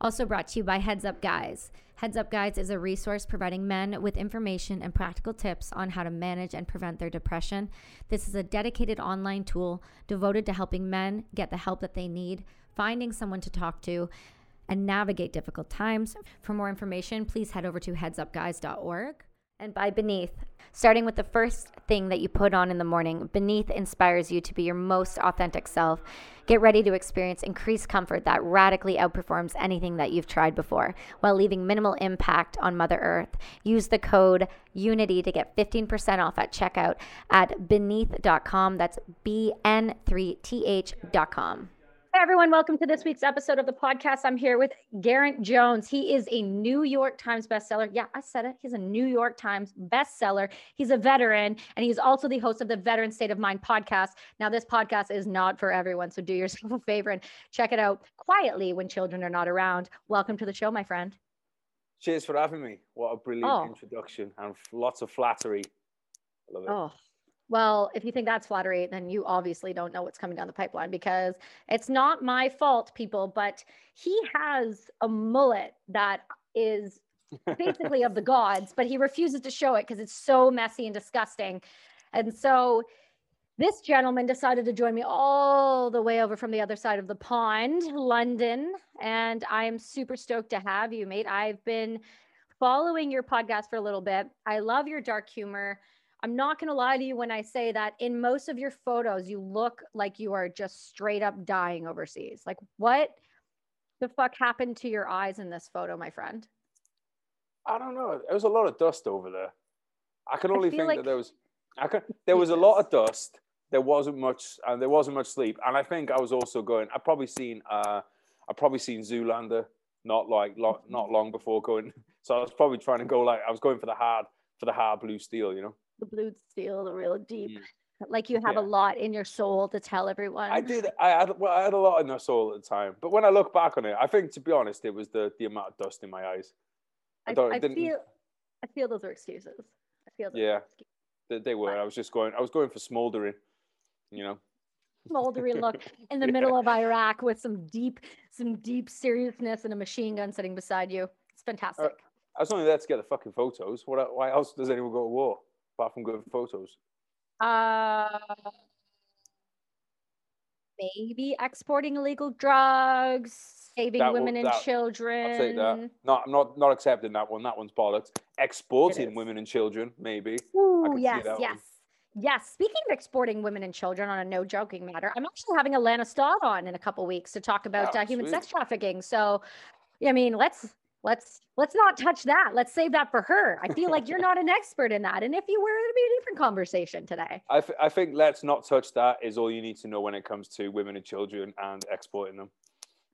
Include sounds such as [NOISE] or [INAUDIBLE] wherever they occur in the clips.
Also brought to you by Heads Up Guys. Heads Up Guys is a resource providing men with information and practical tips on how to manage and prevent their depression. This is a dedicated online tool devoted to helping men get the help that they need, finding someone to talk to, and navigate difficult times. For more information, please head over to headsupguys.org and by Beneath. Starting with the first thing that you put on in the morning, Beneath inspires you to be your most authentic self. Get ready to experience increased comfort that radically outperforms anything that you've tried before while leaving minimal impact on Mother Earth. Use the code UNITY to get 15% off at checkout at beneath.com. That's B N 3 T H.com. Hey everyone, welcome to this week's episode of the podcast. I'm here with Geraint Jones. He is a New York Times bestseller. Yeah, I said it. He's a New York Times bestseller. He's a veteran, and he's also the host of the Veteran State of Mind podcast. Now, this podcast is not for everyone, so do yourself a favor and check it out quietly when children are not around. Welcome to the show, my friend. Cheers for having me. What a brilliant oh. introduction and lots of flattery. I love it. Oh, well, if you think that's flattery, then you obviously don't know what's coming down the pipeline because it's not my fault, people, but he has a mullet that is basically of the gods, but he refuses to show it because it's so messy and disgusting. And so this gentleman decided to join me all the way over from the other side of the pond, London. And I'm super stoked to have you, mate. I've been following your podcast for a little bit. I love your dark humor. I'm not going to lie to you when I say that in most of your photos, you look like you are just straight up dying overseas. Like, what the fuck happened to your eyes in this photo, my friend? I don't know. There was a lot of dust over there. I can only I think like that there was, I could, there was a lot of dust. There wasn't much, and there wasn't much sleep. And I think I was also going. I probably seen, uh, I probably seen Zoolander not like lo- not long before going. [LAUGHS] So I was probably trying to go like I was going for the hard for the hard blue steel, you know the blue steel, the real deep. Mm. Like you have yeah. a lot in your soul to tell everyone. I did. I had well, I had a lot in my soul at the time, but when I look back on it, I think to be honest, it was the the amount of dust in my eyes. I, I, I feel. I feel those are excuses. I feel. Yeah, they, they, were. I was just going. I was going for smoldering. You know. Smoldering look [LAUGHS] in the yeah. middle of Iraq with some deep, some deep seriousness and a machine gun sitting beside you. It's fantastic. Uh, I was only there to get the fucking photos. What? Why else does anyone go to war? Apart from good photos? Uh, maybe exporting illegal drugs, saving that women will, and that, children. I'll take that. No, I'm not not accepting that one. That one's bollocks. Exporting women and children, maybe. Ooh, yes, yes. One. Yes. Speaking of exporting women and children on a no joking matter, I'm actually having Alana Stott on in a couple weeks to talk about oh, uh, human sex trafficking. So, I mean, let's let's let's not touch that. Let's save that for her. I feel like you're not an expert in that. And if you were it'd be a different conversation today. I, f- I think let's not touch that is all you need to know when it comes to women and children and exporting them.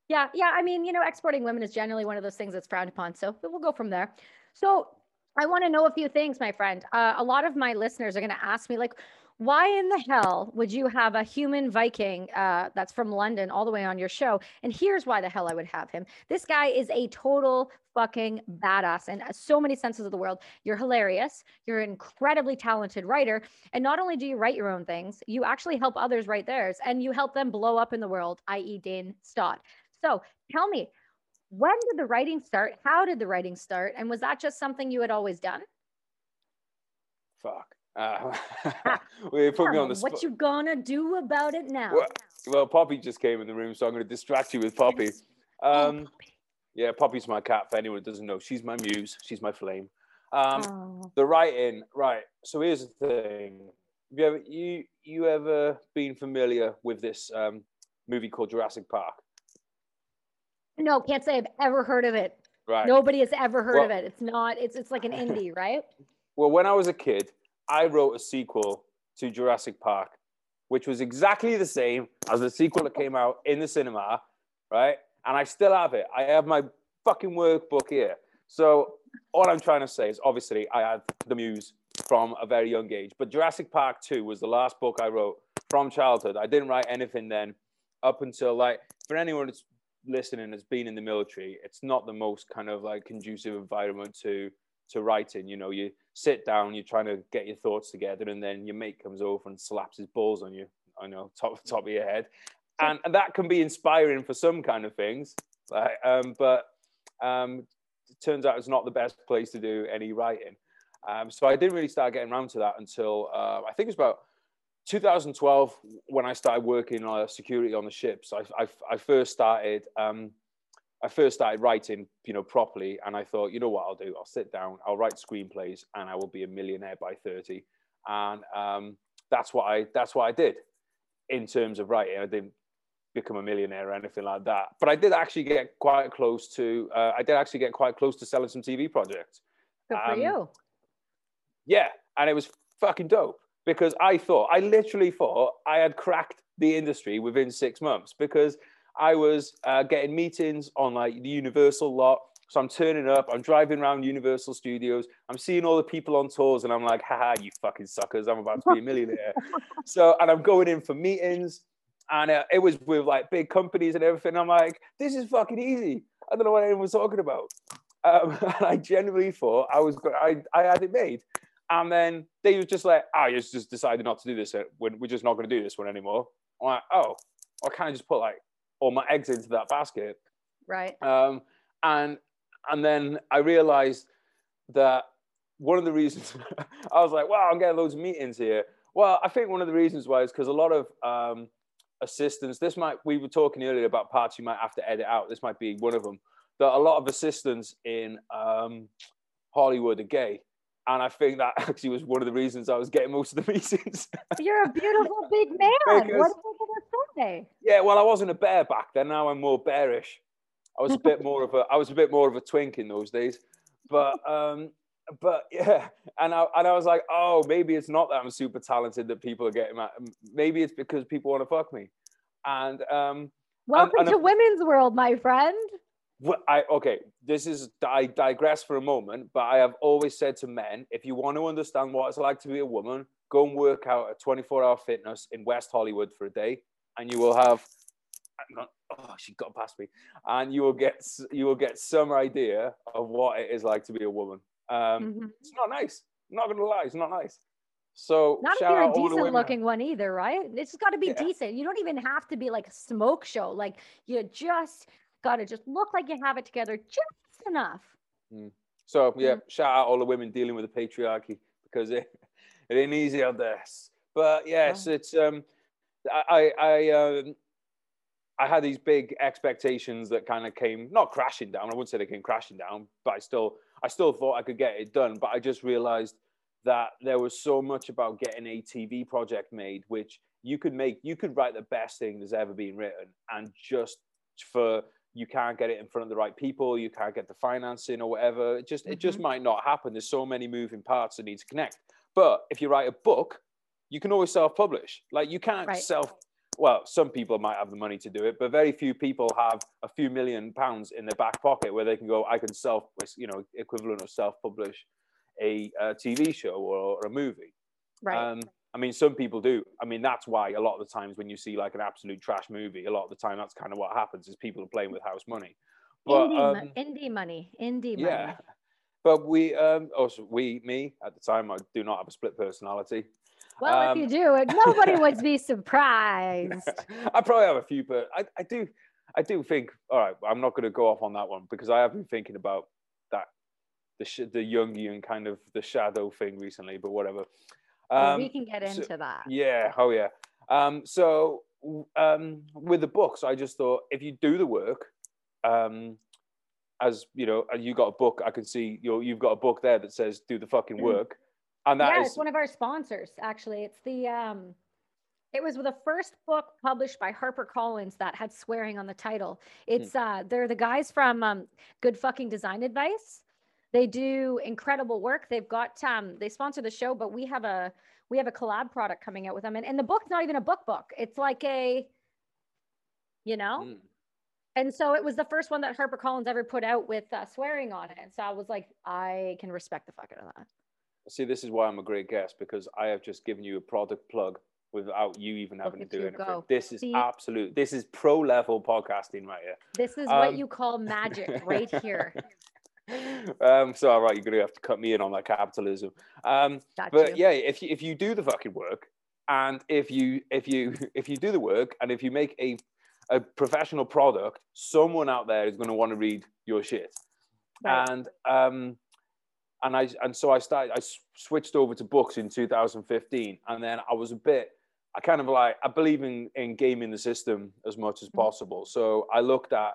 Yeah yeah i mean you know exporting women is generally one of those things that's frowned upon so we'll go from there. So i want to know a few things my friend. Uh, a lot of my listeners are going to ask me like why in the hell would you have a human Viking uh, that's from London all the way on your show? And here's why the hell I would have him. This guy is a total fucking badass in so many senses of the world. You're hilarious. You're an incredibly talented writer. And not only do you write your own things, you actually help others write theirs and you help them blow up in the world, i.e., Dean Stott. So tell me, when did the writing start? How did the writing start? And was that just something you had always done? Fuck. Uh, [LAUGHS] we put me on the spot. What you gonna do about it now? Well, well, Poppy just came in the room, so I'm going to distract you with Poppy. Um, oh, Poppy. Yeah, Poppy's my cat. For anyone who doesn't know, she's my muse. She's my flame. Um, oh. The writing, right? So here's the thing: Have you ever you you ever been familiar with this um, movie called Jurassic Park? No, can't say I've ever heard of it. Right. Nobody has ever heard well, of it. It's not. It's it's like an indie, [LAUGHS] right? Well, when I was a kid, I wrote a sequel to Jurassic Park, which was exactly the same as the sequel that came out in the cinema, right? And I still have it. I have my fucking workbook here. So all I'm trying to say is obviously I had the muse from a very young age. But Jurassic Park 2 was the last book I wrote from childhood. I didn't write anything then up until like for anyone that's listening that's been in the military, it's not the most kind of like conducive environment to to writing. You know, you sit down, you're trying to get your thoughts together, and then your mate comes over and slaps his balls on you. I know, top top of your head, and and that can be inspiring for some kind of things. Like, um, but um, it turns out it's not the best place to do any writing. Um, so I didn't really start getting around to that until uh, I think it was about 2012 when I started working on security on the ships. I, I, I first started um, I first started writing, you know, properly, and I thought, you know what, I'll do. I'll sit down, I'll write screenplays, and I will be a millionaire by 30. And um, that's what I that's what I did in terms of writing. I didn't become a millionaire or anything like that, but I did actually get quite close to. Uh, I did actually get quite close to selling some TV projects. Good for um, you. Yeah, and it was fucking dope because I thought I literally thought I had cracked the industry within six months because I was uh, getting meetings on like the Universal lot. So I'm turning up, I'm driving around Universal Studios, I'm seeing all the people on tours, and I'm like, haha, you fucking suckers, I'm about to be a millionaire. [LAUGHS] so, and I'm going in for meetings, and uh, it was with like big companies and everything. I'm like, this is fucking easy. I don't know what anyone was talking about. [LAUGHS] Um, and I genuinely thought I was, I, I had it made. And then they were just like, oh, you just decided not to do this. Uh, we're just not going to do this one anymore. I'm like, oh, I kind of just put like all my eggs into that basket. Right. Um, and and then I realized that one of the reasons [LAUGHS] I was like, wow, I'm getting loads of meetings here. Well, I think one of the reasons why is because a lot of um, assistants. This might we were talking earlier about parts you might have to edit out. This might be one of them. That a lot of assistants in um, Hollywood are gay, and I think that [LAUGHS] actually was one of the reasons I was getting most of the [LAUGHS] meetings. You're a beautiful big man. [LAUGHS] because, what are you going? Yeah, well, I wasn't a bear back then. Now I'm more bearish. I was a bit more of a I was a bit more of a twink in those days, but um, but [LAUGHS] yeah, and I and I was like, oh, maybe it's not that I'm super talented that people are getting mad. Maybe it's because people want to fuck me, and um. Welcome and, and to women's world, my friend. Well, I okay, this is I digress for a moment, but I have always said to men, if you want to understand what it's like to be a woman, go and work out at 24 hour fitness in West Hollywood for a day, and you will have oh she got past me and you will get you will get some idea of what it is like to be a woman um mm-hmm. it's not nice I'm not gonna lie it's not nice so not if you're a decent looking one either right it's got to be yeah. decent you don't even have to be like a smoke show like you just got to just look like you have it together just enough. Mm. So yeah, mm. shout out all the women dealing with the patriarchy because it, [LAUGHS] it ain't easy out there. But yes, yeah, it's um, I I um, I had these big expectations that kind of came not crashing down. I wouldn't say they came crashing down, but I still I still thought I could get it done. But I just realized that there was so much about getting a TV project made, which you could make. You could write the best thing that's ever been written, and just for you can't get it in front of the right people, you can't get the financing or whatever. It just mm-hmm. it just mm-hmm. might not happen. There's so many moving parts that need to connect. But if you write a book, you can always self-publish. Like you can't right. self well, some people might have the money to do it, but very few people have a few million pounds in their back pocket where they can go, I can self, you know, equivalent of self-publish a, a TV show or, or, a movie. Right. Um, I mean, some people do. I mean, that's why a lot of the times when you see like an absolute trash movie, a lot of the time that's kind of what happens is people are playing with house money. But, indie, um, indie money, indie money. Yeah, but we, um, also we, me at the time, I do not have a split personality. Well, um, if you do, it, nobody [LAUGHS] would be surprised. [LAUGHS] I probably have a few, but I, I do, I do think. All right, I'm not going to go off on that one because I have been thinking about that, the the Jungian kind of the shadow thing recently. But whatever. Um, we can get into so, that. Yeah. Oh, yeah. Um, so um, with the books, I just thought if you do the work, um, as you know, you got a book. I can see you you've got a book there that says "Do the fucking mm-hmm. work," and that yeah, is... it's one of our sponsors. Actually, it's the um, it was the first book published by HarperCollins that had swearing on the title. It's hmm. uh, they're the guys from um, Good Fucking Design Advice. They do incredible work. They've got um, they sponsor the show, but we have a we have a collab product coming out with them. And, and the book's not even a book book. It's like a, you know? Mm. And so it was the first one that Harper Collins ever put out with uh, swearing on it. And so I was like, I can respect the fuck out of that. See, this is why I'm a great guest because I have just given you a product plug without you even having to do anything. Go. This is See? absolute. This is pro level podcasting right here. This is um, what you call magic [LAUGHS] right here. um, so all right, you're gonna have to cut me in on that capitalism. Um, but you. yeah, if you, if you do the fucking work, and if you if you [LAUGHS] if you do the work, and if you make a a professional product, someone out there is going to want to read your shit. Right. And um, and I and so I started. I switched over to books in 2015, and then I was a bit. I kind of like I believe in in gaming the system as much as mm-hmm. possible. So I looked at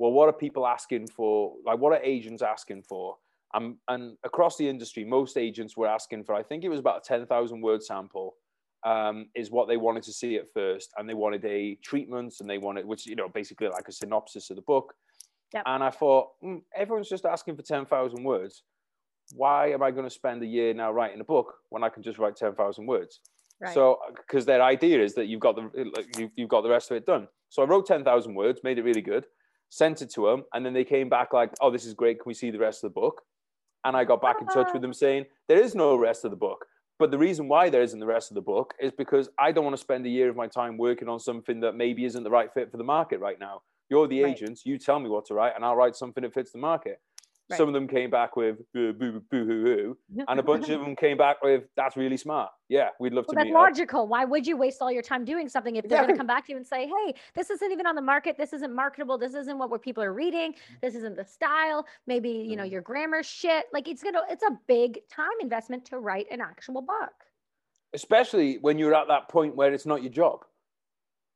well, what are people asking for? Like, what are agents asking for? Um, and across the industry, most agents were asking for. I think it was about a 10,000 word sample. Um, is what they wanted to see at first, and they wanted a treatment, and they wanted, which you know, basically like a synopsis of the book. Yep. And I thought, mm, everyone's just asking for 10,000 words why am I going to spend a year now writing a book when I can just write 10,000 words? Right. So, because their idea is that you've got the you've, you've got the rest of it done. So I wrote 10,000 words, made it really good, sent it to them, and then they came back like, "Oh, this is great. Can we see the rest of the book?" And I got back in touch with them saying, "There is no rest of the book." But the reason why there isn't the rest of the book is because I don't want to spend a year of my time working on something that maybe isn't the right fit for the market right now. You're the right. agent. You tell me what to write, and I'll write something that fits the market. Right. Some of them came back with boo boo boo hoo hoo, and a bunch of [LAUGHS] them came back with that's really smart. Yeah, we'd love well, to. That's logical. Up. Why would you waste all your time doing something if they're yeah. going to come back to you and say, "Hey, this isn't even on the market. This isn't marketable. This isn't what people are reading. This isn't the style. Maybe you know mm-hmm. your grammar shit. Like it's gonna. It's a big time investment to write an actual book. Especially when you're at that point where it's not your job.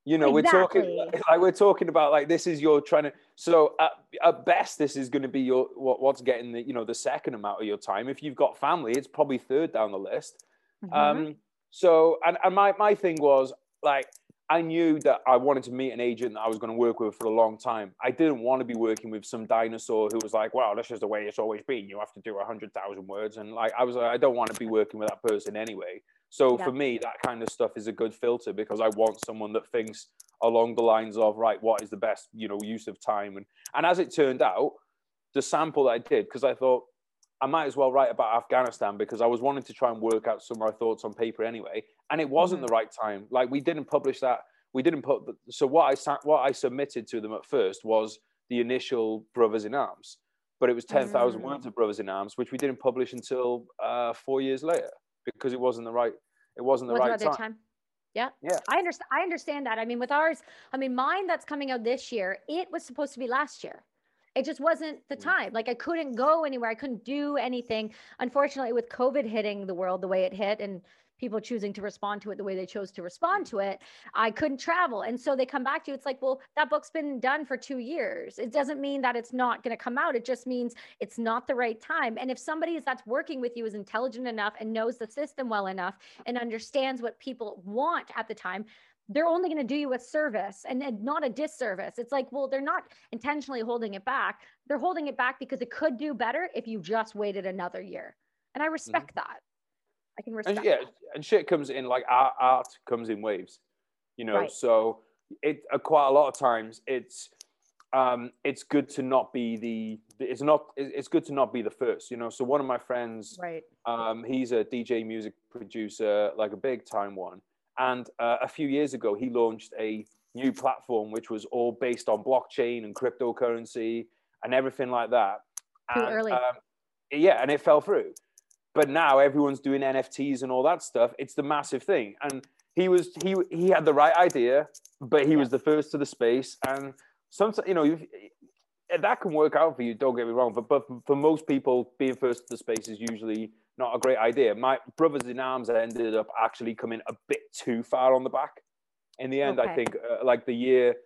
You know, exactly. we're talking [LAUGHS] like we're talking about like this is your trying to. So at, at best, this is going to be your what, what's getting the you know the second amount of your time. If you've got family, it's probably third down the list. Mm-hmm. Um, so and and my my thing was like I knew that I wanted to meet an agent that I was going to work with for a long time. I didn't want to be working with some dinosaur who was like, "Well, that's just the way it's always been. You have to do a hundred thousand words." And like, I was, like, I don't want to be working with that person anyway. So yeah. for me, that kind of stuff is a good filter because I want someone that thinks along the lines of right, what is the best you know use of time and and as it turned out, the sample that I did because I thought I might as well write about Afghanistan because I was wanting to try and work out some of my thoughts on paper anyway, and it wasn't mm-hmm. the right time. Like we didn't publish that. We didn't put. So what I what I submitted to them at first was the initial Brothers in Arms, but it was ten thousand mm. words of Brothers in Arms, which we didn't publish until uh, four years later because it wasn't the right it wasn't the right time. time. Yeah. Yeah. I understand I understand that. I mean, with ours, I mean, mine that's coming out this year, it was supposed to be last year. It just wasn't the mm. time. Like I couldn't go anywhere. I couldn't do anything. Unfortunately, with COVID hitting the world the way it hit and people choosing to respond to it the way they chose to respond to it i couldn't travel and so they come back to you it's like well that book's been done for two years it doesn't mean that it's not going to come out it just means it's not the right time and if somebody is that's working with you is intelligent enough and knows the system well enough and understands what people want at the time they're only going to do you a service and, and, not a disservice. It's like, well, they're not intentionally holding it back. They're holding it back because it could do better if you just waited another year. And I mm-hmm. respect mm-hmm. that. I can respect. And, yeah, that. and shit comes in like art, art comes in waves, you know. Right. So it uh, quite a lot of times it's um, it's good to not be the it's not it's good to not be the first you know so one of my friends right um, he's a dj music producer like a big time one and uh, a few years ago he launched a new platform which was all based on blockchain and cryptocurrency and everything like that Too and, early. Um, yeah and it fell through but now everyone's doing nfts and all that stuff. It's the massive thing. And he was he he had the right idea but he yeah. was the first to the space. And sometimes you know that can work out for you don't get me wrong but, but for most people being first to the space is usually not a great idea. My brothers in arms ended up actually coming a bit too far on the back. In the end okay. i think uh, like the year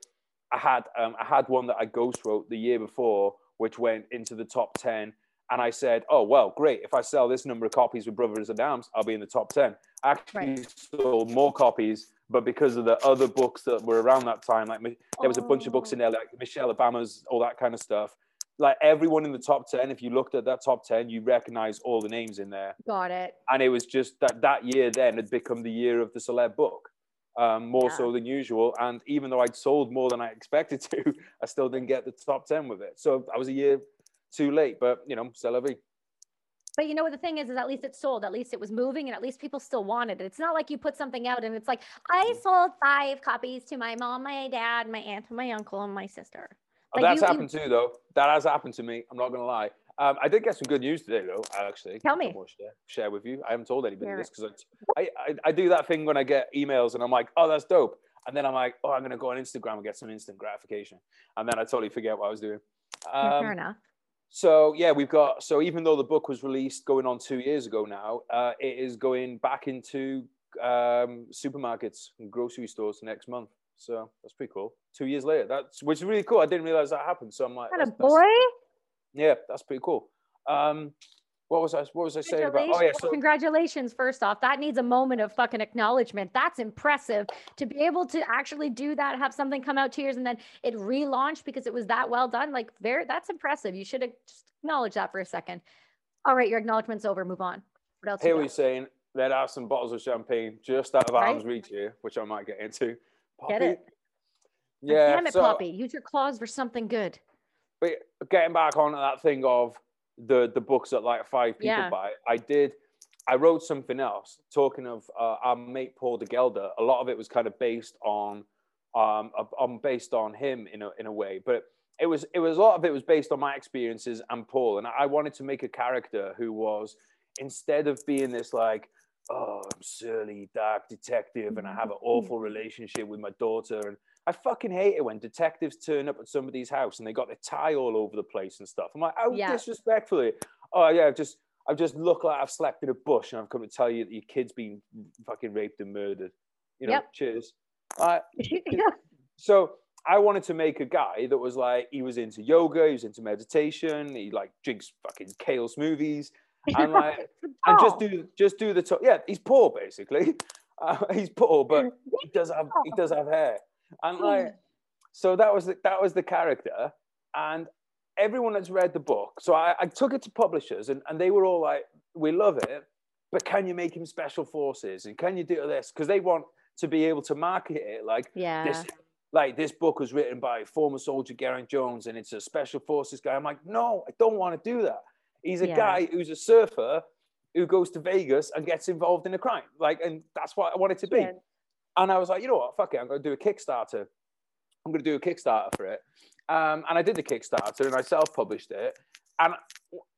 i had um, i had one that i ghost wrote the year before which went into the top 10 and I said, "Oh well, great! If I sell this number of copies with Brothers in Arms, I'll be in the top 10. I actually right. sold more copies, but because of the other books that were around that time, like there was a bunch of books in there, like Michelle Obama's, all that kind of stuff. Like everyone in the top 10, if you looked at that top 10, you recognize all the names in there. Got it. And it was just that that year then had become the year of the celeb book. Um, more yeah. so than usual. And even though I'd sold more than I expected [LAUGHS] to, I still didn't get the top 10 with it. So I was a year too late, but you know, c'est la vie. But you know what the thing is, is at least it sold. At least it was moving, and at least people still wanted it. It's not like you put something out and it's like I mm. sold five copies to my mom, my dad, my aunt, my uncle, and my sister. Oh, that's you, happened you... too, though. That has happened to me. I'm not gonna lie. Um, I did get some good news today, though. Actually, tell me. Share, share, with you. I haven't told anybody this because I, I, I do that thing when I get emails and I'm like, oh, that's dope, and then I'm like, oh, I'm gonna go on Instagram and get some instant gratification, and then I totally forget what I was doing. Um, yeah, fair enough. So yeah, we've got. So even though the book was released going on two years ago now, uh, it is going back into um, supermarkets and grocery stores next month. So that's pretty cool. Two years later, that's which is really cool. I didn't realize that happened. So I'm like, a boy. Yeah, that's pretty cool. Um, what was I? What was I saying about? Oh yeah, so congratulations. First off, that needs a moment of fucking acknowledgement. That's impressive to be able to actually do that. Have something come out two years and then it relaunched because it was that well done. Like very, that's impressive. You should just acknowledge that for a second. All right, your acknowledgement's over. Move on. What else? Here we're saying there are some bottles of champagne just out of right? arm's reach here, which I might get into. Poppy. Get it? Yeah. Damn it, so, Poppy. Use your claws for something good. But getting back on that thing of the the books that like five people yeah. buy, I did. I wrote something else talking of uh, our mate Paul de Gelder. A lot of it was kind of based on, um, on based on him in a in a way, but it was it was a lot of it was based on my experiences and Paul. And I wanted to make a character who was instead of being this like oh, I'm surly, dark detective, and I have an [LAUGHS] awful relationship with my daughter. And I fucking hate it when detectives turn up at somebody's house and they got their tie all over the place and stuff. I'm like, oh, yeah. disrespectfully. Oh yeah, I've just I've just looked like I've slept in a bush and I've come to tell you that your kid's been fucking raped and murdered. You know, yep. cheers. Uh, [LAUGHS] so I wanted to make a guy that was like he was into yoga, he was into meditation, he like drinks fucking kale smoothies, and [LAUGHS] like and just do just do the top. Yeah, he's poor basically. [LAUGHS] Uh, he's poor, but he does have he does have hair, and hmm. like so that was the, that was the character, and everyone that's read the book. So I, I took it to publishers, and, and they were all like, "We love it, but can you make him special forces? And can you do this?" Because they want to be able to market it like yeah. this like this book was written by former soldier Geraint Jones and it's a special forces guy. I'm like, no, I don't want to do that. He's a yeah. guy who's a surfer who goes to Vegas and gets involved in a crime. Like, and that's what I wanted to be. Yeah. And I was like, you know what? Fuck it. I'm going to do a Kickstarter. I'm going to do a Kickstarter for it. Um, and I did the Kickstarter and I self published it. And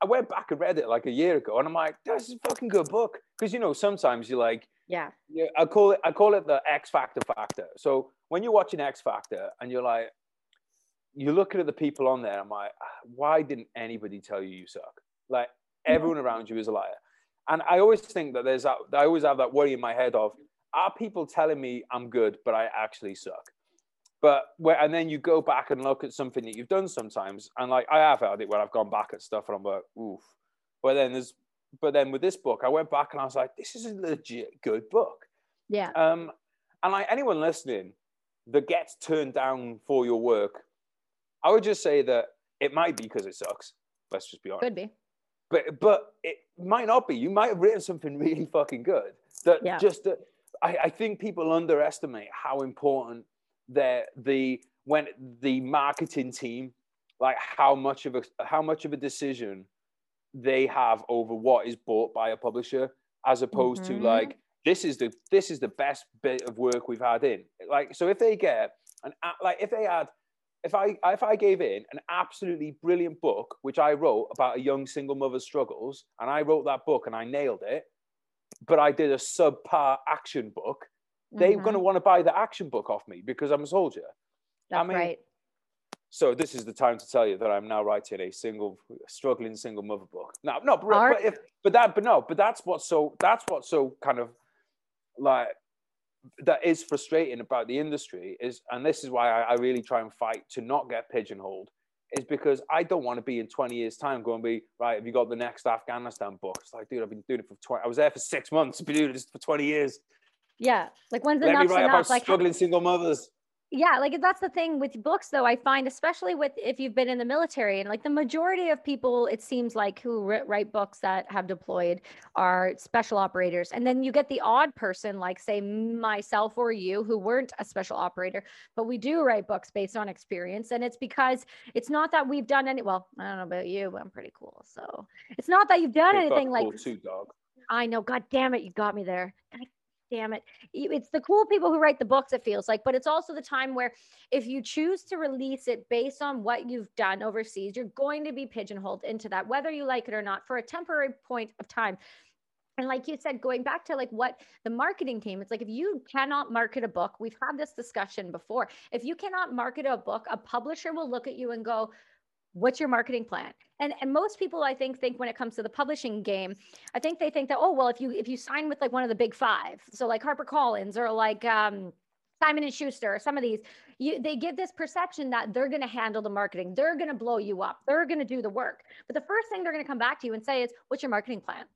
I went back and read it like a year ago, and I'm like, "This is a fucking good book." Because you know, sometimes you're like, "Yeah." I call it. I call it the X Factor factor. So when you're watching X Factor and you're like, you're looking at the people on there, I'm like, "Why didn't anybody tell you you suck?" Like [LAUGHS] everyone around you is a liar. And I always think that there's that, I always have that worry in my head of, are people telling me I'm good, but I actually suck? But where, and then you go back and look at something that you've done sometimes. And like I have had it where I've gone back at stuff and I'm like, oof. But then there's, but then with this book, I went back and I was like, this is a legit good book. Yeah. Um, and like anyone listening that gets turned down for your work, I would just say that it might be because it sucks. Let's just be honest. Could be but but it might not be. You might have written something [LAUGHS] really fucking good. That yeah. just that I, I think people underestimate how important the the when the marketing team like how much of a how much of a decision they have over what is bought by a publisher as opposed mm-hmm. to like this is the this is the best bit of work we've had in like so if they get an like if they had if I if I gave in an absolutely brilliant book, which I wrote about a young single mother's struggles, and I wrote that book and I nailed it, but I did a subpar action book, they're mm-hmm. going to want to buy the action book off me because I'm a soldier. That's I mean, right. So this is the time to tell you that I'm now writing a single, struggling single mother book. No, no, but, but, if, but that, but no, but that's what's so that's what's so kind of like that is frustrating about the industry is, and this is why I, I, really try and fight to not get pigeonholed, is because I don't want to be in 20 years' time going to be right. Have you got the next Afghanistan book? It's like, dude, I've been doing it for 20. I was there for six months. I've been doing this for 20 years. Yeah, like when's Let enough me write enough? About like struggling single mothers. Yeah like that's the thing with books though i find especially with if you've been in the military and like the majority of people it seems like who write books that have deployed are special operators and then you get the odd person like say myself or you who weren't a special operator but we do write books based on experience and it's because it's not that we've done any well i don't know about you but i'm pretty cool so it's not that you've done anything like too, dog. i know god damn it you got me there damn it. It's the cool people who write the books, it feels like, but it's also the time where if you choose to release it based on what you've done overseas, you're going to be pigeonholed into that, whether you like it or not, for a temporary point of time. And like you said, going back to like what the marketing team, it's like if you cannot market a book, we've had this discussion before. If you cannot market a book, a publisher will look at you and go, what's your marketing plan? And and most people i think think when it comes to the publishing game i think they think that oh well if you if you sign with like one of the big five so like harper collins or like um simon and schuster or some of these you, they give this perception that they're going to handle the marketing. They're going to blow you up. They're going to do the work. But the first thing they're going to come back to you and say is what's your marketing plan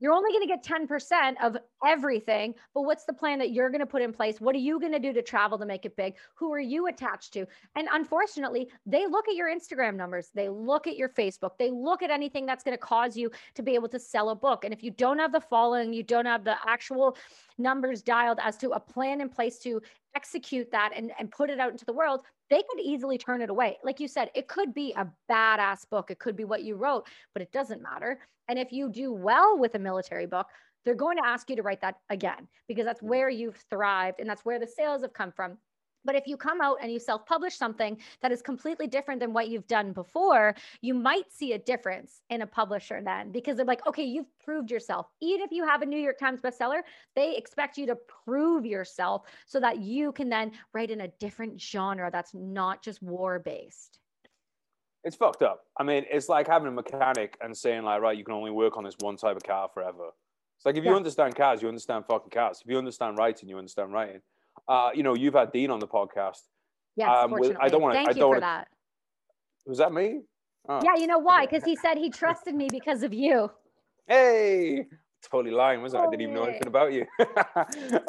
you're only going to get 10% of everything, but what's the plan that you're going to put in place? What are you going to do to travel to make it big? Who are you attached to? And unfortunately, they look at your Instagram numbers, they look at your Facebook, they look at anything that's going to cause you to be able to sell a book. And if you don't have the following, you don't have the actual numbers dialed as to a plan in place to execute that and, and put it out into the world, they could easily turn it away. Like you said, it could be a badass book, it could be what you wrote, but it doesn't matter. And if you do well with a military book, they're going to ask you to write that again because that's mm. where you've thrived and that's where the sales have come from. But if you come out and you self publish something that is completely different than what you've done before, you might see a difference in a publisher then because they're like, okay, you've proved yourself. Even if you have a New York Times bestseller, they expect you to prove yourself so that you can then write in a different genre that's not just war based. It's fucked up. I mean, it's like having a mechanic and saying, like, right, you can only work on this one type of car forever. It's like if you yeah. understand cars, you understand fucking cars. If you understand writing, you understand writing. Uh, you know, you've had Dean on the podcast. Yes, um, with, I don't want to. Thank I don't you for wanna, that. Was that me? Oh. Yeah, you know why? Because he said he trusted me because of you. Hey, totally lying, wasn't oh, I? I didn't even know anything about you.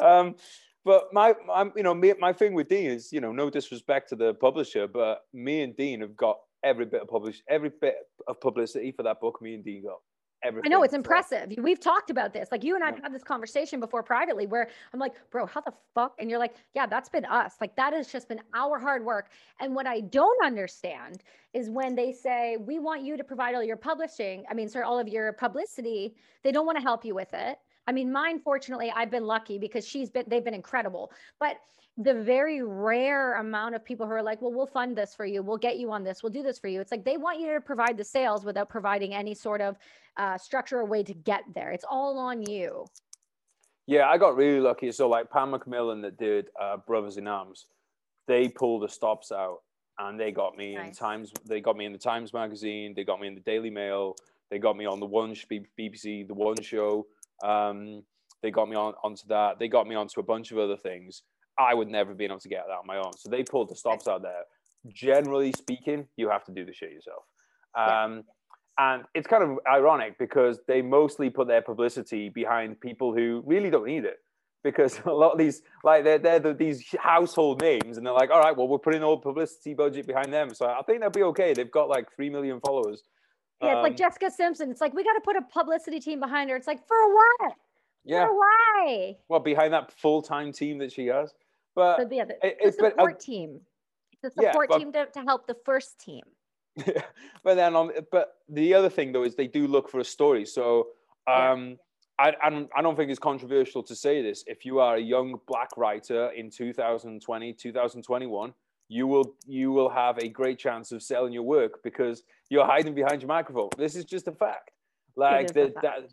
[LAUGHS] um, but my, my, you know, me, my thing with Dean is, you know, no disrespect to the publisher, but me and Dean have got every bit of publish, every bit of publicity for that book. Me and Dean got everything. I know it's impressive. We've talked about this. Like you and I've had this conversation before privately where I'm like, bro, how the fuck? And you're like, yeah, that's been us. Like that has just been our hard work. And what I don't understand is when they say, we want you to provide all your publishing, I mean, sorry, all of your publicity, they don't want to help you with it. I mean, mine, fortunately, I've been lucky because she's been, they've been incredible. But the very rare amount of people who are like, well, we'll fund this for you. We'll get you on this. We'll do this for you. It's like they want you to provide the sales without providing any sort of uh, structure or way to get there. It's all on you. Yeah, I got really lucky. So, like Pan Macmillan that did uh, Brothers in Arms, they pulled the stops out and they got me nice. in Times. They got me in the Times magazine. They got me in the Daily Mail. They got me on the one BBC, the One Show. Um, they got me on onto that. They got me onto a bunch of other things. I would never have been able to get that on my own. So they pulled the stops out there. Generally speaking, you have to do the shit yourself. Um. And it's kind of ironic because they mostly put their publicity behind people who really don't need it. Because [LAUGHS] a lot of these, like they're, they're the, these household names, and they're like, all right, well, we're putting all publicity budget behind them. So I think they'll be okay. They've got like 3 million followers. Yeah, it's um, like Jessica Simpson. It's like, we got to put a publicity team behind her. It's like, for what? Yeah. For why? Well, behind that full time team that she has. But so, yeah, the, it, the support but, uh, team. The support yeah, but, team to, to help the first team. [LAUGHS] but then on, but the other thing though is they do look for a story. So um, yeah. I, I don't, I don't think it's controversial to say this. If you are a young black writer in 2020, 2021, you will you will have a great chance of selling your work because you're hiding behind your microphone. This is just a fact. Like the, fact. that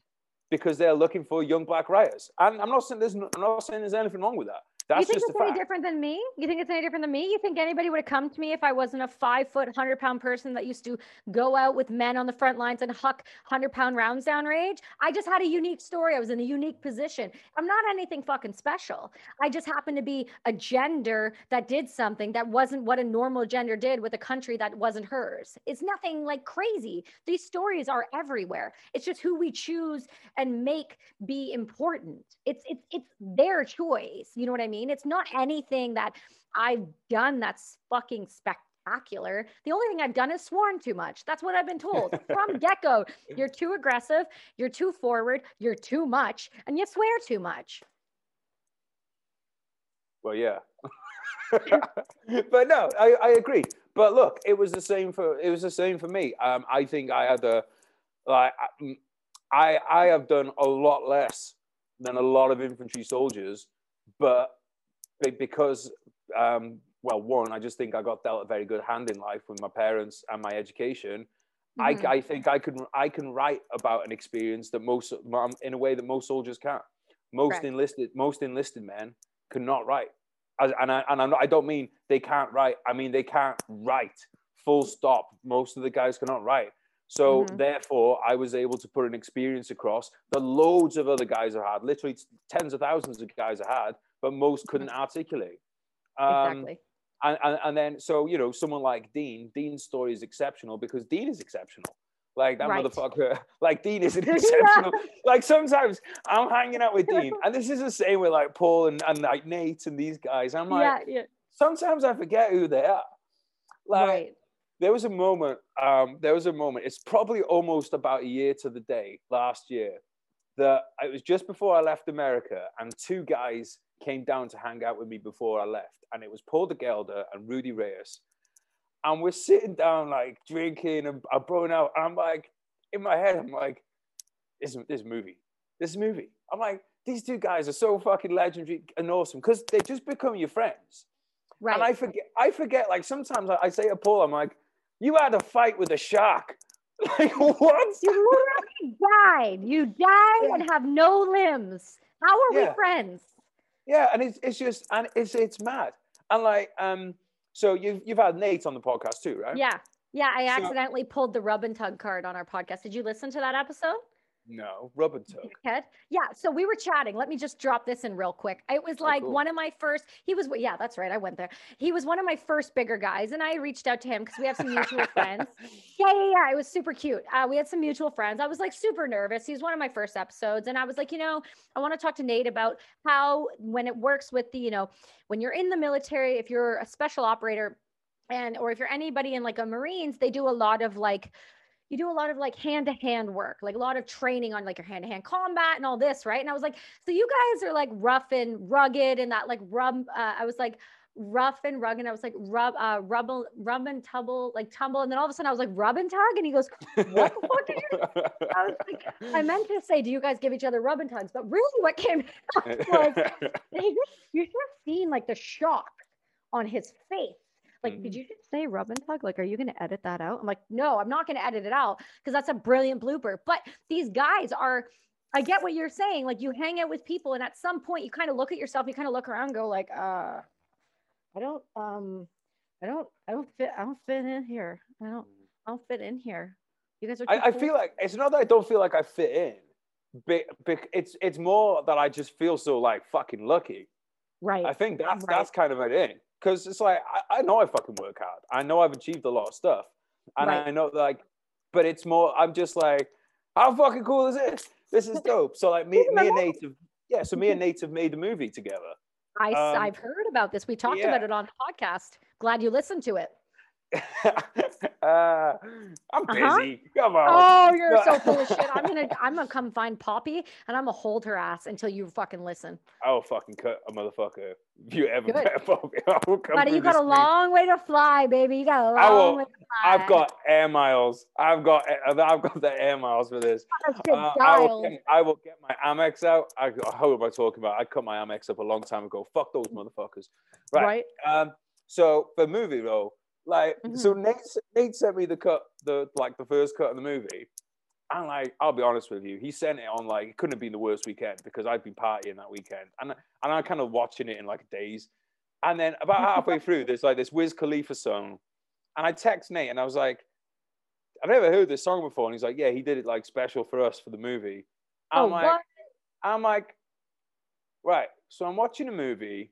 because they're looking for young black writers. And I'm not saying there's I'm not saying there's anything wrong with that. That's you think it's any different than me? You think it's any different than me? You think anybody would have come to me if I wasn't a five foot, hundred pound person that used to go out with men on the front lines and huck hundred pound rounds down rage? I just had a unique story. I was in a unique position. I'm not anything fucking special. I just happened to be a gender that did something that wasn't what a normal gender did with a country that wasn't hers. It's nothing like crazy. These stories are everywhere. It's just who we choose and make be important. It's it's it's their choice. You know what I mean? Mean? It's not anything that I've done that's fucking spectacular. The only thing I've done is sworn too much. That's what I've been told [LAUGHS] from get go. You're too aggressive, you're too forward, you're too much, and you swear too much. Well, yeah. [LAUGHS] but no, I, I agree. But look, it was the same for it was the same for me. Um, I think I had a like I I have done a lot less than a lot of infantry soldiers, but because um, well, one, I just think I got dealt a very good hand in life with my parents and my education. Mm-hmm. I, I think I can I can write about an experience that most in a way that most soldiers can't. Most right. enlisted most enlisted men cannot write, and I and I'm not, I don't mean they can't write. I mean they can't write. Full stop. Most of the guys cannot write. So mm-hmm. therefore, I was able to put an experience across that loads of other guys have had, literally tens of thousands of guys have had, but most couldn't articulate. Um, exactly. And, and, and, then, so, you know, someone like Dean, Dean's story is exceptional because Dean is exceptional. Like that right. motherfucker, [LAUGHS] like Dean isn't [LAUGHS] exceptional. yeah. Like sometimes I'm hanging out with Dean, and this is the same with like Paul and, and like Nate and these guys. I'm like, yeah, yeah. sometimes I forget who they are. Like, right there was a moment um, there was a moment it's probably almost about a year to the day last year that it was just before i left america and two guys came down to hang out with me before i left and it was paul de gelder and rudy reyes and we're sitting down like drinking and i'm blowing out and i'm like in my head i'm like this, this movie this movie i'm like these two guys are so fucking legendary and awesome because they just become your friends Right. And I forget, I forget, like sometimes I, I say to Paul, I'm like, you had a fight with a shark. [LAUGHS] Like what? You literally died. You died yeah. and have no limbs. How are yeah. we friends? Yeah, and it's it's just and it's it's mad. And like um, so you've you've had Nate on the podcast too, right? Yeah, yeah. I accidentally so, pulled the rub and tug card on our podcast. Did you listen to that episode? No, rub and tug. Head. Yeah. So we were chatting. Let me just drop this in real quick. It was oh, like oh, cool. one of my first. He was. Yeah, that's right. I went there. He was one of my first bigger guys, and I reached out to him because we have some mutual friends. [LAUGHS] Yeah, yeah, yeah. It was super cute. Uh, we had some mutual friends. I was like super nervous. He was one of my first episodes, and I was like, you know, I want to talk to Nate about how when it works with the, you know, when you're in the military, if you're a special operator, and or if you're anybody in like a Marines, they do a lot of like you do a lot of like hand to hand work, like a lot of training on like your hand to hand combat and all this, right? And I was like, so you guys are like rough and rugged and that like rub. Uh, I was like rough and rugged. And I was like rub, uh, rubble, rub and tumble, like tumble. And then all of a sudden I was like rub and tug, and he goes, "What the fuck did you?" [LAUGHS] I was like, I meant to say, do you guys give each other rub and tugs? But really, what came out was [LAUGHS] you should have seen like the shock on his face like, mm-hmm. did you just say rub and tug? Like, are you going to edit that out? I'm like, no, I'm not going to edit it out because that's a brilliant blooper. But these guys are, I get what you're saying. Like, you hang out with people, and at some point, you kind of look at yourself, you kind of look around, and go like, uh, I don't, um, I don't, I don't fit, I don't fit in here. I don't, I don't fit in here. You guys are. I, I feel like it's not that I don't feel like I fit in, but, but it's it's more that I just feel so like fucking lucky. Right. I think that's right. that's kind of it because it's like I, I, know I fucking work hard. I know I've achieved a lot of stuff, and right. I know like, but it's more. I'm just like, how fucking cool is this? This is [LAUGHS] dope. So like me, me and Native, yeah. So me and Native made the movie together. I um, I've heard about this. We talked yeah. about it on the podcast. Glad you listened to it. [LAUGHS] uh, I'm uh-huh. busy. Come on. Oh, you're so full of [LAUGHS] shit. I'm gonna I'm gonna come find Poppy and I'm gonna hold her ass until you fucking listen. I will fucking cut a motherfucker if you ever met [LAUGHS] Poppy. I will come Buddy, you got a long way to fly, baby. You got a long I will, way to fly. I've got air miles. I've got I've got the air miles for this. Uh, I, will get, I will get my Amex out. I, who am I talking about? I cut my Amex up a long time ago. Fuck those motherfuckers. Right. right. Um. So for movie role like, mm-hmm. so Nate, Nate sent me the cut, the like the first cut of the movie. And like, I'll be honest with you, he sent it on like it couldn't have been the worst weekend because I'd been partying that weekend, and and I'm kind of watching it in like days. And then about [LAUGHS] halfway through, there's like this Wiz Khalifa song, and I text Nate and I was like, I've never heard this song before, and he's like, Yeah, he did it like special for us for the movie. I'm oh, like, what? I'm like, right. So I'm watching a movie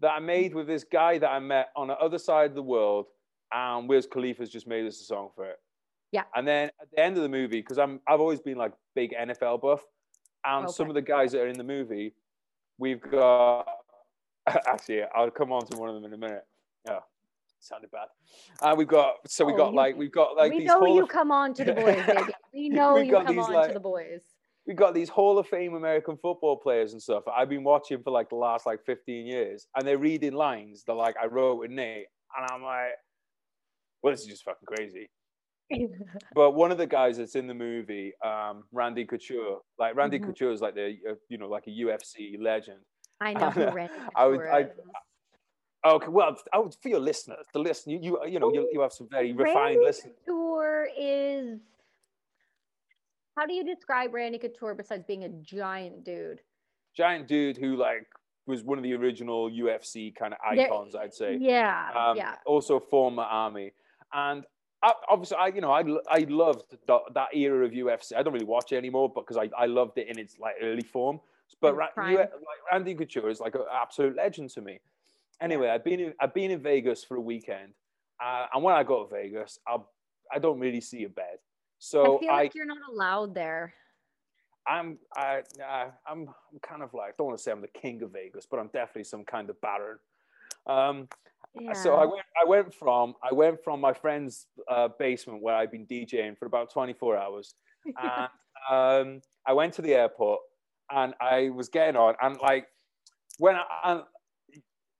that I made with this guy that I met on the other side of the world and Wiz Khalifa's just made us a song for it. Yeah. And then at the end of the movie, because I'm I've always been like big NFL buff, and okay. some of the guys that are in the movie, we've got [LAUGHS] Actually, I'll come on to one of them in a minute. Yeah, sounded bad. Uh, we've got so we Oh, got like we've got like we know you of, come on to the boys, [LAUGHS] baby. We know you come these, on like- to the boys. we got these Hall of Fame American football players and stuff. I've been watching for like the last like 15 years, and they're reading lines that like I wrote with Nate, and I'm like, well, this is just fucking crazy. [LAUGHS] But one of the guys that's in the movie, um, Randy Couture, like Randy Mhm. Couture is like the uh, you know like a UFC legend. I know who [LAUGHS] Randy I would- Couture I- Okay, well, I would for your listeners, the listen, you you you know you, you have some very refined Randy listeners. Couture is. How do you describe Randy Couture besides being a giant dude? Giant dude who like was one of the original UFC kind of There- icons, I'd say. Yeah, um, yeah. also former army and I, obviously i you know i, I loved the, that era of ufc i don't really watch it anymore but because I, I loved it in its like early form. But Ra- U- like randy couture is like an absolute legend to me. Anyway i've been in, i've been in vegas for a weekend uh, and when i go to vegas i i don't really see a bed. So I feel i like you're not allowed there. i'm i uh, i'm i'm kind of like I don't want to say i'm the king of vegas but i'm definitely some kind of baron. Um Yeah. so I went, I went from I went from my friend's uh, basement where I'd been DJing for about 24 hours, and [LAUGHS] um, I went to the airport and I was getting on and like when I,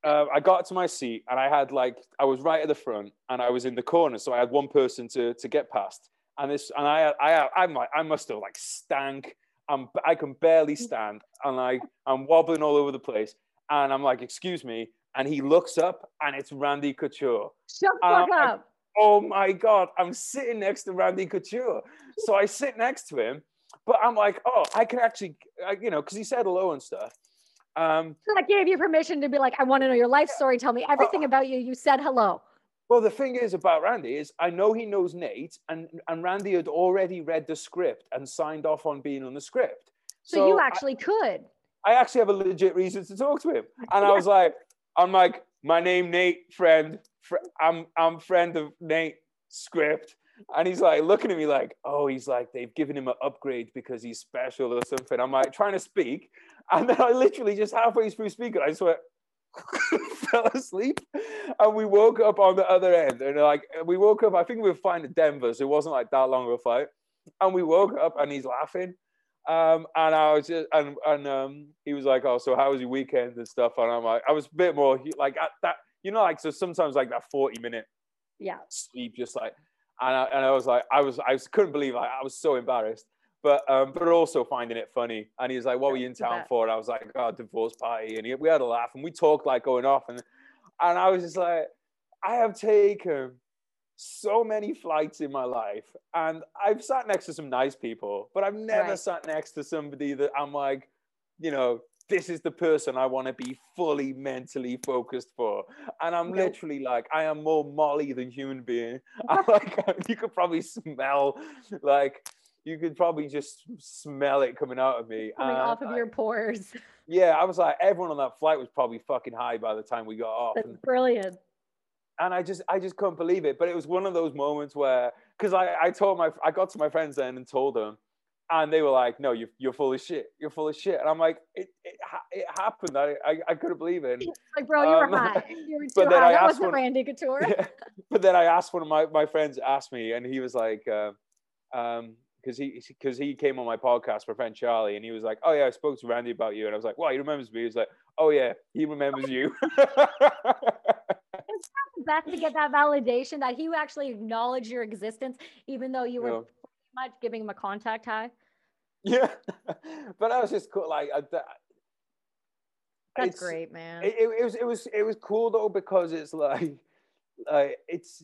uh, I got to my seat and I had like I was right at the front and I was in the corner, so I had one person to to get past, and this and I I I'm like I must have like stank. I'm I can barely stand and like I'm wobbling all over the place, and I'm like, excuse me, and he looks up and it's Randy Couture. Shut the Uh, fuck I- up. Oh my God, I'm sitting next to Randy Couture. So I sit next to him, but I'm like, oh, I can actually, I, you know, because he said hello and stuff. Um, So that gave you permission to be like, I want to know your life story. Tell me everything Uh, about you. You said hello. well, the thing is about Randy is I know he knows Nate, and, and Randy had already read the script and signed off on being on the script. So, you I- actually could. I actually have a legit reason to talk to him. And I was like, I'm like, my name Nate, friend. Fr- I'm I'm friend of Nate script. And he's like looking at me like, oh, he's like, they've given him an upgrade because he's special or something. I'm like trying to speak. And then I literally just halfway through speaking, I just went, [LAUGHS] fell asleep. And we woke up on the other end. And like we woke up, I think we were flying to Denver, so it wasn't like that long of a flight. And we woke up and he's laughing. Um, and I was just, and, and um, he was like, oh, so how was your weekend and stuff? And I'm like, I was a bit more like at that, you know, like, so sometimes like that 40 minute Yeah. sleep, just like, and I, and I was like, I was, I was, couldn't believe like, I was so embarrassed, but, um, but also finding it funny. And he was like, what were you in town for? And I was like, oh, divorce party. And he, we had a laugh and we talked like going off. And, and I was just like, I have taken so many flights in my life and I've sat next to some nice people, but I've never Right. sat next to somebody that I'm like, you know, this is the person I want to be fully mentally focused for. And I'm Nope. literally like, I am more Molly than human being. [LAUGHS] I'm like, [LAUGHS] you could probably smell, like, you could probably just smell it coming out of me. Coming And off of I- your pores. [LAUGHS] yeah, I was like, everyone on that flight was probably fucking high by the time we got off. That's And, brilliant. And I just I just couldn't believe it. But it was one of those moments where because I I told my I got to my friends then and told them, and they were like, "No, you're you're full of shit. You're full of shit." And I'm like, "It it, it happened. I, I I couldn't believe it." Like, bro, you were Um, high. [LAUGHS] You were but too high. I That wasn't one- [LAUGHS] Randy Couture. but then I asked one of my my friends asked me, and he was like, uh, um. Because he, because he came on my podcast, my friend Charlie, and he was like, "Oh yeah, I spoke to Randy about you," and I was like, "Well, he remembers me." He was like, "Oh yeah, he remembers you." [LAUGHS] It's not the best to get that validation that he actually acknowledged your existence, even though you were Yeah. pretty much giving him a contact high. yeah, [LAUGHS] but I was just cool. Like, I, that, That's it's- great, man. It, it, it was it was it was cool though because it's like, like it's.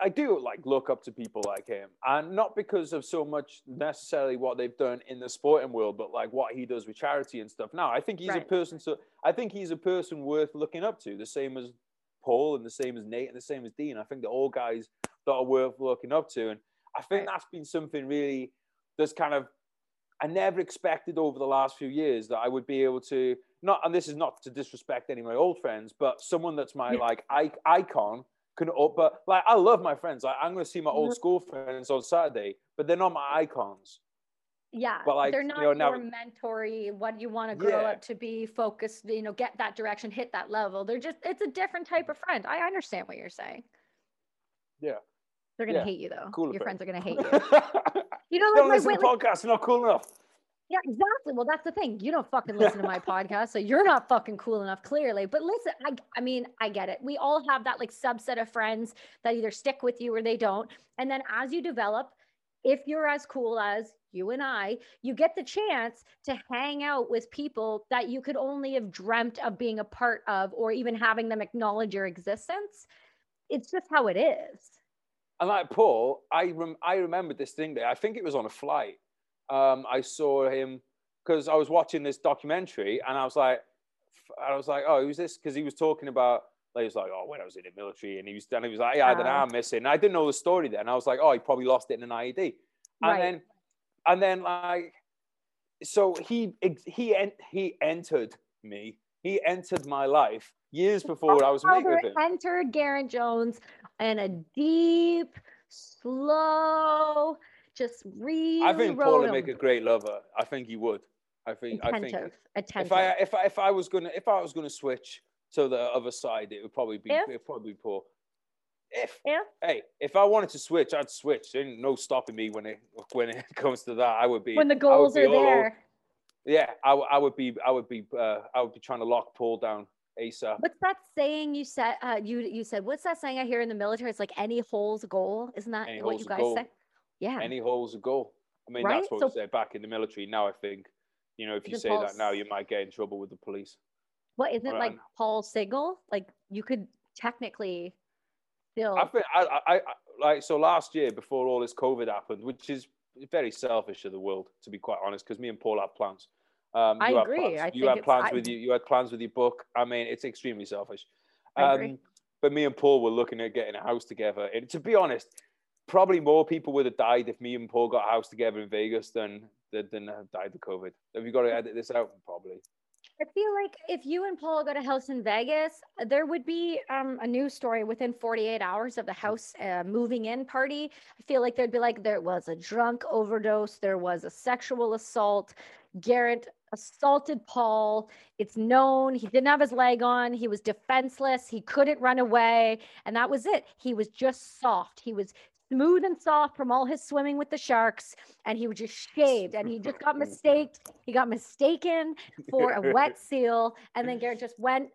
I do like look up to people like him, and not because of so much necessarily what they've done in the sporting world, but like what he does with charity and stuff. Now, I think he's a person. So I think he's a person worth looking up to. The same as Paul, and the same as Nate, and the same as Dean. I think they're all guys that are worth looking up to, and I think Right. that's been something really that's kind of I never expected over the last few years that I would be able to not, and this is not to disrespect any of my old friends, but someone that's my Yeah. like I, icon up- But like I love my friends. Like I'm going to see my old Mhm. school friends on Saturday, but they're not my icons. Yeah, but like, they're not you know, your now, mentory. What you want to grow yeah. up to be, focused. You know, get that direction, hit that level. They're just it's a different type of friend. I understand what you're saying. Yeah. They're gonna yeah. hate you though. Cool your friends are gonna hate [LAUGHS] you. you know, like don't listen to podcasts. They're not cool enough. Yeah, exactly. Well, that's the thing. You don't fucking [LAUGHS] listen to my podcast, so you're not fucking cool enough, clearly. But listen, I, I mean, I get it. We all have that like subset of friends that either stick with you or they don't. And then as you develop, if you're as cool as you and I, you get the chance to hang out with people that you could only have dreamt of being a part of or even having them acknowledge your existence. It's just how it is. And like Paul, I rem- I remember this thing there. I think it was on a flight um, I saw him because I was watching this documentary and I was like, I was like, oh, who's this? Because he was talking about, like, he was like, oh, when I was in the military, and he was, and he was like, yeah, I had an arm missing. I didn't know the story then. I was like, oh, he probably lost it in an IED. And right. then, and then like, so he he he entered me. He entered my life years before I was making with him. Entered Geraint Jones in a deep, slow just really. I think Paul would make a great lover. I think he would. I think. Attentive. I think attentive. If I if I if I was gonna if I was gonna switch to the other side, it would probably be it probably be Paul. If yeah. hey, if I wanted to switch, I'd switch. There ain't no stopping me when it when it [LAUGHS] comes to that. I would be when the goals are there. Yeah, I, I would be I would be uh, I would be trying to lock Paul down ASAP. What's that saying you said? Uh, you you said what's that saying I hear in the military? It's like any hole's a goal. Isn't that any what you guys say? Yeah. Any hole's a goal. I mean, right? that's what so, we said back in the military. Now I think, you know, if you say that now, you might get in trouble with the police. What isn't like Paul Signal? Like you could technically still. I think I, I, I like so last year before all this COVID happened, which is very selfish of the world, to be quite honest, because me and Paul had plans. Um, I agree. I you had plans I... with you. You had plans with your book. I mean, it's extremely selfish. Um, but me and Paul were looking at getting a house together, and to be honest, probably more people would have died if me and Paul got a house together in Vegas than than have died of COVID. Have you got to edit this out? Probably. I feel like if you and Paul got a house in Vegas, there would be um, a news story within 48 hours of the house uh, moving in party. I feel like there'd be like, there was a drunk overdose, there was a sexual assault. Geraint assaulted Paul. It's known he didn't have his leg on. He was defenseless. He couldn't run away. And that was it. He was just soft. He was smooth and soft from all his swimming with the sharks and he was just shaved and he just got mistaked he got mistaken for a wet [LAUGHS] seal and then Geraint just went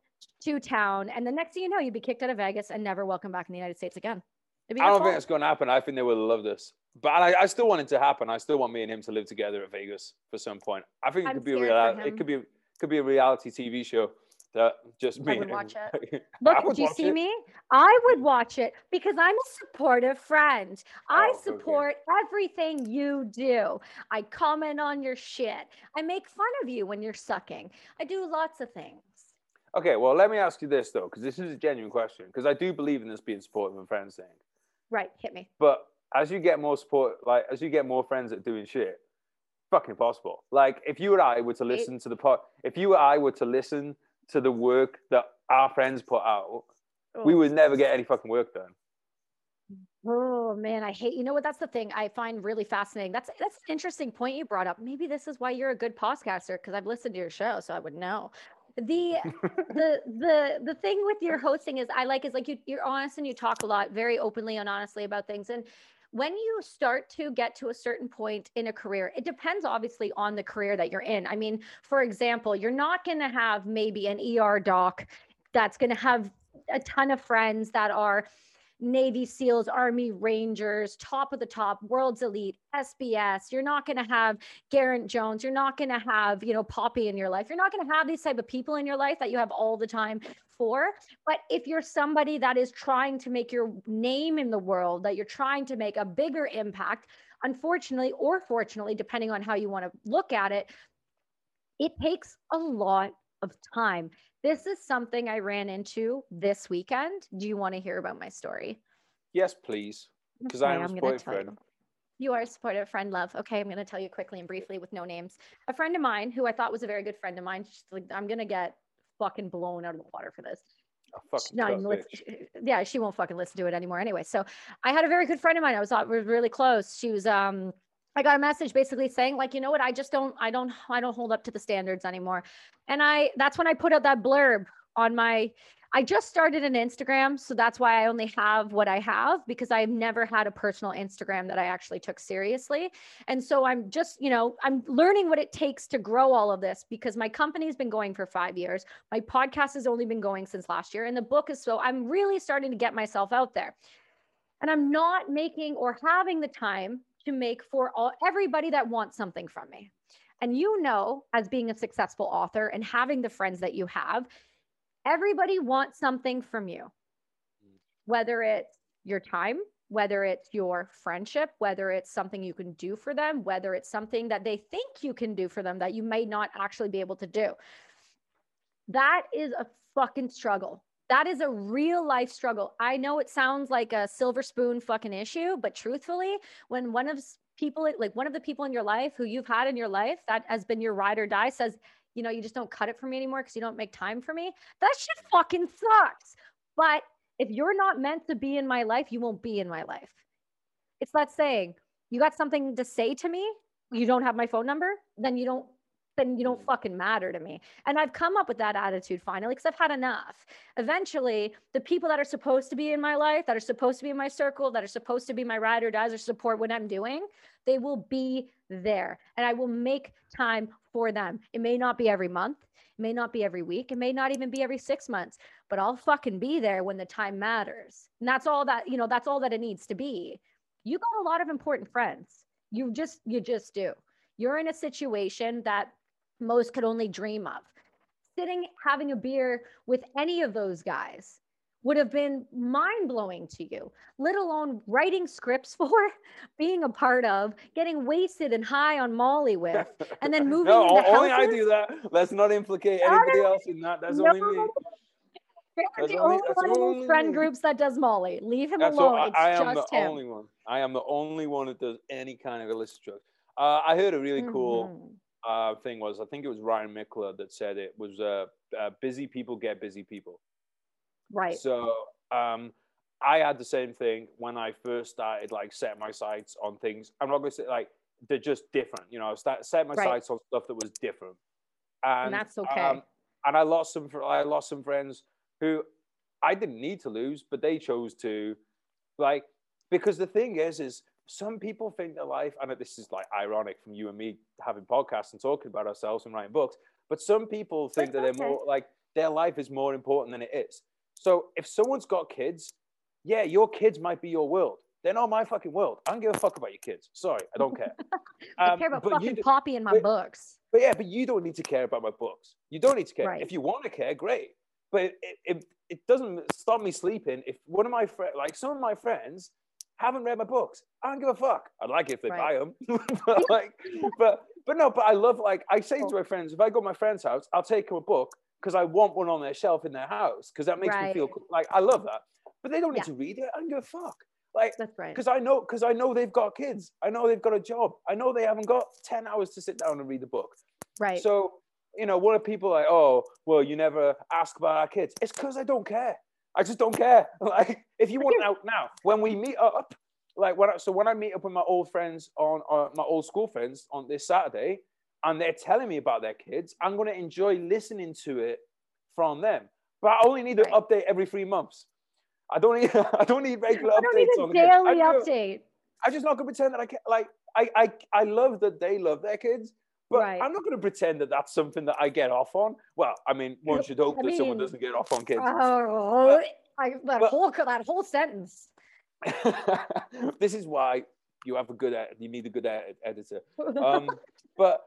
to town and the next thing you know you'd be kicked out of Vegas and never welcome back in the United States again. I don't fault. think it's going to happen. I think they will love this but I, I, still want it to happen. I still want me and him to live together at Vegas for some point. I think it I'm could be a real it could be could be a reality TV show that just me. [LAUGHS] I would watch it. Look, do you see it. me? I would [LAUGHS] watch it because I'm a supportive friend. I oh, support okay. everything you do. I comment on your shit. I make fun of you when you're sucking. I do lots of things. Okay, well, let me ask you this though, because this is a genuine question. Because I do believe in this being supportive and friends thing. Right, hit me. But as you get more support, like as you get more friends at doing shit, fucking possible. Like if you and I were to listen to the pod, if you and I were to listen to the work that our friends put out, oh. we would never get any fucking work done. Oh man, I hate. You know what? That's the thing I find really fascinating. That's that's an interesting point you brought up. Maybe this is why you're a good podcaster because I've listened to your show, so I would know. The [LAUGHS] the the the thing with your hosting is I like is like you you're honest and you talk a lot, very openly and honestly about things. And when you start to get to a certain point in a career, it depends obviously on the career that you're in. I mean, for example, you're not going to have maybe an ER doc that's going to have a ton of friends that are Navy SEALs, Army Rangers, top of the top, world's elite, SBS. You're not going to have Geraint Jones. You're not going to have, you know, Poppy in your life. You're not going to have these type of people in your life that you have all the time for. But if you're somebody that is trying to make your name in the world, that you're trying to make a bigger impact, unfortunately or fortunately, depending on how you want to look at it, it takes a lot of time. This is something I ran into this weekend. Do you want to hear about my story? Yes, please. Because okay, I am a supportive friend. You. you are a supportive friend, love. Okay, I'm going to tell you quickly and briefly with no names. A friend of mine who I thought was a very good friend of mine, she's like, I'm going to get fucking blown out of the water for this. Not even listen, yeah, she won't fucking listen to it anymore anyway. So I had a very good friend of mine. I was thought we were really close. She was um I got a message basically saying like, you know what, I just don't, I don't, I don't hold up to the standards anymore. And I, that's when I put out that blurb on my, I just started an Instagram. So that's why I only have what I have because I've never had a personal Instagram that I actually took seriously. And so I'm just, you know, I'm learning what it takes to grow all of this because my company's been going for five years. My podcast has only been going since last year. And the book is so I'm really starting to get myself out there. And I'm not making or having the time to make for all everybody that wants something from me. And you know, as being a successful author and having the friends that you have, everybody wants something from you, whether it's your time, whether it's your friendship, whether it's something you can do for them, whether it's something that they think you can do for them that you may not actually be able to do. That is a fucking struggle. That is a real life struggle. I know it sounds like a silver spoon fucking issue, but truthfully, when one of people, like one of the people in your life who you've had in your life that has been your ride or die says, you know, you just don't cut it for me anymore because you don't make time for me, that shit fucking sucks. But if you're not meant to be in my life, you won't be in my life. It's that saying, you got something to say to me, you don't have my phone number, then you don't then you don't mm. fucking matter to me. And I've come up with that attitude finally because I've had enough. Eventually, the people that are supposed to be in my life, that are supposed to be in my circle, that are supposed to be my ride or dies or support what I'm doing, they will be there. And I will make time for them. It may not be every month, it may not be every week, it may not even be every six months, but I'll fucking be there when the time matters. And that's all that, you know, that's all that it needs to be. You got a lot of important friends. You just, you just do. You're in a situation that most could only dream of. Sitting having a beer with any of those guys would have been mind blowing to you, let alone writing scripts [LAUGHS] for, being a part of, getting wasted and high on Molly with, and then [LAUGHS] moving. no, only houses. I do that. Let's not implicate anybody else in that. That's no. only me. That's the only, one of those friend me. groups that does Molly. Leave him that's alone. I, I am the him. only one. I am the only one that does any kind of illicit drugs. Uh, I heard a really cool mm-hmm uh, thing was I think it was Ryan Michler that said it was uh, uh, busy people get busy people. Right. So um, I had the same thing when I first started like set my sights on things. I'm not going to say like they're just different. You know, I start, set my right. sights on stuff that was different. And, and that's okay. Um, and I lost some. I lost some friends who I didn't need to lose, but they chose to, like, because the thing is, is some people think their life, and this is like ironic from you and me having podcasts and talking about ourselves and writing books, but some people think that they're more like their life is more important than it is. So if someone's got kids, yeah, your kids might be your world. They're not my fucking world. I don't give a fuck about your kids. Sorry, I don't care. [LAUGHS] I um, care about fucking Poppy and my but, books. But yeah, but you don't need to care about my books. You don't need to care. Right. If you want to care, great. But it, it, it doesn't stop me sleeping. If one of my friends, like some of my friends, haven't read my books. I don't give a fuck. I'd like it if they right. buy them, [LAUGHS] but like, but but no. But I love like I say to my friends, if I go to my friend's house, I'll take them a book because I want one on their shelf in their house because that makes right. me feel like I love that. But they don't need yeah. to read it. I don't give a fuck. Like that's right. Because I know because I know they've got kids. I know they've got a job. I know they haven't got ten hours to sit down and read the book. Right. So you know, what are people like? Oh, well, you never ask about our kids. It's because I don't care. I just don't care. [LAUGHS] Like, if you want out now, when we meet up, like when I, so when I meet up with my old friends on, on my old school friends on this Saturday, and they're telling me about their kids, I'm going to enjoy listening to it from them. But I only need an right. update every three months. I don't need [LAUGHS] I don't need regular I don't updates need a on daily update. I'm just not to pretend that I can't. like I I I love that they love their kids, but right. I'm not going to pretend that that's something that I get off on. Well, I mean, one should hope I that mean, someone doesn't get off on kids. Oh, but, I, that but, whole that whole sentence. [LAUGHS] this is why you have a good you need a good editor. [LAUGHS] Um, but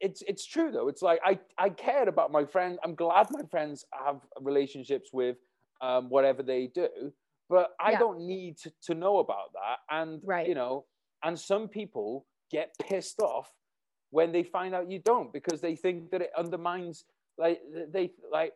it's it's true though. It's like I I cared about my friends. I'm glad my friends have relationships with um, whatever they do, but I yeah. don't need to, to know about that. And right. you know, and some people get pissed off when they find out you don't because they think that it undermines like they like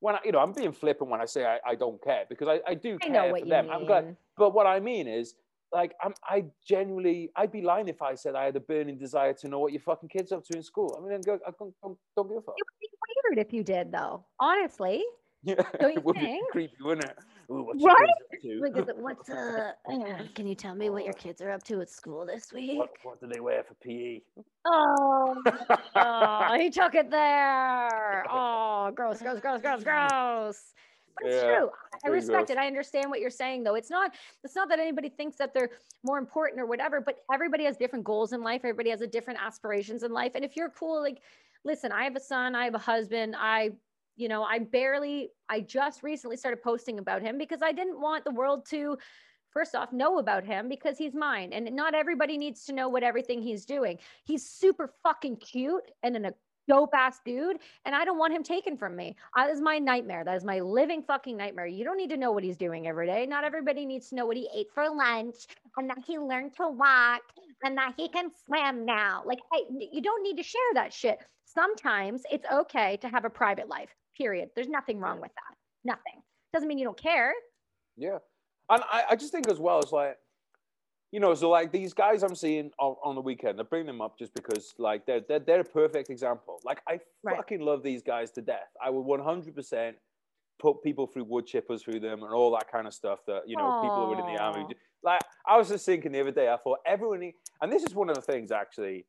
when I, you know I'm being flippant when I say I, I don't care because I, I do care I for them. I'm glad, but what I mean is like I'm I genuinely I'd be lying if I said I had a burning desire to know what your fucking kids up to in school. I mean, I don't, don't, don't give a fuck. It would be weird if you did though. Honestly. [LAUGHS] Yeah, [LAUGHS] it would think? be creepy, wouldn't it? Ooh, what's Right? your Like, is it, [LAUGHS] what's uh, can you tell me what your kids are up to at school this week? What, what do they wear for? PE? Oh, oh, he took it there. [LAUGHS] Oh, gross, gross, gross, gross, gross. But it's Yeah, true. I respect gross. it. I understand what you're saying, though. It's not. It's not that anybody thinks that they're more important or whatever. But everybody has different goals in life. Everybody has a different aspirations in life. And if you're cool, like, listen, I have a son. I have a husband. I, you know, I barely. I just recently started posting about him because I didn't want the world to first off know about him because he's mine. And not everybody needs to know what everything he's doing. He's super fucking cute and an, a dope ass dude and i don't want him taken from me. That is my nightmare. That is my living fucking nightmare. You don't need to know what he's doing every day. Not everybody needs to know what he ate for lunch and that he learned to walk and that he can swim now. Like I, you don't need to share that shit. Sometimes it's okay to have a private life period there's nothing wrong with that nothing doesn't mean you don't care Yeah, and I, I just think as well as like, you know, so like these guys I'm seeing on, on the weekend, I bring them up just because like they're they're, they're a perfect example. Like I Right. fucking love these guys to death. I would 100 percent put people through wood chippers through them and all that kind of stuff that you know people who are in the army. Like I was just thinking the other day, I thought everyone, and this is one of the things actually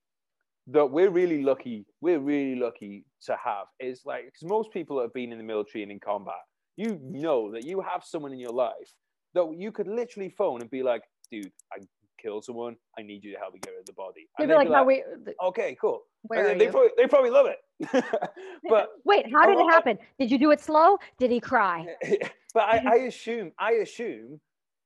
that we're really lucky. We're really lucky to have is like because most people that have been in the military and in combat, you know that you have someone in your life that you could literally phone and be like, dude, I killed someone. I need you to help me get rid of the body. they'd And be they'd like, be how we th- okay, cool. where they you? probably, they probably love it. [LAUGHS] but Wait, how did it happen? Did you do it slow? Did he cry? [LAUGHS] but I, I [LAUGHS] assume, I assume,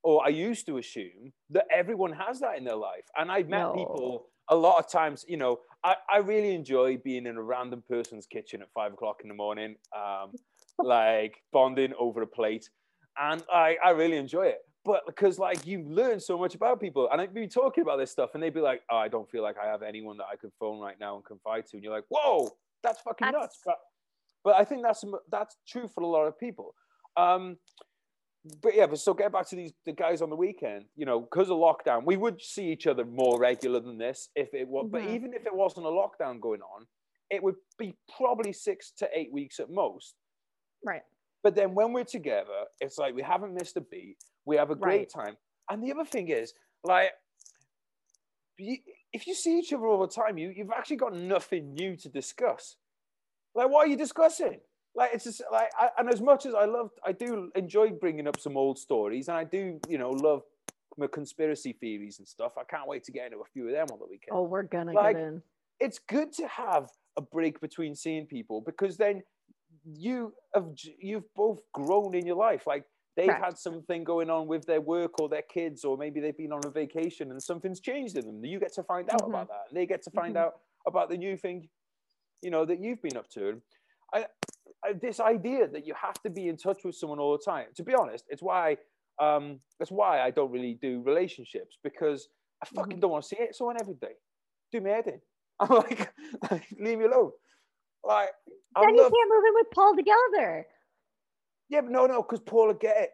or I used to assume that everyone has that in their life. And I've met No. people a lot of times, you know, I, I really enjoy being in a random person's kitchen at five o'clock in the morning, um, [LAUGHS] like bonding over a plate. And I, I really enjoy it. But because like you learn so much about people, and I'd be talking about this stuff, and they'd be like, "Oh, I don't feel like I have anyone that I could phone right now and confide to." And you're like, "Whoa, that's fucking nuts!" But but I think that's that's true for a lot of people. Um, but yeah, but so get back to these the guys on the weekend. You know, because of lockdown, we would see each other more regular than this if it was. But Mhm. even if it wasn't a lockdown going on, it would be probably six to eight weeks at most. Right. But then when we're together, it's like we haven't missed a beat. We have a great time. And the other thing is, like, if you see each other all the time, you you've actually got nothing new to discuss. Like, what are you discussing? Like, it's just like, I, and as much as I love, I do enjoy bringing up some old stories, and I do, you know, love my conspiracy theories and stuff. I can't wait to get into a few of them on the weekend Oh, we're gonna Like, get in. it's good to have a break between seeing people because then you have you've both grown in your life like they've Correct. had something going on with their work or their kids or maybe they've been on a vacation and something's changed in them you get to find out Mhm. about that and they get to find Mhm. out about the new thing you know that you've been up to and I, I this idea that you have to be in touch with someone all the time. To be honest it's why um that's why i don't really do relationships because i fucking don't want to see it someone every day. Do me head in. [LAUGHS] I'm like leave me alone. Like Then you love, can't move in with Paul together. yeah but no no because Paul will get it.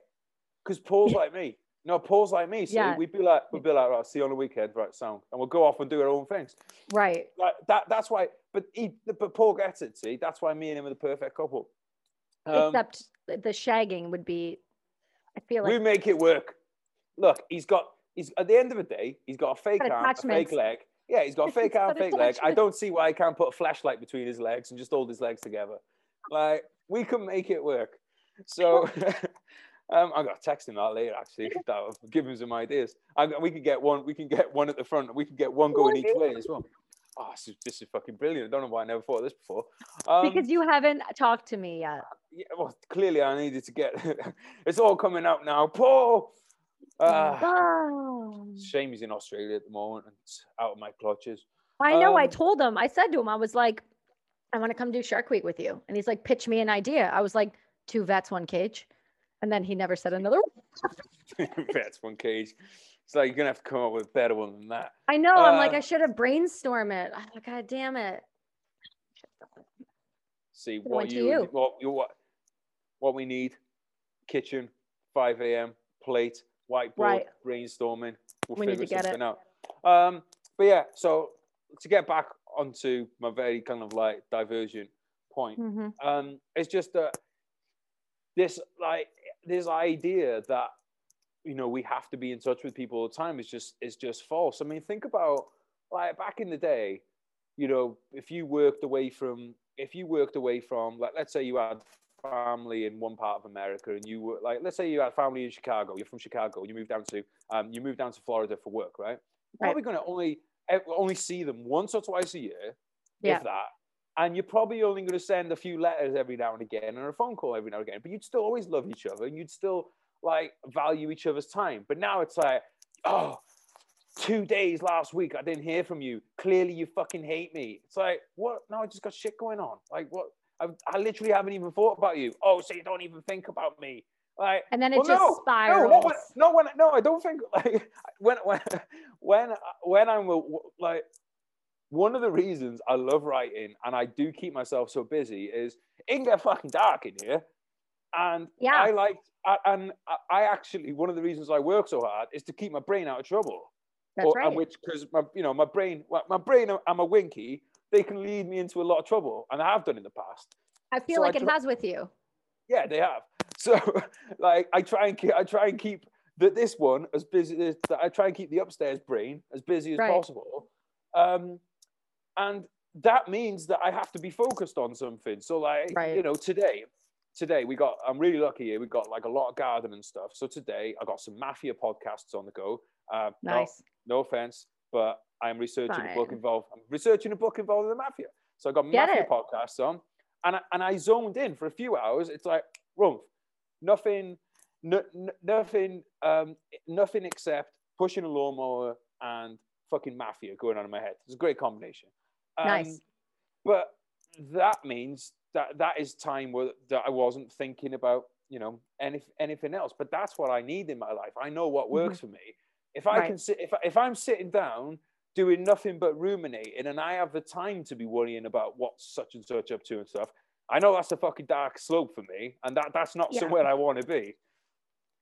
Because paul's like me no paul's like me so Yeah. we'd be like we'd be like right see you on the weekend right sound and we'll go off and do our own things Right. like that that's why but he but paul gets it see that's why me and him are the perfect couple Um, Except the shagging would be. I feel like we make it work. Look, he's got he's at the end of the day, he's got a fake Got arm, a fake leg. Yeah, he's got a [LAUGHS] fake arm, fake leg. I don't see why he can't put a flashlight between his legs and just hold his legs together. Like we can make it work. So [LAUGHS] um, I got to text him that later actually. That will give him some ideas. I, we could get one. We can get one at the front. We can get one going each way as well. Oh, this is, this is fucking brilliant. I don't know why I never thought of this before. Um, because you haven't talked to me yet. yeah, well, clearly I needed to get. [LAUGHS] it's all coming out now, Paul. Uh, oh. shame he's in Australia at the moment and it's out of my clutches. I know. I um, told him. I said to him, I was like, I want to come do Shark Week with you, and he's like, pitch me an idea. I was like, two vets, one cage, and then he never said another. [LAUGHS] That's one cage. It's like you're gonna have to come up with a better one than that. I know. I'm like, Uh, I should have brainstormed it. Oh, God damn it. See what you, you. what you what what we need. Kitchen, 5 a.m. plate, whiteboard, Right. brainstorming. We'll We need figure to get it. something out. Um, but yeah, so to get back onto my very kind of like divergent point, Mhm. um, it's just that this like this idea that you know we have to be in touch with people all the time is just is just false. I mean, think about like back in the day, you know, if you worked away from if you worked away from like let's say you had family in one part of America and you were like let's say you had family in Chicago, you're from Chicago, you moved down to um, you moved down to Florida for work, right? right. Probably going to only eh, only see them once or twice a year, yeah. if that. And you're probably only going to send a few letters every now and again and a phone call every now and again, but you'd still always love each other and you'd still like value each other's time. But now it's like, oh, two days last week I didn't hear from you. Clearly you fucking hate me. It's like, what? No, I just got shit going on. Like, what? I, I literally haven't even thought about you. Oh, so you don't even think about me. Like, and then it well, just no, spirals. No, when, no, when, no, I don't think [LAUGHS] like when when when when I'm like one of the reasons I love writing and I do keep myself so busy is it can get fucking dark in here, and yeah. I like and I actually one of the reasons I work so hard is to keep my brain out of trouble. That's or, right. Which because my you know my brain my brain and my winky they can lead me into a lot of trouble, and I have done in the past. I feel so like I it has with you. Yeah, they have. [LAUGHS] So like I try and keep I try and keep that this one as busy as I try and keep the upstairs brain as busy as right. possible. Um, and that means that I have to be focused on something. So like right. you know today today we got i'm really lucky here we got like a lot of garden and stuff so today i got some mafia podcasts on the go uh, nice no, no offense but i'm researching Fine. a book involved i'm researching a book involved in the mafia so i got Get mafia it. podcasts on and I, and I zoned in for a few hours it's like Rumph, nothing nothing um, nothing except pushing a lawnmower and fucking mafia going on in my head it's a great combination um, nice but that means that that is time where that I wasn't thinking about you know any, anything else. But that's what I need in my life. I know what works mm-hmm. for me. If I right. can sit, if if I'm sitting down doing nothing but ruminating, and I have the time to be worrying about what such and such up to and stuff, I know that's a fucking dark slope for me, and that that's not yeah. somewhere I want to be.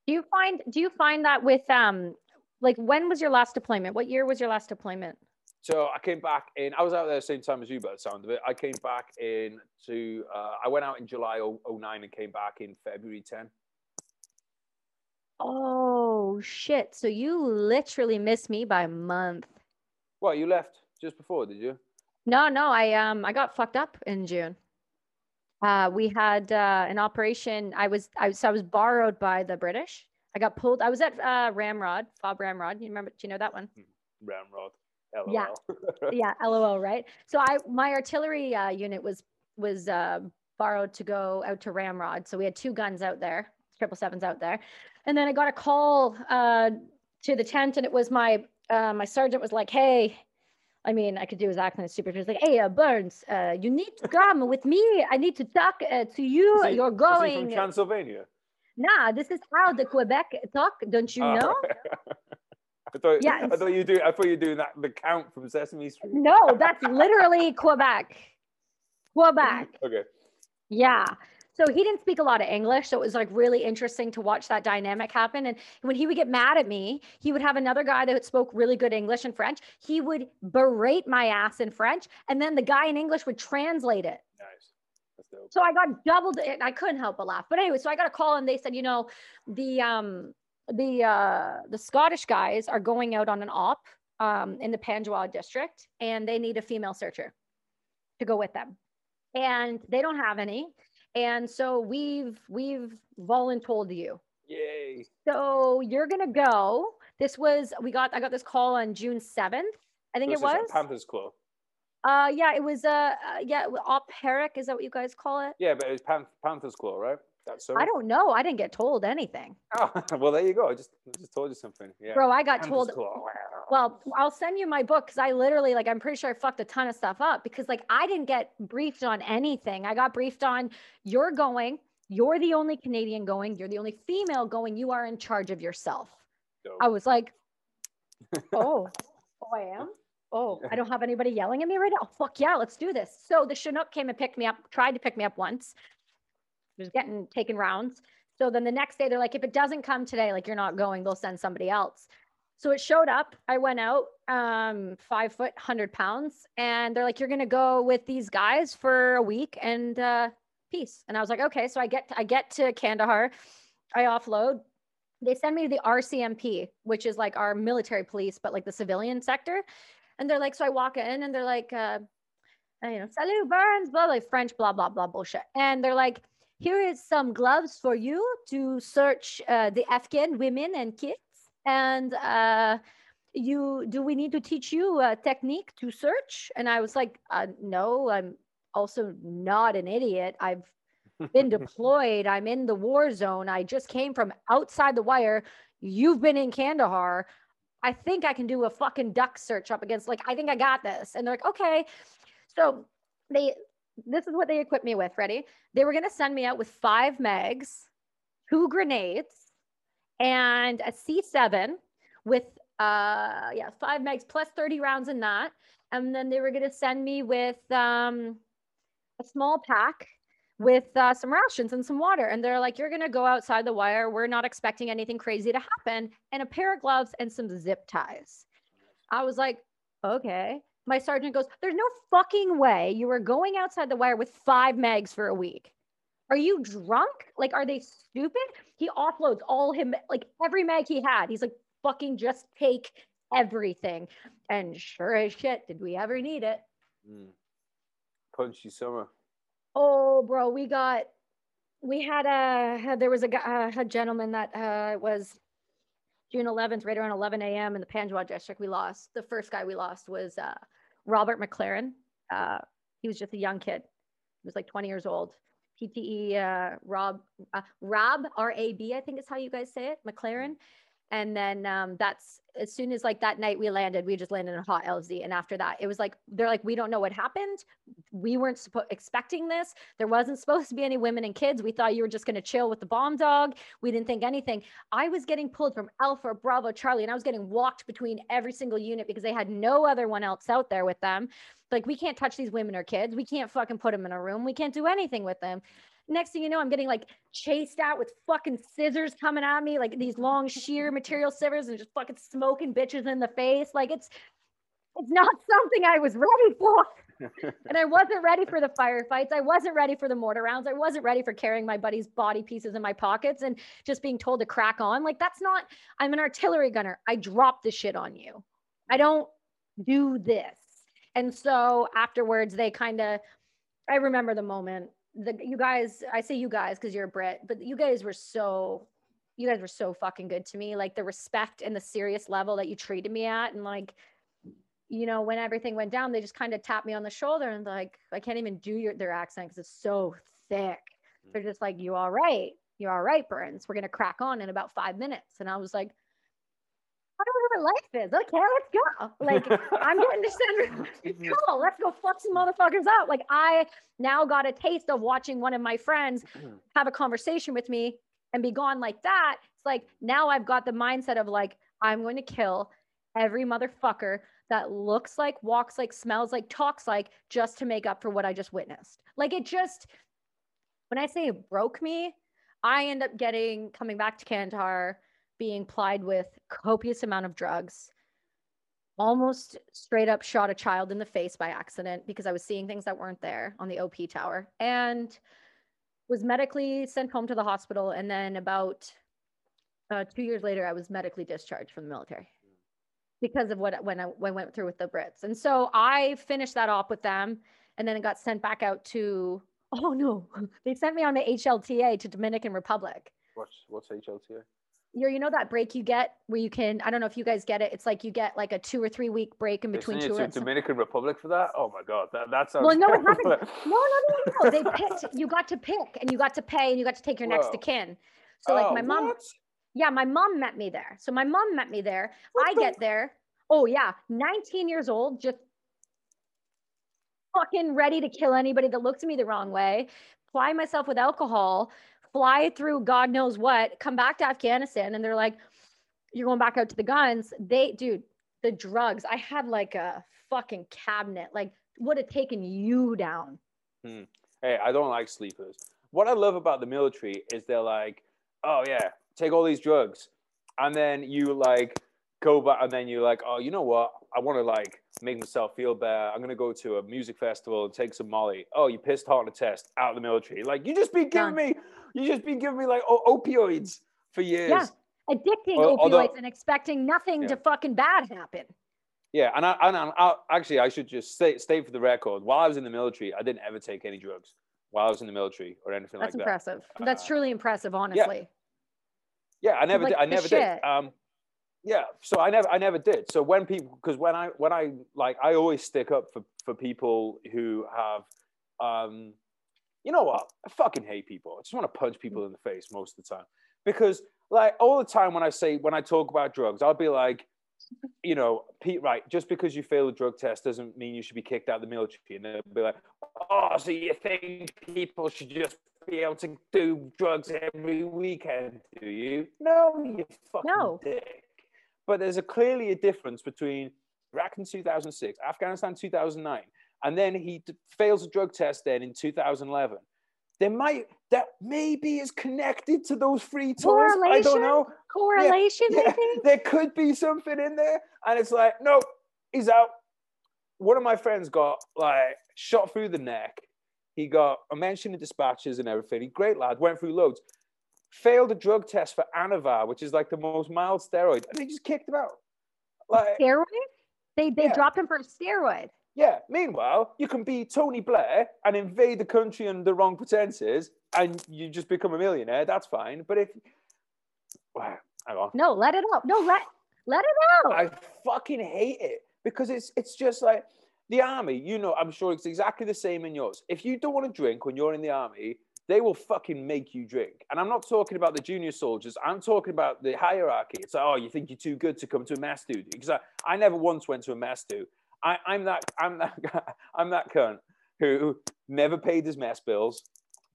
Do you find do you find that with um like when was your last deployment? What year was your last deployment? So I came back in, I was out there the same time as you, by the sound of it. I came back in to, uh, I went out in July 09 and came back in February 10. Oh, shit. So you literally missed me by a month. Well, you left just before, did you? No, no. I um I got fucked up in June. Uh, we had uh, an operation. I was I was I was borrowed by the British. I got pulled. I was at uh, Ramrod, Fob Ramrod. You remember? Do you know that one? Hmm, Ramrod. LOL. Yeah, [LAUGHS] yeah, LOL, right? So I my artillery uh, unit was was uh, borrowed to go out to Ramrod. So we had two guns out there, triple sevens out there, and then I got a call uh, to the tent, and it was my uh, my sergeant was like, "Hey." I mean, I could do his accent super. He's like, "Hey, uh, Burns, uh, you need to come with me. I need to talk uh, to you. He, You're going." from Transylvania. Nah, this is how the Quebec talk. Don't you ah, know? [LAUGHS] I thought, yes. I thought you do. I thought you were doing that the count from Sesame Street. No, that's literally Quebec. Quebec. [LAUGHS] Okay. Yeah. So he didn't speak a lot of English, so it was like really interesting to watch that dynamic happen. And when he would get mad at me, he would have another guy that spoke really good English and French. He would berate my ass in French, and then the guy in English would translate it. Nice. So I got doubled. And I couldn't help but laugh. But anyway, so I got a call and they said, you know, the um the uh, the Scottish guys are going out on an op um, in the Panjwai district, and they need a female searcher to go with them, and they don't have any, and so we've we've voluntold you. Yay! So you're gonna go. This was we got I got this call on June seventh. I think so it was Panthers Claw. Uh, yeah, it was uh, uh yeah, op Herrick. Is that what you guys call it? Yeah, but it was Pan- Panthers Claw, right? That's so. I don't know. I didn't get told anything. Oh, [LAUGHS] well, there you go. I just, I just told you something. Yeah. Bro, I got told. [LAUGHS] Well, I'll send you my book because I literally, like, I'm pretty sure I fucked a ton of stuff up because, like, I didn't get briefed on anything. I got briefed on you're going, you're the only Canadian going, you're the only female going, you are in charge of yourself. Dope. I was like, [LAUGHS] oh, oh, I am. Oh, I don't have anybody yelling at me right now. Oh, fuck yeah, let's do this. So the Chinook came and picked me up, tried to pick me up once was getting taken rounds. So then the next day they're like, if it doesn't come today, like you're not going, they'll send somebody else. So it showed up. I went out, um, five foot, hundred pounds, and they're like, you're gonna go with these guys for a week and uh, peace. And I was like, okay. So I get to, I get to Kandahar, I offload. They send me to the RCMP, which is like our military police, but like the civilian sector. And they're like, so I walk in and they're like, uh, you know, salut Burns, blah, blah, French, blah, blah, blah, bullshit. And they're like, here is some gloves for you to search uh, the Afghan women and kids. And uh, you, do we need to teach you a technique to search? And I was like, uh, no, I'm also not an idiot. I've [LAUGHS] been deployed. I'm in the war zone. I just came from outside the wire. You've been in Kandahar. I think I can do a fucking duck search up against, like, I think I got this. And they're like, okay. So they, this is what they equipped me with. Ready? They were going to send me out with five mags, two grenades, and a C7 with, uh, yeah, five mags plus 30 rounds in that. And then they were going to send me with um, a small pack with uh, some rations and some water. And they're like, you're going to go outside the wire. We're not expecting anything crazy to happen. And a pair of gloves and some zip ties. I was like, okay. My sergeant goes, there's no fucking way you are going outside the wire with five megs for a week. Are you drunk? Like, are they stupid? He offloads all him, like every mag he had. He's like, fucking just take everything. And sure as shit, did we ever need it? Mm. Punchy summer. Oh, bro, we got, we had a, there was a, uh, a gentleman that uh, was June 11th, right around 11 a.m. in the Panjwai district. We lost. The first guy we lost was uh, Robert McLaren. Uh, he was just a young kid. He was like 20 years old. PTE uh, Rob, uh, Rob R A B, I think is how you guys say it, McLaren and then um, that's as soon as like that night we landed we just landed in a hot lz and after that it was like they're like we don't know what happened. We weren't suppo- expecting this. There wasn't supposed to be any women and kids. We thought you were just going to chill with the bomb dog. We didn't think anything. I was getting pulled from alpha bravo charlie and i was getting walked between every single unit because they had no other one else out there with them. Like we can't touch these women or kids. We can't fucking put them in a room. We can't do anything with them next thing you know, I'm getting like chased out with fucking scissors coming at me, like these long sheer [LAUGHS] material scissors and just fucking smoking bitches in the face. Like it's it's not [LAUGHS] something I was ready for. and I wasn't ready for the firefights. I wasn't ready for the mortar rounds. I wasn't ready for carrying my buddy's body pieces in my pockets and just being told to crack on. Like that's not I'm an artillery gunner. I drop the shit on you. I don't do this. And so afterwards they kind of I remember the moment the you guys i say you guys because you're a brit but you guys were so you guys were so fucking good to me. Like the respect and the serious level that you treated me at and like you know when everything went down they just kind of tapped me on the shoulder and like i can't even do your their accent because it's so thick. Mm. They're just like you all right? You're all right burns? We're gonna crack on in about five minutes. And i was like whatever life is. Okay, let's go. Like I'm getting to send. Cool, let's go fuck some motherfuckers out. Like I now got a taste of watching one of my friends [CLEARS THROAT] have a conversation with me and be gone like that. It's like now I've got the mindset of like I'm going to kill every motherfucker that looks like, walks like, smells like, talks like, just to make up for what I just witnessed. Like it just, when I say it broke me, I end up getting coming back to Kandahar being plied with copious amount of drugs almost straight up shot a child in the face by accident because I was seeing things that weren't there on the OP tower and was medically sent home to the hospital. And then about uh, two years later, I was medically discharged from the military because of what when I, when I went through with the Brits. And so I finished that off with them and then it got sent back out to, oh no, [LAUGHS] they sent me on the HLTA to Dominican Republic. What's, what's HLTA? You're you know that break you get where you can I don't know if you guys get it. It's like you get like a two or three week break in between two. To Dominican Republic for that? Oh my god, that that sounds. Well, no, it happened. No, no, no, no. They [LAUGHS] picked. You got to pick, and you got to pay, and you got to take your Whoa. next of kin. So like oh, my mom. What? Yeah, my mom met me there. So my mom met me there. What I the? get there. Oh yeah, 19 years old, just fucking ready to kill anybody that looks at me the wrong way. Ply myself with alcohol fly through God knows what, come back to Afghanistan, and they're like, you're going back out to the guns. They, dude, the drugs. I had like a fucking cabinet, like would have taken you down. Hmm. Hey, I don't like sleepers. What I love about the military is they're like, oh yeah, take all these drugs, and then you like go back, and then you're like, oh, you know what? I want to like make myself feel better. I'm gonna go to a music festival and take some Molly. Oh, you pissed hot on a test out of the military. Like you just be giving me you just been giving me like opioids for years. Yeah, addicting opioids although, and expecting nothing yeah. to fucking bad happen. Yeah, and I, and I, I, actually I should just say, state for the record. While I was in the military, I didn't ever take any drugs while I was in the military or anything That's like that. That's impressive. That's uh, truly impressive, honestly. Yeah, yeah I never like did. I never shit. did. Um, yeah, so I never, I never did. So when people, because when I, when I like, I always stick up for for people who have, um, you know what? I fucking hate people. I just want to punch mm. people in the face most of the time because, like, all the time when I say when I talk about drugs, I'll be like, you know, Pete, right, just because you fail a drug test doesn't mean you should be kicked out of the military. And they'll be like, oh, so you think people should just be able to do drugs every weekend, do you? No, you fucking no. dick. But there's a clearly a difference between Iraq in 2006, Afghanistan 2009, and then he fails a drug test then in 2011 there might that maybe is connected to those free tours. I don't know. Correlation, yeah, yeah. There could be something in there. And it's like, nope, he's out. One of my friends got like shot through the neck. He got a mention in dispatches and everything. He great lad, went through loads. Failed a drug test for Anavar, which is like the most mild steroid, and they just kicked him out. Like steroid? They they yeah. dropped him for a steroid. Yeah. Meanwhile, you can be Tony Blair and invade the country under the wrong pretenses, and you just become a millionaire. That's fine. But if, well, hang on. No, let it out. No, let let it out. I fucking hate it because it's it's just like the army. You know, I'm sure it's exactly the same in yours. If you don't want to drink when you're in the army, they will fucking make you drink. And I'm not talking about the junior soldiers. I'm talking about the hierarchy. It's like, oh, you think you're too good to come to a mess dude? Because I, I never once went to a mess do. I, I'm that I'm that [LAUGHS] I'm that cunt who never paid his mess bills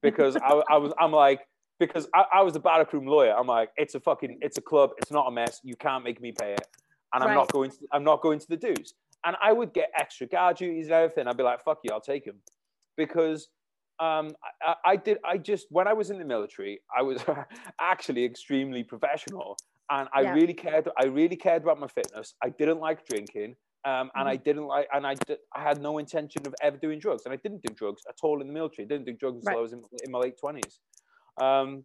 because I, I was I'm like because I, I was the backroom lawyer. I'm like it's a fucking it's a club. It's not a mess. You can't make me pay it, and I'm right. not going to I'm not going to the dues. And I would get extra guard duties and everything. I'd be like, fuck you, I'll take him because um, I, I, did. I just when I was in the military, I was [LAUGHS] actually extremely professional, and I yeah. really cared. I really cared about my fitness. I didn't like drinking. Um, and I mm-hmm. didn't like, and I, I had no intention of ever doing drugs, and I didn't do drugs at all in the military. I didn't do drugs until right. I was in, in my late twenties. Um,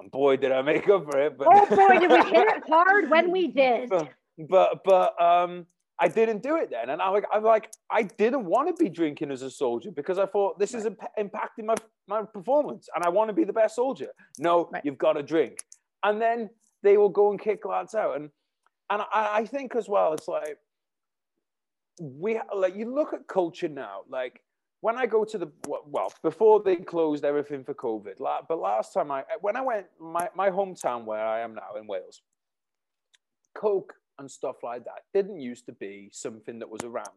and boy, did I [LAUGHS] make up for it! But oh boy, did we [LAUGHS] hit it hard when we did. But but, but um, I didn't do it then, and I like I'm like I didn't want to be drinking as a soldier because I thought this is imp- impacting my my performance, and I want to be the best soldier. No, right. you've got to drink, and then they will go and kick lads out, and and I, I think as well, it's like we like you look at culture now like when i go to the well before they closed everything for covid but last time i when i went my, my hometown where i am now in wales coke and stuff like that didn't used to be something that was around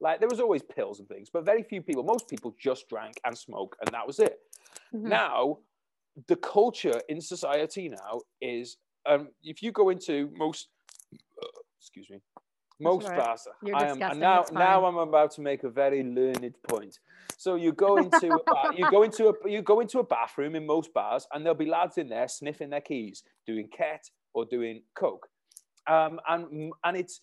like there was always pills and things but very few people most people just drank and smoked and that was it mm-hmm. now the culture in society now is um, if you go into most uh, excuse me most right. bars. I am and now now I'm about to make a very learned point. So you go [LAUGHS] into a, you go into a you go into a bathroom in most bars, and there'll be lads in there sniffing their keys, doing ket or doing coke, um, and and it's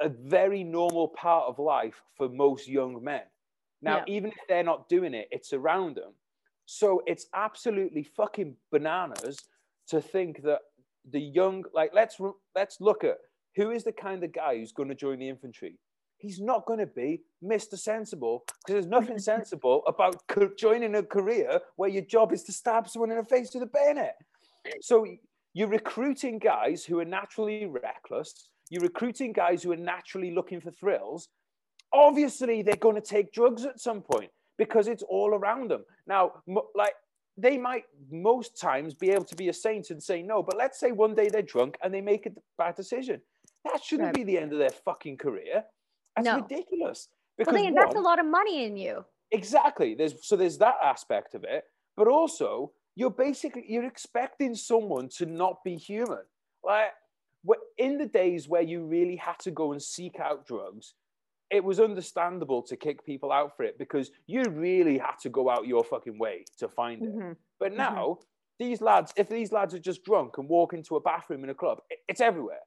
a very normal part of life for most young men. Now, yeah. even if they're not doing it, it's around them. So it's absolutely fucking bananas to think that the young like let's let's look at who is the kind of guy who's going to join the infantry? He's not going to be Mr. Sensible because there's nothing [LAUGHS] sensible about co- joining a career where your job is to stab someone in the face with a bayonet. So you're recruiting guys who are naturally reckless. You're recruiting guys who are naturally looking for thrills. Obviously, they're going to take drugs at some point because it's all around them. Now, like they might most times be able to be a saint and say no, but let's say one day they're drunk and they make a bad decision. That shouldn't right. be the end of their fucking career. That's no. ridiculous. Because well, they invest one, a lot of money in you. Exactly. There's so there's that aspect of it, but also you're basically you're expecting someone to not be human. Like in the days where you really had to go and seek out drugs, it was understandable to kick people out for it because you really had to go out your fucking way to find it. Mm-hmm. But now, mm-hmm. these lads, if these lads are just drunk and walk into a bathroom in a club, it's everywhere.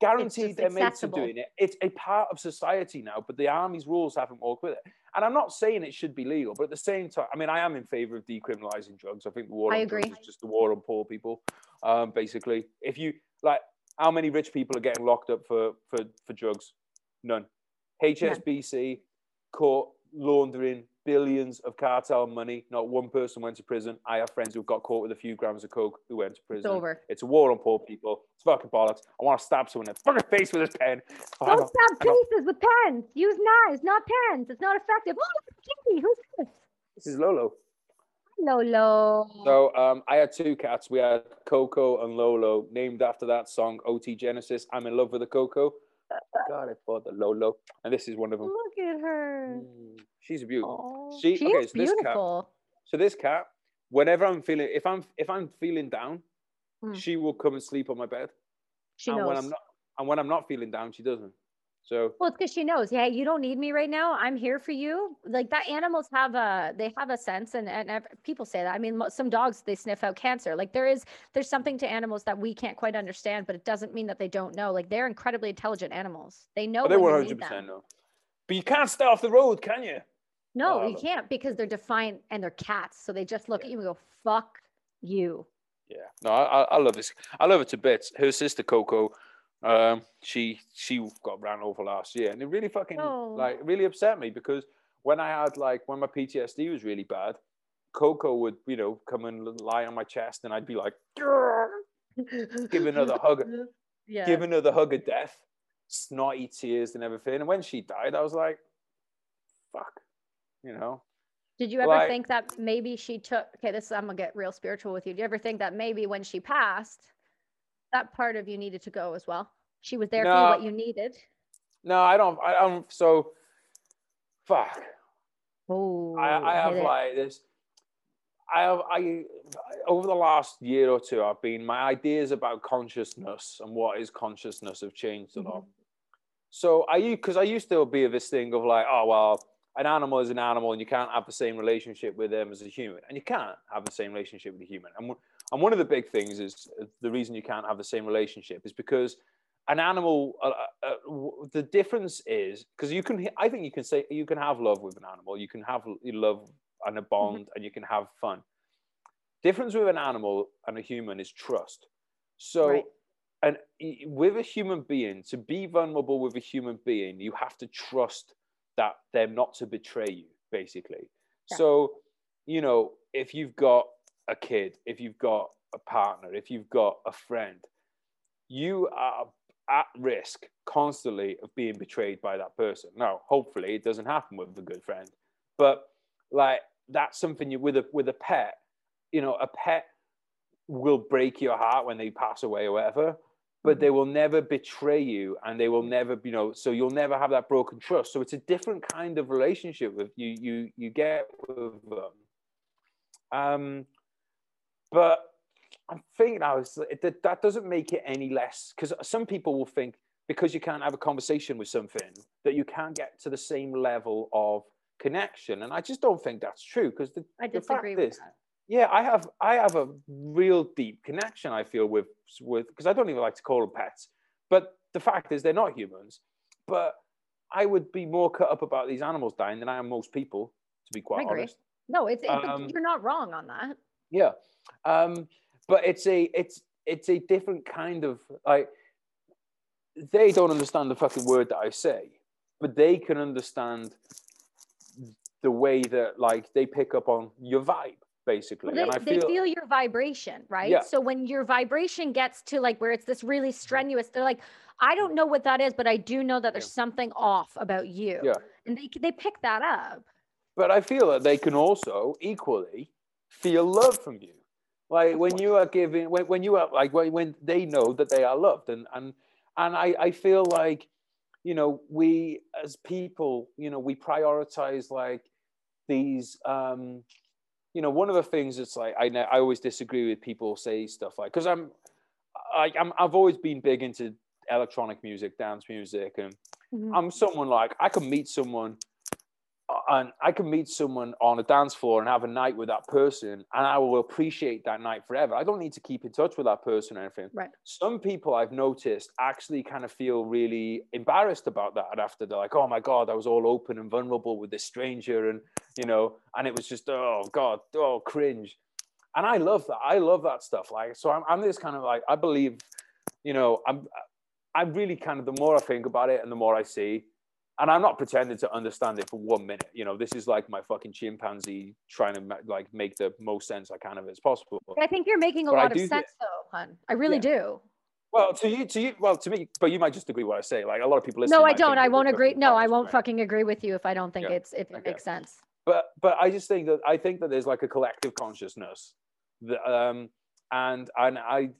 Guaranteed their made to doing it. It's a part of society now, but the army's rules haven't walked with it. And I'm not saying it should be legal, but at the same time, I mean, I am in favor of decriminalizing drugs. I think the war I on agree. drugs is just a war on poor people. Um, basically, if you like, how many rich people are getting locked up for for for drugs? None. HSBC caught laundering billions of cartel money. Not one person went to prison. I have friends who got caught with a few grams of coke who went to prison. It's over. It's a war on poor people. It's fucking bollocks. I want to stab someone in the fucking face with a pen. Don't stab faces with pens. Use knives, not pens. It's not effective. Oh, Kitty, Who's this? This is Lolo. Lolo. So um, I had two cats. We had Coco and Lolo, named after that song, OT Genasis. I'm in love with the Coco. [LAUGHS] God, I bought the Lolo, and this is one of them. Look at her. Mm, she's beautiful. Aww. She, she okay, so beautiful. Cat, so this cat, whenever I'm feeling, if I'm if I'm feeling down, mm. she will come and sleep on my bed. She and knows. When I'm not, and when I'm not feeling down, she doesn't. So well, it's because she knows, yeah, you don't need me right now. I'm here for you. Like that, animals have a they have a sense, and and people say that. I mean, some dogs they sniff out cancer. Like there is there's something to animals that we can't quite understand, but it doesn't mean that they don't know. Like they're incredibly intelligent animals. They know. Oh, they 100 percent know. But you can't stay off the road, can you? No, oh, you can't because they're defiant and they're cats. So they just look yeah. at you and go, "Fuck you." Yeah, no, I, I love this. I love it to bits. Her sister Coco um, she she got ran over last year, and it really fucking oh. like really upset me because when I had like when my PTSD was really bad, Coco would you know come and lie on my chest, and I'd be like, [LAUGHS] give another hug, yeah. give another hug of death, snotty tears and everything. And when she died, I was like, fuck, you know. Did you ever like, think that maybe she took? Okay, this I'm gonna get real spiritual with you. Do you ever think that maybe when she passed? that part of you needed to go as well. She was there no, for what you needed. No, I don't. I don't. So, fuck. Oh, I, I have like this. I have I over the last year or two, I've been my ideas about consciousness and what is consciousness have changed a lot. Mm-hmm. So I because I used to be of this thing of like, oh well, an animal is an animal, and you can't have the same relationship with them as a human, and you can't have the same relationship with a human. And and one of the big things is uh, the reason you can't have the same relationship is because an animal, uh, uh, the difference is because you can, I think you can say you can have love with an animal, you can have love and a bond, mm-hmm. and you can have fun. Difference with an animal and a human is trust. So, right. and with a human being, to be vulnerable with a human being, you have to trust that them not to betray you, basically. Yeah. So, you know, if you've got a kid, if you've got a partner, if you've got a friend, you are at risk constantly of being betrayed by that person. Now, hopefully, it doesn't happen with a good friend, but like that's something you with a with a pet. You know, a pet will break your heart when they pass away or whatever, but they will never betray you, and they will never, you know, so you'll never have that broken trust. So it's a different kind of relationship with you. You you get with them. Um, but I'm thinking now, that, that doesn't make it any less because some people will think because you can't have a conversation with something that you can't get to the same level of connection. And I just don't think that's true because the, I disagree the fact with is, that. Yeah, I have I have a real deep connection. I feel with with because I don't even like to call them pets, but the fact is they're not humans. But I would be more cut up about these animals dying than I am most people, to be quite honest. No, it's, it's um, you're not wrong on that. Yeah, um, but it's a it's it's a different kind of like they don't understand the fucking word that I say, but they can understand the way that like they pick up on your vibe basically. Well, they, feel, they feel your vibration, right? Yeah. So when your vibration gets to like where it's this really strenuous, they're like, I don't know what that is, but I do know that there's something off about you. Yeah. And they they pick that up. But I feel that they can also equally feel love from you. Like when you are giving, when, when you are like when, when they know that they are loved, and and and I I feel like, you know, we as people, you know, we prioritize like these. um you know, one of the things that's like I know I always disagree with people say stuff like because I'm I, I'm I've always been big into electronic music, dance music, and mm-hmm. I'm someone like I can meet someone and I can meet someone on a dance floor and have a night with that person, and I will appreciate that night forever. I don't need to keep in touch with that person or anything. Right. Some people I've noticed actually kind of feel really embarrassed about that after they're like, "Oh my god, I was all open and vulnerable with this stranger," and you know, and it was just, "Oh god, oh cringe," and I love that. I love that stuff. Like, so I'm, I'm this kind of like, I believe, you know, I'm, I'm really kind of the more I think about it and the more I see and I'm not pretending to understand it for one minute. You know, this is like my fucking chimpanzee trying to like make the most sense I can of it as possible. I think you're making a but lot of sense, th- though, hun. I really yeah. do. Well, to you, to you, well, to me, but you might just agree what I say. Like a lot of people listen. No, I don't. I won't agree. No, I won't fucking agree with you if I don't think yeah. it's if it okay. makes sense. But but I just think that I think that there's like a collective consciousness that um and and I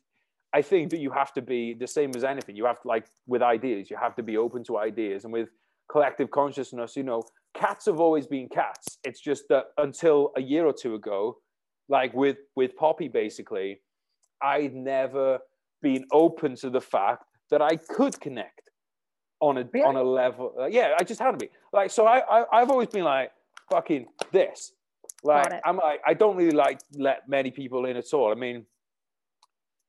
I think that you have to be the same as anything. You have to like with ideas, you have to be open to ideas, and with collective consciousness, you know, cats have always been cats. It's just that until a year or two ago, like with with Poppy, basically, I'd never been open to the fact that I could connect on a really? on a level. Uh, yeah, I just had to be like. So I, I I've always been like fucking this. Like I'm like I don't really like let many people in at all. I mean,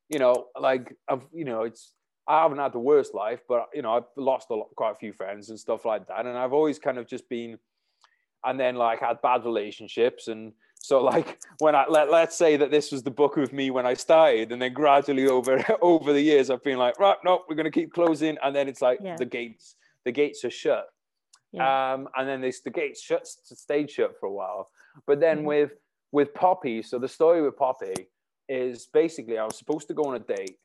you know, like I've you know it's I haven't had the worst life, but you know, I've lost a lot, quite a few friends and stuff like that. And I've always kind of just been, and then like had bad relationships. And so [LAUGHS] like when I let let's say that this was the book of me when I started, and then gradually over [LAUGHS] over the years, I've been like, right, no, we're gonna keep closing, and then it's like yeah. the gates, the gates are shut. Yeah. Um, and then this the gates shut stayed shut for a while. But then mm-hmm. with with Poppy, so the story with Poppy is basically I was supposed to go on a date,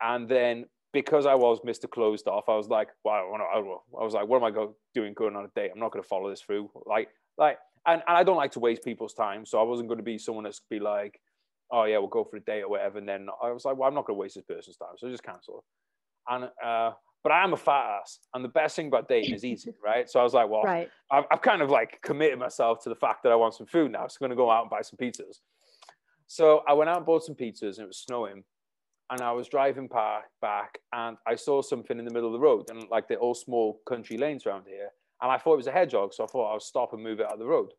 and then because I was Mr. Closed Off, I was like, wow, I was like, what am I go, doing going on a date? I'm not going to follow this through. Like, like, and, and I don't like to waste people's time. So I wasn't going to be someone that's be like, oh yeah, we'll go for a date or whatever. And then I was like, well, I'm not going to waste this person's time. So I just cancel. And, uh, but I am a fat ass. And the best thing about dating is eating, [LAUGHS] right? So I was like, well, right. I've, I've kind of like committed myself to the fact that I want some food now. So I'm going to go out and buy some pizzas. So I went out and bought some pizzas and it was snowing and I was driving back, back and I saw something in the middle of the road and like they're all small country lanes around here. And I thought it was a hedgehog. So I thought I'll stop and move it out of the road.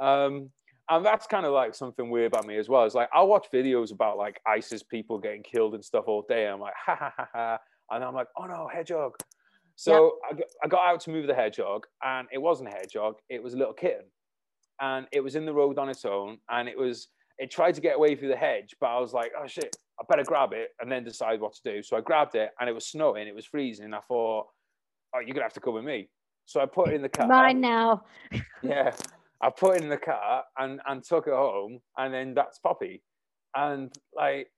Um, and that's kind of like something weird about me as well. It's like I watch videos about like ISIS people getting killed and stuff all day. And I'm like, [LAUGHS] ha ha ha ha. And I'm like, oh no, hedgehog. So yep. I got out to move the hedgehog and it wasn't a hedgehog, it was a little kitten. And it was in the road on its own. And it was, it tried to get away through the hedge, but I was like, oh shit, I better grab it and then decide what to do. So I grabbed it and it was snowing, it was freezing. I thought, oh, you're gonna have to come with me. So I put it in the car. Mine now. [LAUGHS] yeah. I put it in the car and, and took it home and then that's Poppy. And like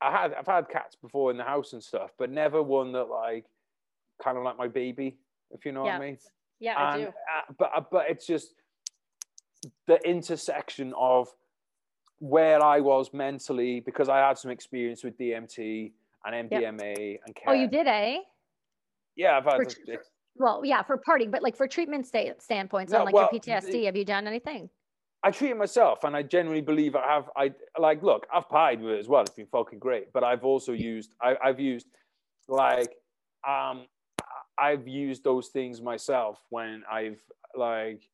I had I've had cats before in the house and stuff, but never one that like kind of like my baby, if you know yeah. what I mean. Yeah, and, I do. Uh, but uh, but it's just the intersection of where I was mentally because I had some experience with DMT and MDMA yep. and K. Oh, you did, eh? Yeah, I've had. For, well, yeah, for partying, but like for treatment sta- standpoints no, on like well, your PTSD, have you done anything? I treat it myself, and I genuinely believe I have. I like look, I've pied with it as well. It's been fucking great, but I've also used. I, I've used like um I've used those things myself when I've like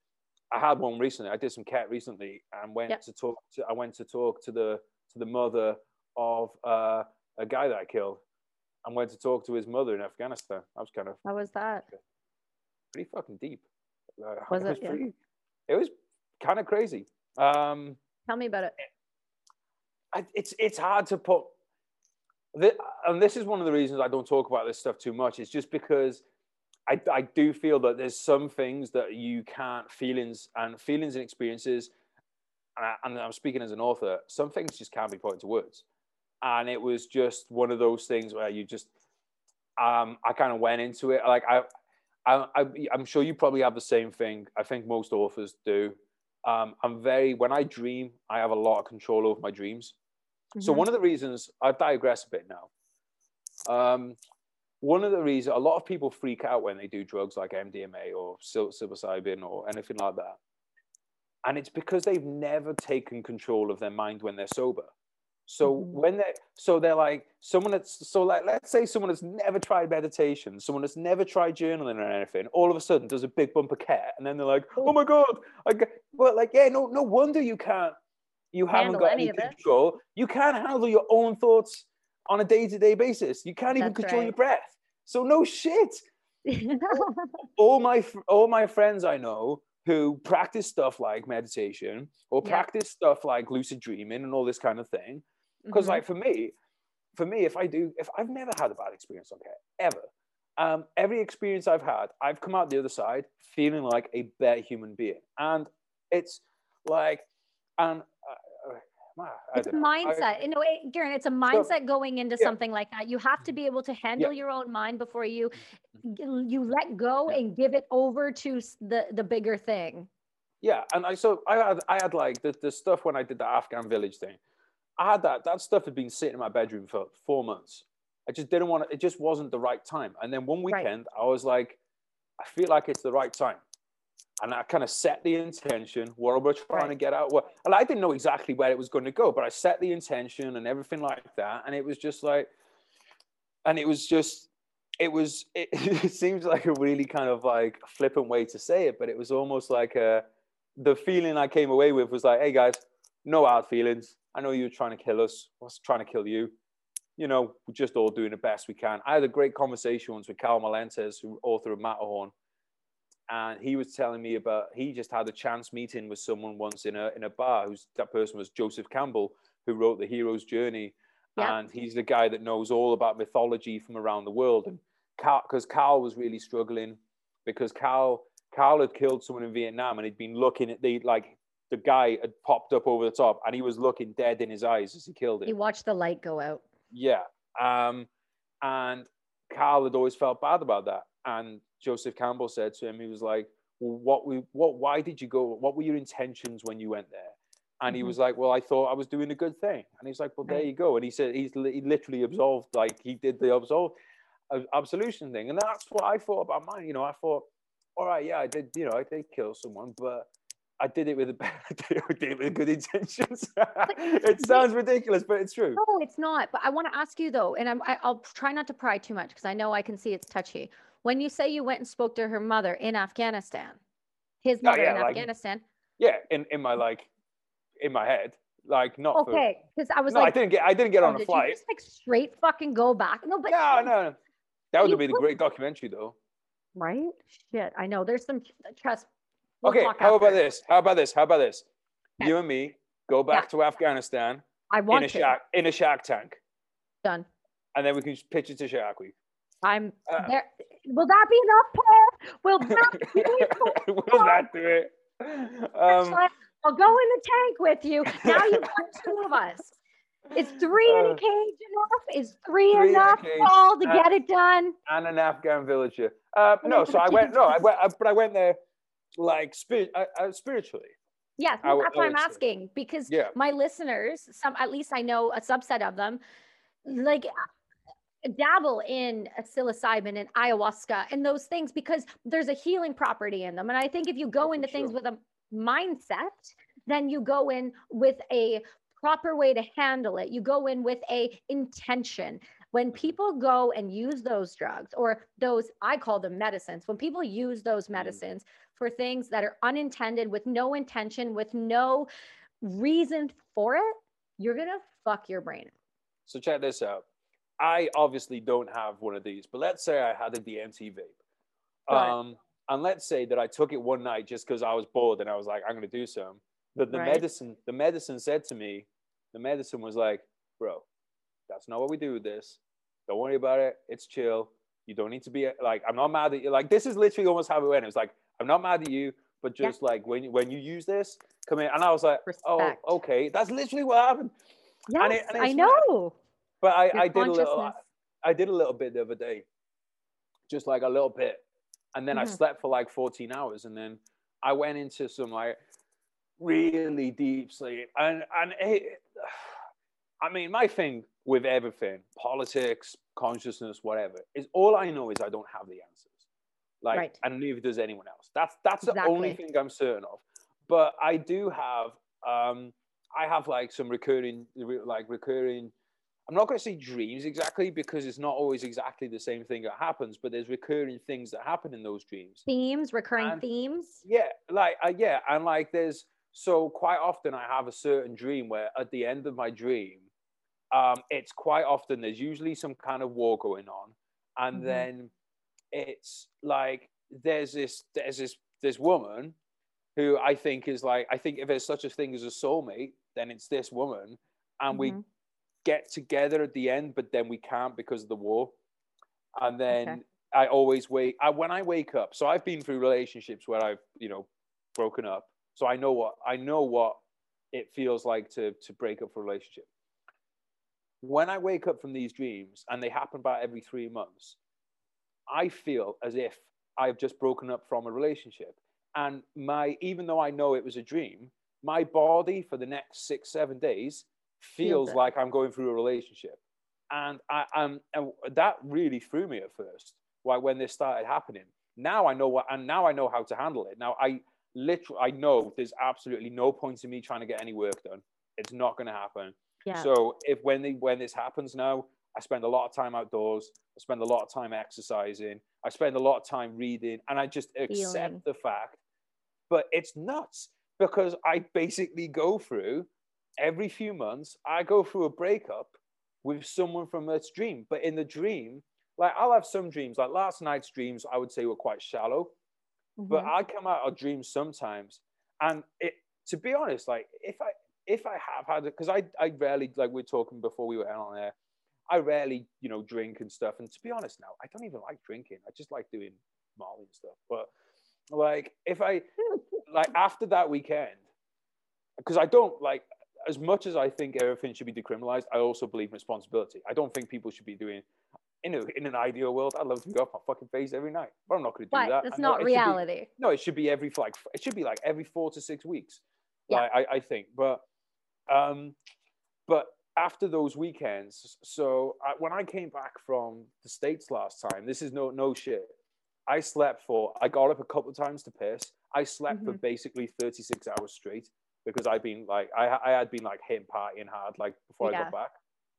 I had one recently. I did some cat recently and went yep. to talk to. I went to talk to the to the mother of uh, a guy that I killed, and went to talk to his mother in Afghanistan. I was kind of. How was that? Pretty fucking deep. Uh, [LAUGHS] was it? Was pretty, yeah. It was kind of crazy. Um, Tell me about it. I, it's it's hard to put. The, and this is one of the reasons I don't talk about this stuff too much. It's just because I, I do feel that there's some things that you can't feelings and feelings and experiences and, I, and I'm speaking as an author some things just can't be put into words. And it was just one of those things where you just um, I kind of went into it. Like I, I, I I'm sure you probably have the same thing. I think most authors do. Um, I'm very when I dream I have a lot of control over my dreams. Mm-hmm. so one of the reasons I digress a bit now. Um, one of the reasons a lot of people freak out when they do drugs like MDMA or psilocybin or anything like that. And it's because they've never taken control of their mind when they're sober. So mm-hmm. when they so they're like someone that's so like let's say someone that's never tried meditation, someone that's never tried journaling or anything, all of a sudden does a big bump of K, and then they're like, oh my god, I well like yeah, no no wonder you can't you haven't got any, any control. You can't handle your own thoughts on a day to day basis. You can't even That's control right. your breath. So no shit. [LAUGHS] all my all my friends I know who practice stuff like meditation or yeah. practice stuff like lucid dreaming and all this kind of thing because mm-hmm. like for me for me if i do if i've never had a bad experience on K ever um, every experience i've had i've come out the other side feeling like a better human being and it's like and it's a mindset. I, you know, it, Geraint, it's a mindset so, going into yeah. something like that. You have to be able to handle yeah. your own mind before you mm-hmm. you let go yeah. and give it over to the the bigger thing. Yeah, and I so I had I had like the, the stuff when I did the Afghan village thing. I had that that stuff had been sitting in my bedroom for four months. I just didn't want to. It just wasn't the right time. And then one weekend, right. I was like, I feel like it's the right time and I kind of set the intention what we're trying right. to get out. And I didn't know exactly where it was going to go, but I set the intention and everything like that, and it was just like, and it was just, it was. It, [LAUGHS] it seems like a really kind of like flippant way to say it, but it was almost like a. The feeling I came away with was like, hey guys, no hard feelings. I know you're trying to kill us. I was trying to kill you. You know, we're just all doing the best we can. I had a great conversation once with Karl Marlantes, who author of Matterhorn and he was telling me about he just had a chance meeting with someone once in a in a bar. Who's that person was Joseph Campbell, who wrote the Hero's Journey, and he's the guy that knows all about mythology from around the world. And because Karl was really struggling because Karl Karl had killed someone in Vietnam and he'd been looking at the like the guy had popped up over the top and he was looking dead in his eyes as he killed him. He watched the light go out. Yeah. Um, and Karl had always felt bad about that. And Joseph Campbell said to him, he was like, well, what we, what, why did you go? What were your intentions when you went there? And he mm-hmm. was like, well, I thought I was doing a good thing. And he's like, well, there you go. And he said, he's he literally absolved, like he did the absolve, absolution thing. And that's what I thought about mine. You know, I thought, all right, yeah, I did, you know, I did kill someone, but I did it with a [LAUGHS] I did it with good intentions. [LAUGHS] it sounds ridiculous, but it's true. No, it's not. But I want to ask you though, and I'm, I, will try not to pry too much because I know I can see it's touchy. When you say you went and spoke to her mother in Afghanistan, his oh, mother oh, yeah, in like, Afghanistan. Yeah, in, in my like, in my head, like not. Okay, because I was no, like, I didn't get, I didn't get oh, on a flight. just like straight fucking go back. No, but no, no, that would have been a great documentary though. Right? Shit, I know. There's some trust. We'll okay, how about this? How about this? How about this? Okay. You and me go back yeah. to Afghanistan. I want in a to. shark in a shark tank. Done. And then we can just pitch it to Shark Week. I'm uh, there. Will that be enough, Paul? Will [LAUGHS] that be enough? Will that do it? Um, I'll go in the tank with you. [LAUGHS] Now you've got two of us. Is three uh, in a uh, cage enough? Is three, three enough, Paul, to get it done? And an Afghan villager. Uh, no, so I went. No, I went, I, but I went there like spirit, uh, uh, spiritually. Yes, yeah, that's why I'm asking because yeah. my listeners, some at least I know a subset of them, like dabble in psilocybin and ayahuasca and those things because there's a healing property in them. And I think if you go into sure. things with a mindset, then you go in with a proper way to handle it. You go in with a intention. When people go and use those drugs or those, I call them medicines, when people use those mm. medicines for things that are unintended with no intention, with no reason for it, you're going to fuck your brain. So check this out I obviously don't have one of these, but let's say I had a DMT vape. Um, and let's say that I took it one night just because I was bored and I was like, I'm going to do some. That the right. medicine, the medicine said to me, the medicine was like, bro, that's not what we do with this. Don't worry about it. It's chill. You don't need to be like, I'm not mad at you. Like, this is literally almost how it went. It was like, I'm not mad at you, but just yeah. like when, when you use this, come in. And I was like, oh, Respect. oh, okay. That's literally what happened. Yes, and it, and I know. But I, I did a little. I did a little bit the other day, just like a little bit, and then mm-hmm. I slept for like 14 hours, and then I went into some like really deep sleep, and and it, I mean, my thing with everything, politics, consciousness, whatever, is all I know is I don't have the answers. Like, right. and neither does anyone else. That's that's exactly. the only thing I'm certain of. But I do have um, I have like some recurring, like recurring. I'm not going to say dreams exactly because it's not always exactly the same thing that happens, but there's recurring things that happen in those dreams. Themes, recurring and, themes. Yeah, like uh, yeah, and like there's so quite often I have a certain dream where at the end of my dream, um, it's quite often there's usually some kind of war going on, and mm-hmm. then it's like there's this there's this this woman who I think is like I think if there's such a thing as a soulmate, then it's this woman, and mm-hmm. we get together at the end, but then we can't because of the war, and then. Okay. I always wake. I, when I wake up, so I've been through relationships where I've, you know, broken up, so I know what I know what it feels like to to break up a relationship. When I wake up from these dreams, and they happen about every three months, I feel as if I've just broken up from a relationship. And my even though I know it was a dream, my body for the next six, seven days feels Feel like I'm going through a relationship. And I am and that really threw me at first, why when this started happening. Now I know what and now I know how to handle it. Now I literally I know there's absolutely no point in me trying to get any work done. It's not gonna happen. Yeah. So if when they when this happens now, I spend a lot of time outdoors. I spend a lot of time exercising. I spend a lot of time reading, and I just accept Feeling. the fact. But it's nuts because I basically go through every few months. I go through a breakup with someone from this dream, but in the dream, like I'll have some dreams. Like last night's dreams, I would say were quite shallow, mm-hmm. but I come out of dreams sometimes, and it. To be honest, like if I if I have had it, because I I rarely like we are talking before we were on there I rarely, you know, drink and stuff. And to be honest now, I don't even like drinking. I just like doing Molly and stuff. But like, if I, [LAUGHS] like, after that weekend, because I don't like, as much as I think everything should be decriminalized, I also believe in responsibility. I don't think people should be doing, you know, in an ideal world, I'd love to be off my fucking face every night, but I'm not going to do but that. That's not reality. Be, no, it should be every like it should be like every four to six weeks. Yeah, like, I, I think. But, um, but after those weekends, so I, when I came back from the states last time, this is no no shit. I slept for. I got up a couple of times to piss. I slept mm-hmm. for basically thirty six hours straight because I've been like I I had been like hitting partying hard like before yeah. I got back.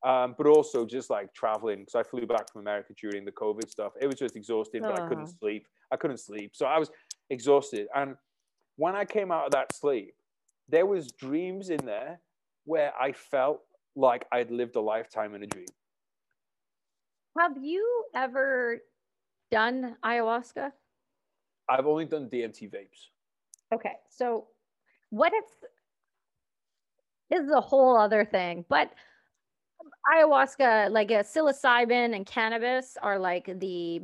Um, but also just like traveling because I flew back from America during the COVID stuff. It was just exhausting, but I couldn't sleep. I couldn't sleep, so I was exhausted. And when I came out of that sleep, there was dreams in there where I felt like I'd lived a lifetime in a dream. Have you ever done ayahuasca? I've only done DMT vapes. Okay. So what it's this is a whole other thing, but ayahuasca, like a psilocybin and cannabis are like the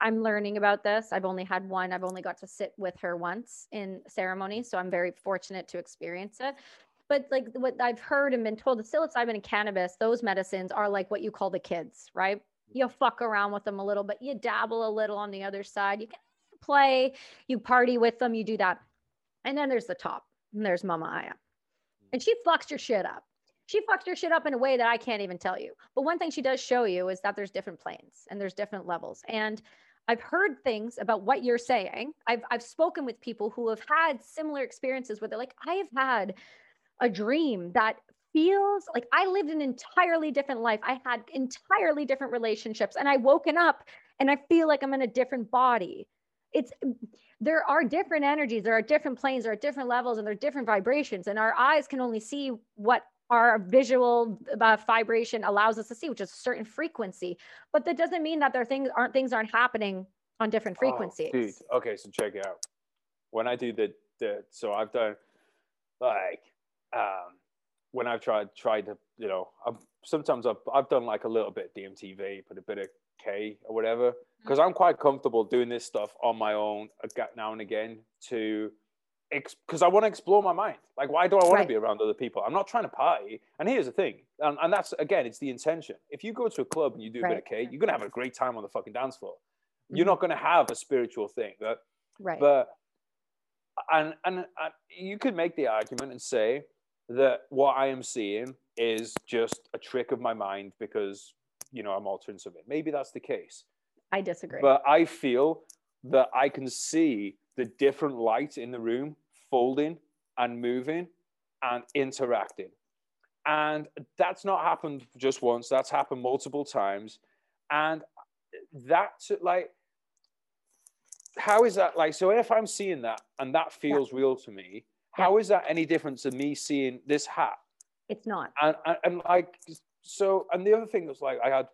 I'm learning about this. I've only had one. I've only got to sit with her once in ceremony, so I'm very fortunate to experience it. But like what I've heard and been told, the psilocybin and cannabis, those medicines are like what you call the kids, right? You fuck around with them a little, but you dabble a little on the other side. You can play, you party with them, you do that. And then there's the top, and there's Mama Aya. And she fucks your shit up. She fucks your shit up in a way that I can't even tell you. But one thing she does show you is that there's different planes and there's different levels. And I've heard things about what you're saying. I've I've spoken with people who have had similar experiences where they're like, I have had a dream that feels like I lived an entirely different life. I had entirely different relationships and I woken up and I feel like I'm in a different body. It's there are different energies, there are different planes, there are different levels and there are different vibrations and our eyes can only see what our visual uh, vibration allows us to see, which is a certain frequency. But that doesn't mean that there things aren't things aren't happening on different frequencies. Oh, dude. Okay, so check it out. When I do the the so I've done like um, when I've tried tried to, you know, I've, sometimes I've I've done like a little bit DMTV, but a bit of K or whatever, because mm-hmm. I'm quite comfortable doing this stuff on my own now and again to because I want to explore my mind. Like, why do I want right. to be around other people? I'm not trying to party. And here's the thing, and, and that's again, it's the intention. If you go to a club and you do a right. bit of K, you're gonna have a great time on the fucking dance floor. Mm-hmm. You're not gonna have a spiritual thing. But, right. But and, and and you could make the argument and say that what I am seeing is just a trick of my mind because, you know, I'm altering something. Maybe that's the case. I disagree. But I feel that I can see the different light in the room folding and moving and interacting. And that's not happened just once, that's happened multiple times. And that's like, how is that like? So if I'm seeing that and that feels yeah. real to me, how is that any different to me seeing this hat? It's not. And, and, and like, so, and the other thing was like, I had,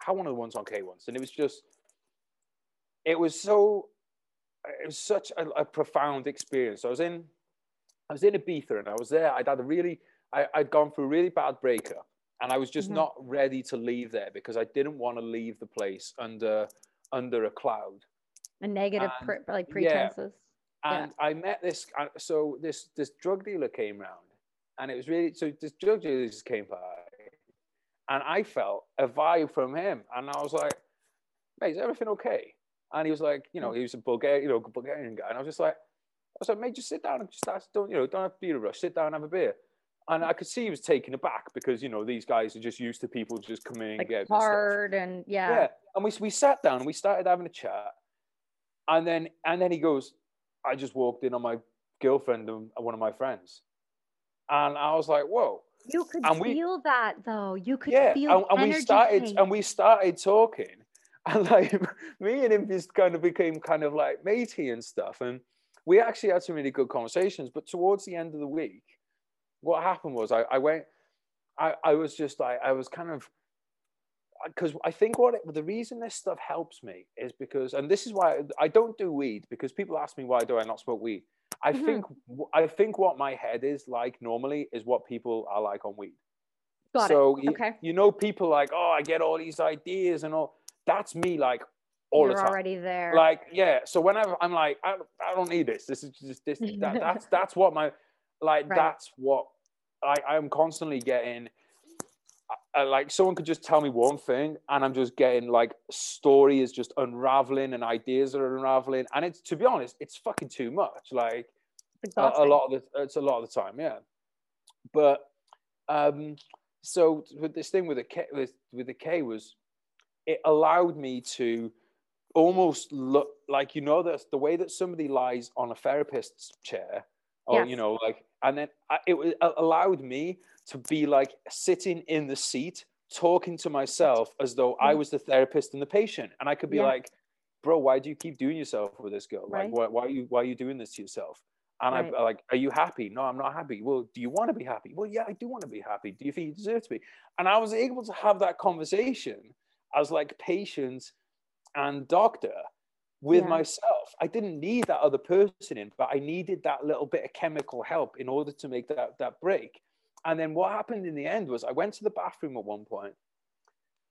had one of the ones on K once, and it was just, it was so, it was such a, a profound experience. I was in, I was in Ibiza and I was there. I'd had a really, I, had gone through a really bad breakup and I was just mm-hmm. not ready to leave there because I didn't want to leave the place under, under a cloud. A negative, and, pre- like pretenses. Yeah. And yeah. I met this, uh, so this, this drug dealer came round and it was really, so this drug dealer just came by and I felt a vibe from him. And I was like, mate, is everything okay? And he was like, you know, he was a Bulgarian, you know, Bulgarian guy. And I was just like, I was like, mate, just sit down and just ask, don't, you know, don't have to be in a rush. Sit down and have a beer. And I could see he was taken aback because, you know, these guys are just used to people just coming like and hard and, and yeah. Yeah. And we, we sat down and we started having a chat. And then, and then he goes, I just walked in on my girlfriend and one of my friends. And I was like, whoa. You could and feel we, that though. You could yeah, feel and, and we started change. and we started talking, [LAUGHS] and like me and him just kind of became kind of like matey and stuff, and we actually had some really good conversations. But towards the end of the week, what happened was I, I went, I, I was just like I was kind of uh, because I think what it, the reason this stuff helps me is because, and this is why I don't do weed because people ask me why do I not smoke weed. I mm-hmm. think I think what my head is like normally is what people are like on weed. Got so it. okay. You, you know, people like, oh, I get all these ideas and all. That's me, like all You're the time. already there. Like, yeah. So whenever I'm like, I, I don't need this. This is just this. That, [LAUGHS] that's that's what my like. Right. That's what I I'm constantly getting uh, like someone could just tell me one thing and i'm just getting like story is just unraveling and ideas are unraveling and it's to be honest it's fucking too much like a, a, lot of the it's a lot of the time yeah but um so with this thing with the k with, with the k was it allowed me to almost look like you know that the way that somebody lies on a therapist's chair or yes. you know like and then I, it allowed me to be like sitting in the seat talking to myself as though I mm-hmm. was the therapist and the patient. And I could be yeah. like, bro, why do you keep doing yourself with this girl? Right. Like, why, why, are you, why are you doing this to yourself? And right. I'm like, are you happy? No, I'm not happy. Well, do you want to be happy? Well, yeah, I do want to be happy. Do you think you deserve to be? And I was able to have that conversation as like patient and doctor with yeah. myself. I didn't need that other person in, but I needed that little bit of chemical help in order to make that, that break. And then what happened in the end was I went to the bathroom at one point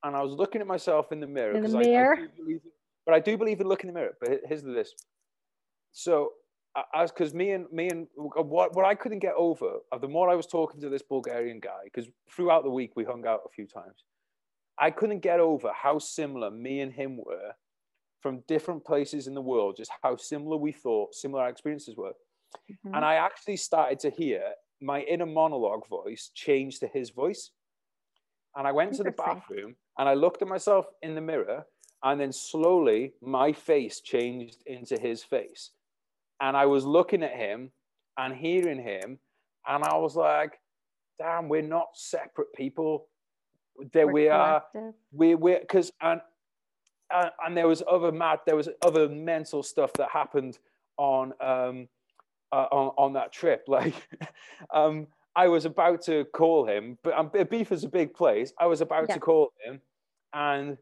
and I was looking at myself in the mirror. In the mirror? I, I but I do believe in looking in the mirror. But here's the this. So as because me and me and what what I couldn't get over of the more I was talking to this Bulgarian guy because throughout the week we hung out a few times, I couldn't get over how similar me and him were from different places in the world, just how similar we thought similar our experiences were. Mm-hmm. And I actually started to hear my inner monologue voice changed to his voice. And I went to the bathroom and I looked at myself in the mirror, and then slowly my face changed into his face. And I was looking at him and hearing him, and I was like, damn, we're not separate people. There we are. We we because and, and and there was other mad there was other mental stuff that happened on um uh, on, on that trip. [LAUGHS] Like, um, I was about to call him, but um, Beef is a big place. I was about yeah. to call him, and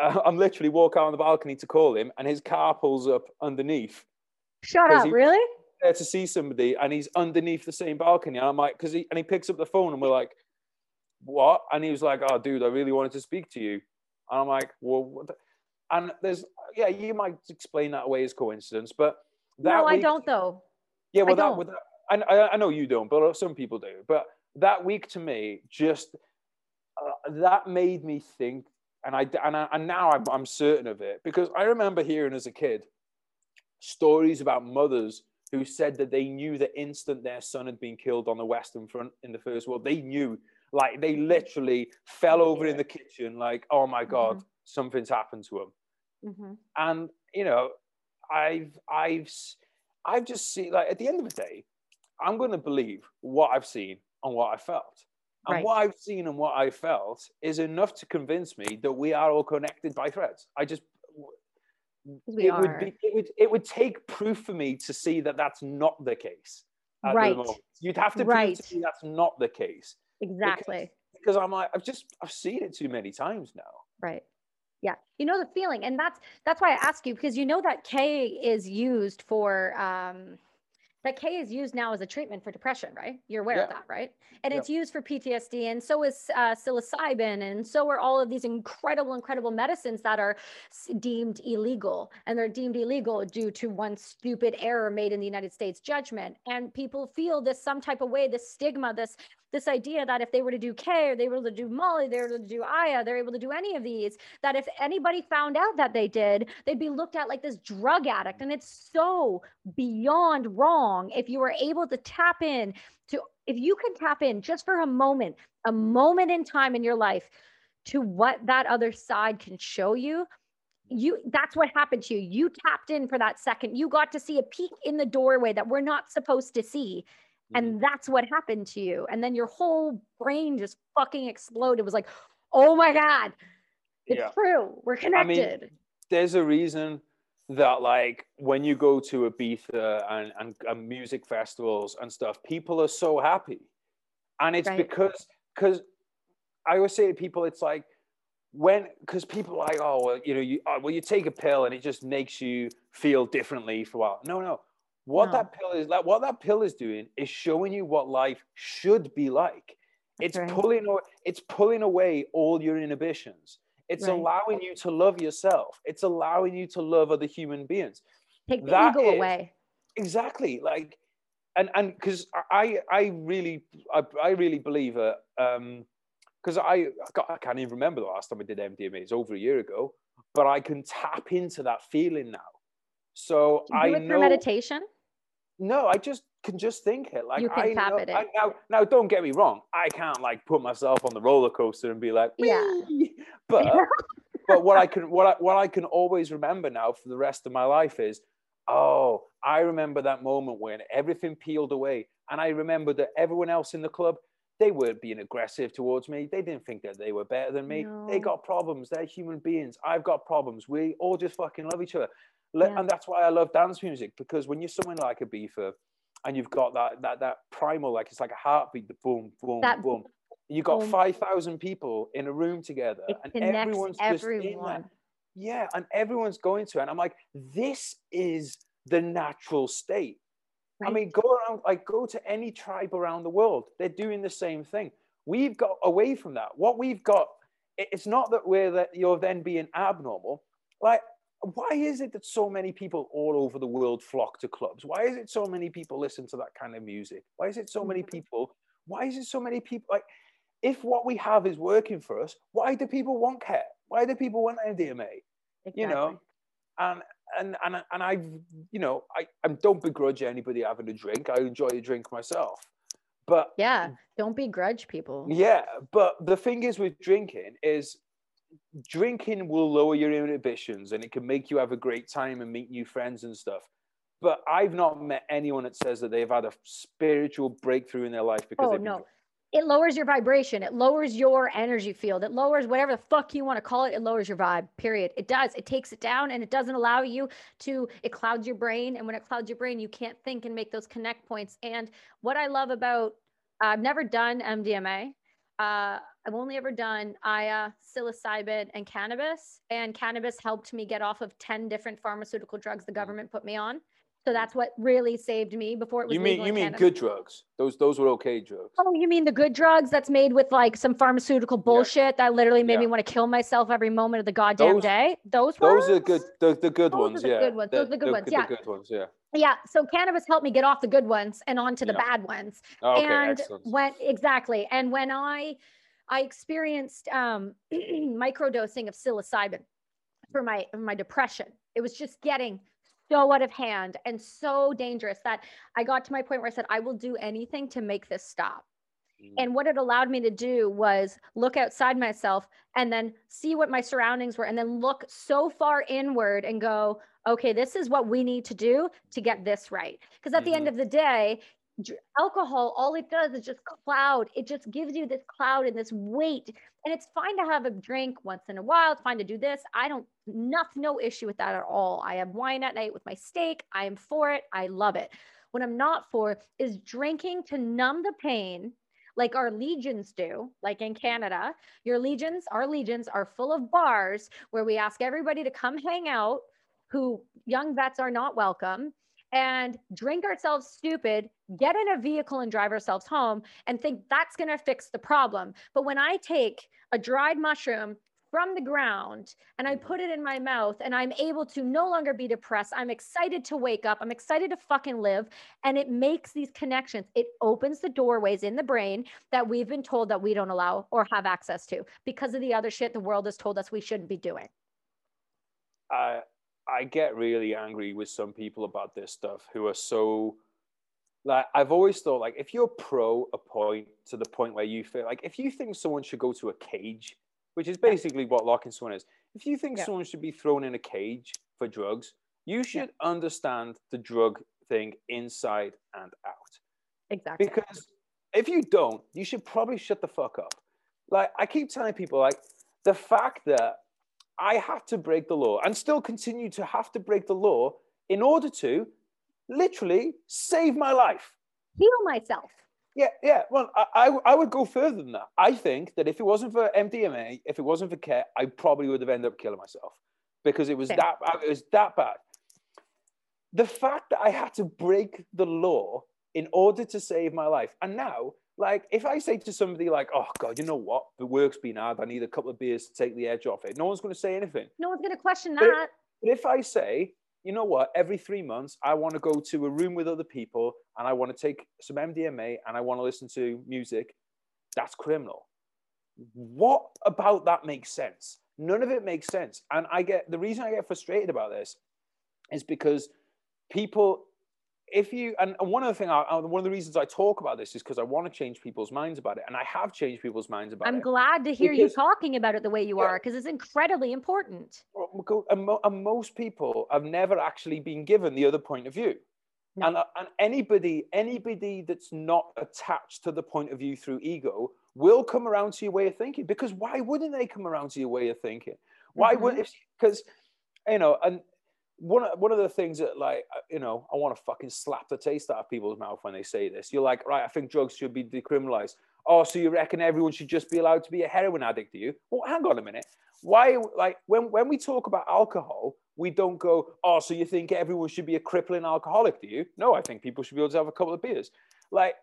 uh, [LAUGHS] I'm literally walking out on the balcony to call him, and his car pulls up underneath. Shut up! Really? There to see somebody, and he's underneath the same balcony. And I'm like, because he and he picks up the phone, and we're like, "What?" And he was like, "Oh, dude, I really wanted to speak to you." And I'm like, "Well," and there's yeah, you might explain that away as coincidence, but that no, week, I don't though. Yeah, well, that, that I, I know you don't, but some people do. But that week to me, just uh, that made me think, and I and, I, and now I'm, I'm certain of it because I remember hearing as a kid stories about mothers who said that they knew the instant their son had been killed on the Western Front in the First World, they knew, like they literally fell over in the kitchen, like, oh my God, mm-hmm. something's happened to him. Mm-hmm. And you know, I've I've I've just seen like at the end of the day, I'm going to believe what I've seen and what I felt. And right. what I've seen and what I felt is enough to convince me that we are all connected by threads. I just we it are. would be it would it would take proof for me to see that that's not the case. Right. You'd have to prove right. to me that's not the case. Exactly. Because, because I'm like I've just I've seen it too many times now. Right. Yeah. You know the feeling, and that's that's why I ask you because you know that K is used for um that K is used now as a treatment for depression, right? You're aware yeah. of that, right? And it's used for PTSD, and so is uh, psilocybin, and so are all of these incredible, incredible medicines that are deemed illegal, and they're deemed illegal due to one stupid error made in the United States judgment. And people feel this some type of way, this stigma, this this idea that if they were to do K or they were able to do Molly, they were able to do Aya, they're able to do any of these, that if anybody found out that they did, they'd be looked at like this drug addict. And it's so beyond wrong if you were able to tap in to, if you can tap in just for a moment, a moment in time in your life to what that other side can show you you that's what happened to you. You tapped in for that second. You got to see a peek in the doorway that we're not supposed to see and mm-hmm. that's what happened to you. And then your whole brain just fucking exploded. It was like, oh my God, it's yeah. true. We're connected. I mean, there's a reason that like when you go to Ibiza and, and, and music festivals and stuff, people are so happy. And it's right. because because I always say to people, it's like when because people are like, oh well, you know, you oh, well you take a pill and it just makes you feel differently for a while. No, no. What no. that pill is like, what that pill is doing is showing you what life should be like. That's it's right. pulling it's pulling away all your inhibitions. It's right. allowing you to love yourself. It's allowing you to love other human beings. Take the that ego is, away. Exactly. Like and and because I I really I, I really believe it. Um because I I, I can't even remember the last time I did MDMA. It's over a year ago, but I can tap into that feeling now. So I know meditation. No, I just can just think it. Like you can I tap know, it in. I, now, now, don't get me wrong. I can't like put myself on the roller coaster and be like, yeah. But [LAUGHS] but what I can what I what I can always remember now for the rest of my life is, oh, I remember that moment when everything peeled away, and I remember that everyone else in the club they weren't being aggressive towards me. They didn't think that they were better than me. No. They got problems. They're human beings. I've got problems. We all just fucking love each other. Yeah. And that's why I love dance music because when you're someone like Ibiza and you've got that that that primal, like it's like a heartbeat, the boom, boom, that, boom. You've got five thousand people in a room together, and everyone's everyone. just in there. Yeah, and everyone's going to it. And I'm like, this is the natural state. Right. I mean, go around, like, go to any tribe around the world. They're doing the same thing. We've got away from that. What we've got, it's not that we're that you're then being abnormal. Like, why is it that so many people all over the world flock to clubs? Why is it so many people listen to that kind of music? Why is it so many mm-hmm. people? Why is it so many people? Like, if what we have is working for us, why do people want care? Why do people want MDMA? Exactly. You know, and and and and I, you know, I, I don't begrudge anybody having a drink. I enjoy a drink myself, but yeah, don't begrudge people. Yeah, but the thing is with drinking is drinking will lower your inhibitions and it can make you have a great time and meet new friends and stuff. But I've not met anyone that says that they've had a spiritual breakthrough in their life because oh, no. It lowers your vibration. It lowers your energy field. It lowers whatever the fuck you want to call it. It lowers your vibe, period. It does. It takes it down and it doesn't allow you to, it clouds your brain. And when it clouds your brain, you can't think and make those connect points. And what I love about, I've never done MDMA. Uh, I've only ever done Aya, psilocybin, and cannabis. And cannabis helped me get off of 10 different pharmaceutical drugs the mm. government put me on. So that's what really saved me before it was. You mean you mean Canada. good drugs? Those those were okay drugs. Oh, you mean the good drugs that's made with like some pharmaceutical bullshit yeah. that literally made yeah. me want to kill myself every moment of the goddamn those, day? Those those are good. The, the good those ones, the yeah. Good ones. Those are the good the, ones. Yeah. The good ones, yeah. Yeah. So cannabis helped me get off the good ones and onto the yeah. bad ones. Oh, okay, and excellent. when exactly, and when I I experienced um, [CLEARS THROAT] microdosing of psilocybin for my my depression. It was just getting so out of hand and so dangerous that I got to my point where I said, I will do anything to make this stop. Mm. And what it allowed me to do was look outside myself and then see what my surroundings were, and then look so far inward and go, okay, this is what we need to do to get this right. Because at mm-hmm. the end mm-hmm. of the day, alcohol, all it does is just cloud. It just gives you this cloud and this weight. And it's fine to have a drink once in a while. It's fine to do this. I don't, nothing, no issue with that at all. I have wine at night with my steak. I am for it. I love it. What I'm not for is drinking to numb the pain like our legions do, like in Canada. Your legions, our legions are full of bars where we ask everybody to come hang out who young vets are not welcome and drink ourselves stupid, get in a vehicle and drive ourselves home and think that's going to fix the problem. But when I take a dried mushroom from the ground and I mm. put it in my mouth and I'm able to no longer be depressed. I'm excited to wake up. I'm excited to fucking live. And it makes these connections. It opens the doorways in the brain that we've been told that we don't allow or have access to because of the other shit the world has told us we shouldn't be doing. I I get really angry with some people about this stuff who are so like I've always thought like if you're pro a point to the point where you feel like if you think someone should go to a cage which is basically what locking someone is. If you think yeah. someone should be thrown in a cage for drugs, you should yeah. understand the drug thing inside and out. Exactly. Because if you don't, you should probably shut the fuck up. Like I keep telling people, like the fact that I had to break the law and still continue to have to break the law in order to literally save my life, heal myself. Yeah, yeah. Well, I, I, I, would go further than that. I think that if it wasn't for MDMA, if it wasn't for Ket, I probably would have ended up killing myself because it was that it was that bad. The fact that I had to break the law in order to save my life, and now, like, if I say to somebody like, "Oh God, you know what? The work's been hard. I need a couple of beers to take the edge off it," no one's going to say anything. No one's going to question that. But but if I say, you know what, every three months, I want to go to a room with other people and I want to take some MDMA and I want to listen to music, that's criminal. What about that makes sense? None of it makes sense. And I get the reason I get frustrated about this is because people if you and, one of the thing I, one of the reasons I talk about this is because I want to change people's minds about it, and I have changed people's minds about I'm it. I'm glad to hear because, you talking about it the way you yeah, are because it's incredibly important. And, and, most people have never actually been given the other point of view, no. and uh, and anybody anybody that's not attached to the point of view through ego will come around to your way of thinking because why wouldn't they come around to your way of thinking? Why mm-hmm. would because you know and one of, one of the things that like uh, you know I want to fucking slap the taste out of people's mouth when they say this. You're like, right? I think drugs should be decriminalized. Oh, so you reckon everyone should just be allowed to be a heroin addict? Do you? Well, hang on a minute. Why? Like when when we talk about alcohol, we don't go, oh, so you think everyone should be a crippling alcoholic? Do you? No, I think people should be able to have a couple of beers. Like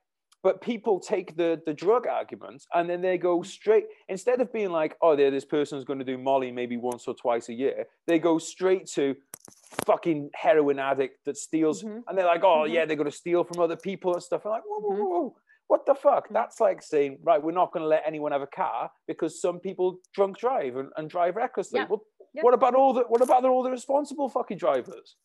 but people take the the drug argument and then they go straight instead of being like oh there this person's going to do molly maybe once or twice a year they go straight to fucking heroin addict that steals mm-hmm. and they're like oh mm-hmm. yeah they're going to steal from other people and stuff I'm like whoa, whoa, mm-hmm. whoa, whoa. what the fuck mm-hmm. that's like saying right we're not going to let anyone have a car because some people drunk drive and, and drive recklessly yeah. well yeah. what about all the what about all the responsible fucking drivers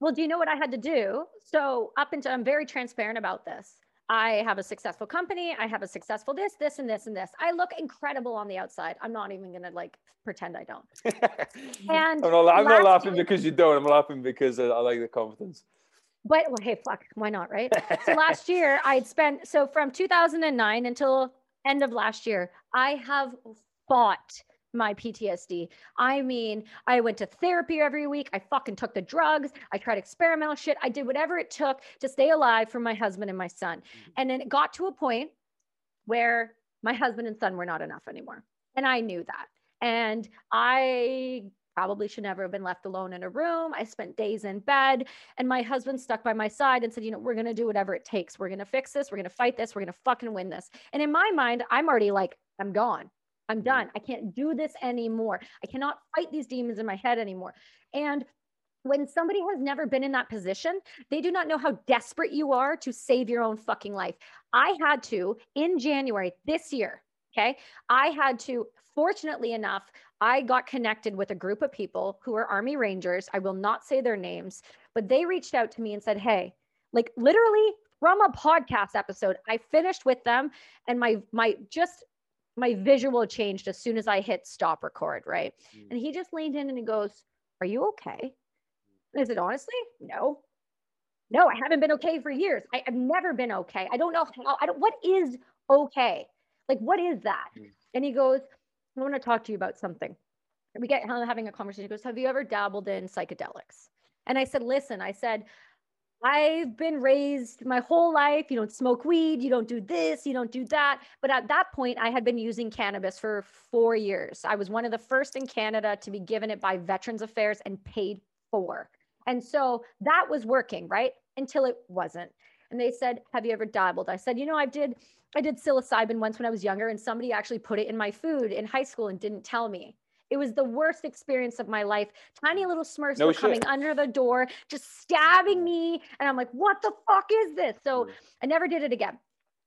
well do you know what i had to do so up until i'm very transparent about this I have a successful company. I have a successful this, this, and this, and this. I look incredible on the outside. I'm not even gonna like pretend I don't. [LAUGHS] and I'm not, I'm not laughing year, because you don't. I'm laughing because I like the confidence. But well, hey, fuck, why not, right? so [LAUGHS] last year I'd spent so from 2009 until end of last year, I have fought my PTSD. I mean, I went to therapy every week. I fucking took the drugs. I tried experimental shit. I did whatever it took to stay alive for my husband and my son. Mm-hmm. And then it got to a point where my husband and son were not enough anymore. And I knew that. And I probably should never have been left alone in a room. I spent days in bed, and my husband stuck by my side and said, You know, we're going to do whatever it takes. We're going to fix this. We're going to fight this. We're going to fucking win this. And in my mind, I'm already like, I'm gone. I'm mm-hmm. done. I can't do this anymore. I cannot fight these demons in my head anymore. And when somebody has never been in that position, they do not know how desperate you are to save your own fucking life. I had to in January this year, okay? I had to, fortunately enough, I got connected with a group of people who are Army Rangers. I will not say their names, but they reached out to me and said, Hey, like literally from a podcast episode, I finished with them and my, my just my visual changed as soon as I hit stop record, right? Mm. And he just leaned in and he goes, Are you okay? And I said, Honestly, no. no, I haven't been okay for years. I, have never been okay. I don't know how, I don't, what is okay? Like, what is that? Mm. And he goes, I want to talk to you about something. And we get having a conversation. He goes, Have you ever dabbled in psychedelics? And I said, Listen, I said, I've been raised my whole life. You don't smoke weed, you don't do this, you don't do that. But at that point, I had been using cannabis for four years. I was one of the first in Canada to be given it by Veterans Affairs and paid for. And so that was working, right? Until it wasn't. And they said, Have you ever dabbled? I said, You know, I did. I did psilocybin once when I was younger, and somebody actually put it in my food in high school and didn't tell me. It was the worst experience of my life. Tiny little smurfs no were shit. coming under the door, just stabbing me. And I'm like, what the fuck is this? So mm. I never did it again.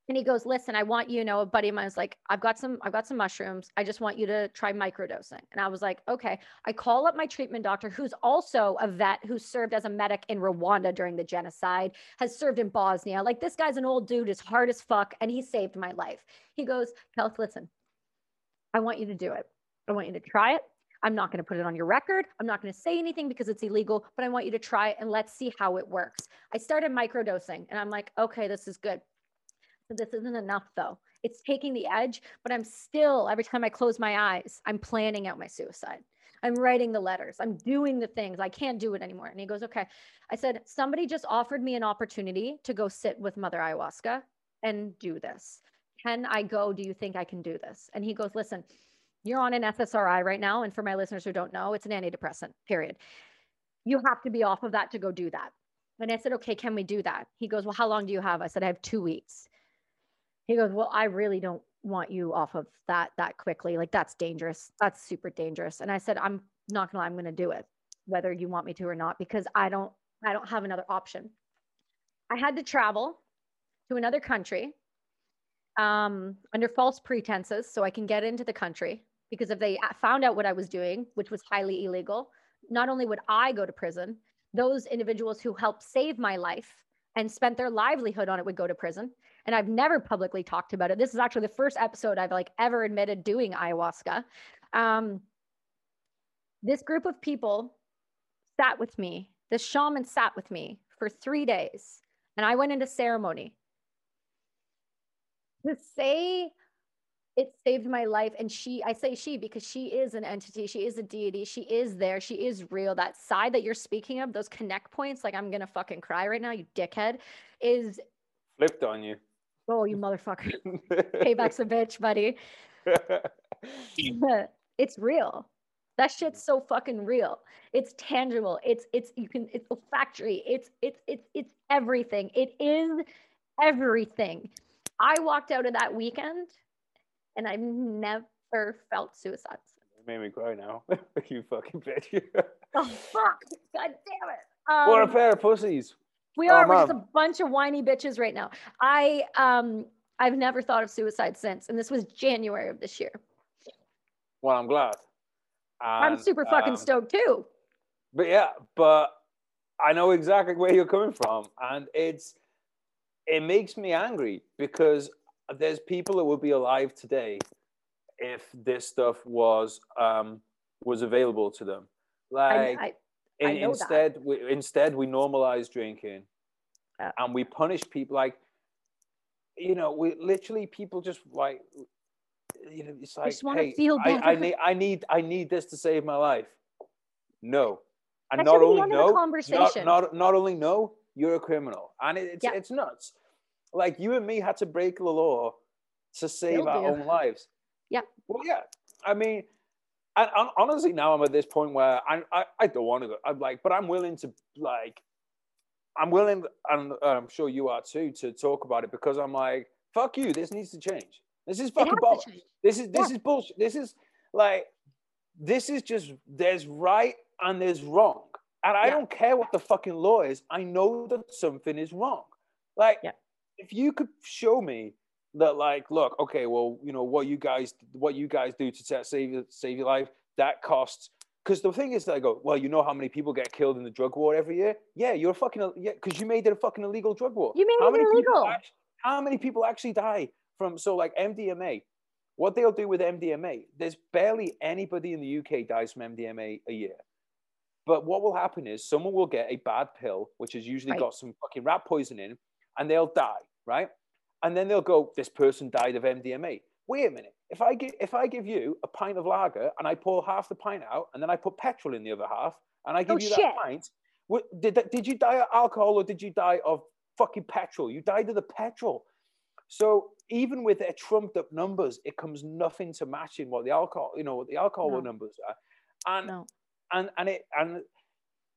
And he goes, listen, I want you, know, a buddy of mine was like, I've got some, I've got some mushrooms. I just want you to try microdosing. And I was like, okay. I call up my treatment doctor, who's also a vet who served as a medic in Rwanda during the genocide, has served in Bosnia. Like this guy's an old dude, is hard as fuck, and he saved my life. He goes, Kels, listen, I want you to do it. I want you to try it. I'm not going to put it on your record. I'm not going to say anything because it's illegal, but I want you to try it and let's see how it works. I started microdosing and I'm like, okay, this is good. But this isn't enough though. It's taking the edge, but I'm still, every time I close my eyes, I'm planning out my suicide. I'm writing the letters. I'm doing the things. I can't do it anymore. And he goes, okay. I said, somebody just offered me an opportunity to go sit with Mother Ayahuasca and do this. Can I go? Do you think I can do this? And he goes, listen, you're on an SSRI right now. And for my listeners who don't know, it's an antidepressant, period. You have to be off of that to go do that. And I said, okay, can we do that? He goes, well, how long do you have? I said, I have two weeks. He goes, well, I really don't want you off of that that quickly. Like that's dangerous. That's super dangerous. And I said, I'm not gonna lie, I'm gonna do it, whether you want me to or not, because I don't I don't have another option. I had to travel to another country um, under false pretenses so I can get into the country because if they found out what I was doing, which was highly illegal, not only would I go to prison, those individuals who helped save my life and spent their livelihood on it would go to prison. And I've never publicly talked about it. This is actually the first episode I've like ever admitted doing ayahuasca. Um, this group of people sat with me. This shaman sat with me for three days, and I went into ceremony to say it saved my life. And she i say she because she is an entity. She is a deity. She is there. She is real. That side that you're speaking of those connect points like i'm gonna fucking cry right now you dickhead is flipped on you. Oh you motherfucker. Payback's a bitch buddy. [LAUGHS] [LAUGHS] It's real. That shit's so fucking real. It's tangible. It's it's you can it's olfactory. It's it's it's it's everything. It is everything i walked out of that weekend and I've never felt suicide. You made me cry now. [LAUGHS] you fucking bitch. oh fuck! God damn it! Um, what a pair of pussies. We are. Oh, we're just a bunch of whiny bitches right now. I um I've never thought of suicide since, and this was January of this year. Well, I'm glad. And, I'm super fucking um, stoked too. But yeah, but I know exactly where you're coming from, and it's it makes me angry because there's people that would be alive today if this stuff was um, was available to them. Like I, I, I instead, we, instead we normalize drinking, and we punish people. Like you know, we literally people just like you know, it's like, hey, I, I, need, I need, I need this to save my life. No, and not only no, not, not, not only no, you're a criminal, and it, it's yeah. it's nuts. Like you and me had to break the law to save our do. own lives. Yeah. Well, yeah. I mean, and, and honestly, now I'm at this point where I, I, I don't want to go. I'm like, but I'm willing to like, I'm willing, and um, I'm sure you are too, to talk about it because I'm like, fuck you. This needs to change. This is fucking bullshit. This is this yeah. is bullshit. This is like, this is just there's right and there's wrong, and I yeah. don't care what the fucking law is. I know that something is wrong. Like, yeah if you could show me that like look okay well you know what you guys what you guys do to save save your life that costs because the thing is that I go well you know how many people get killed in the drug war every year? Yeah you're a fucking yeah because you made it a fucking illegal drug war. You made how it illegal. actually, how many people actually die from so like MDMA what they'll do with MDMA there's barely anybody in the UK dies from MDMA a year. But what will happen is someone will get a bad pill, which has usually right. got some fucking rat poison in, and they'll die, right? And then they'll go, "This person died of MDMA." Wait a minute. If I give if I give you a pint of lager and I pour half the pint out, and then I put petrol in the other half, and I give oh, you shit. that pint, what, did that, did you die of alcohol or did you die of fucking petrol? You died of the petrol. So even with their trumped up numbers, it comes nothing to matching what the alcohol, you know, what the alcohol no. numbers are. And no. and and it and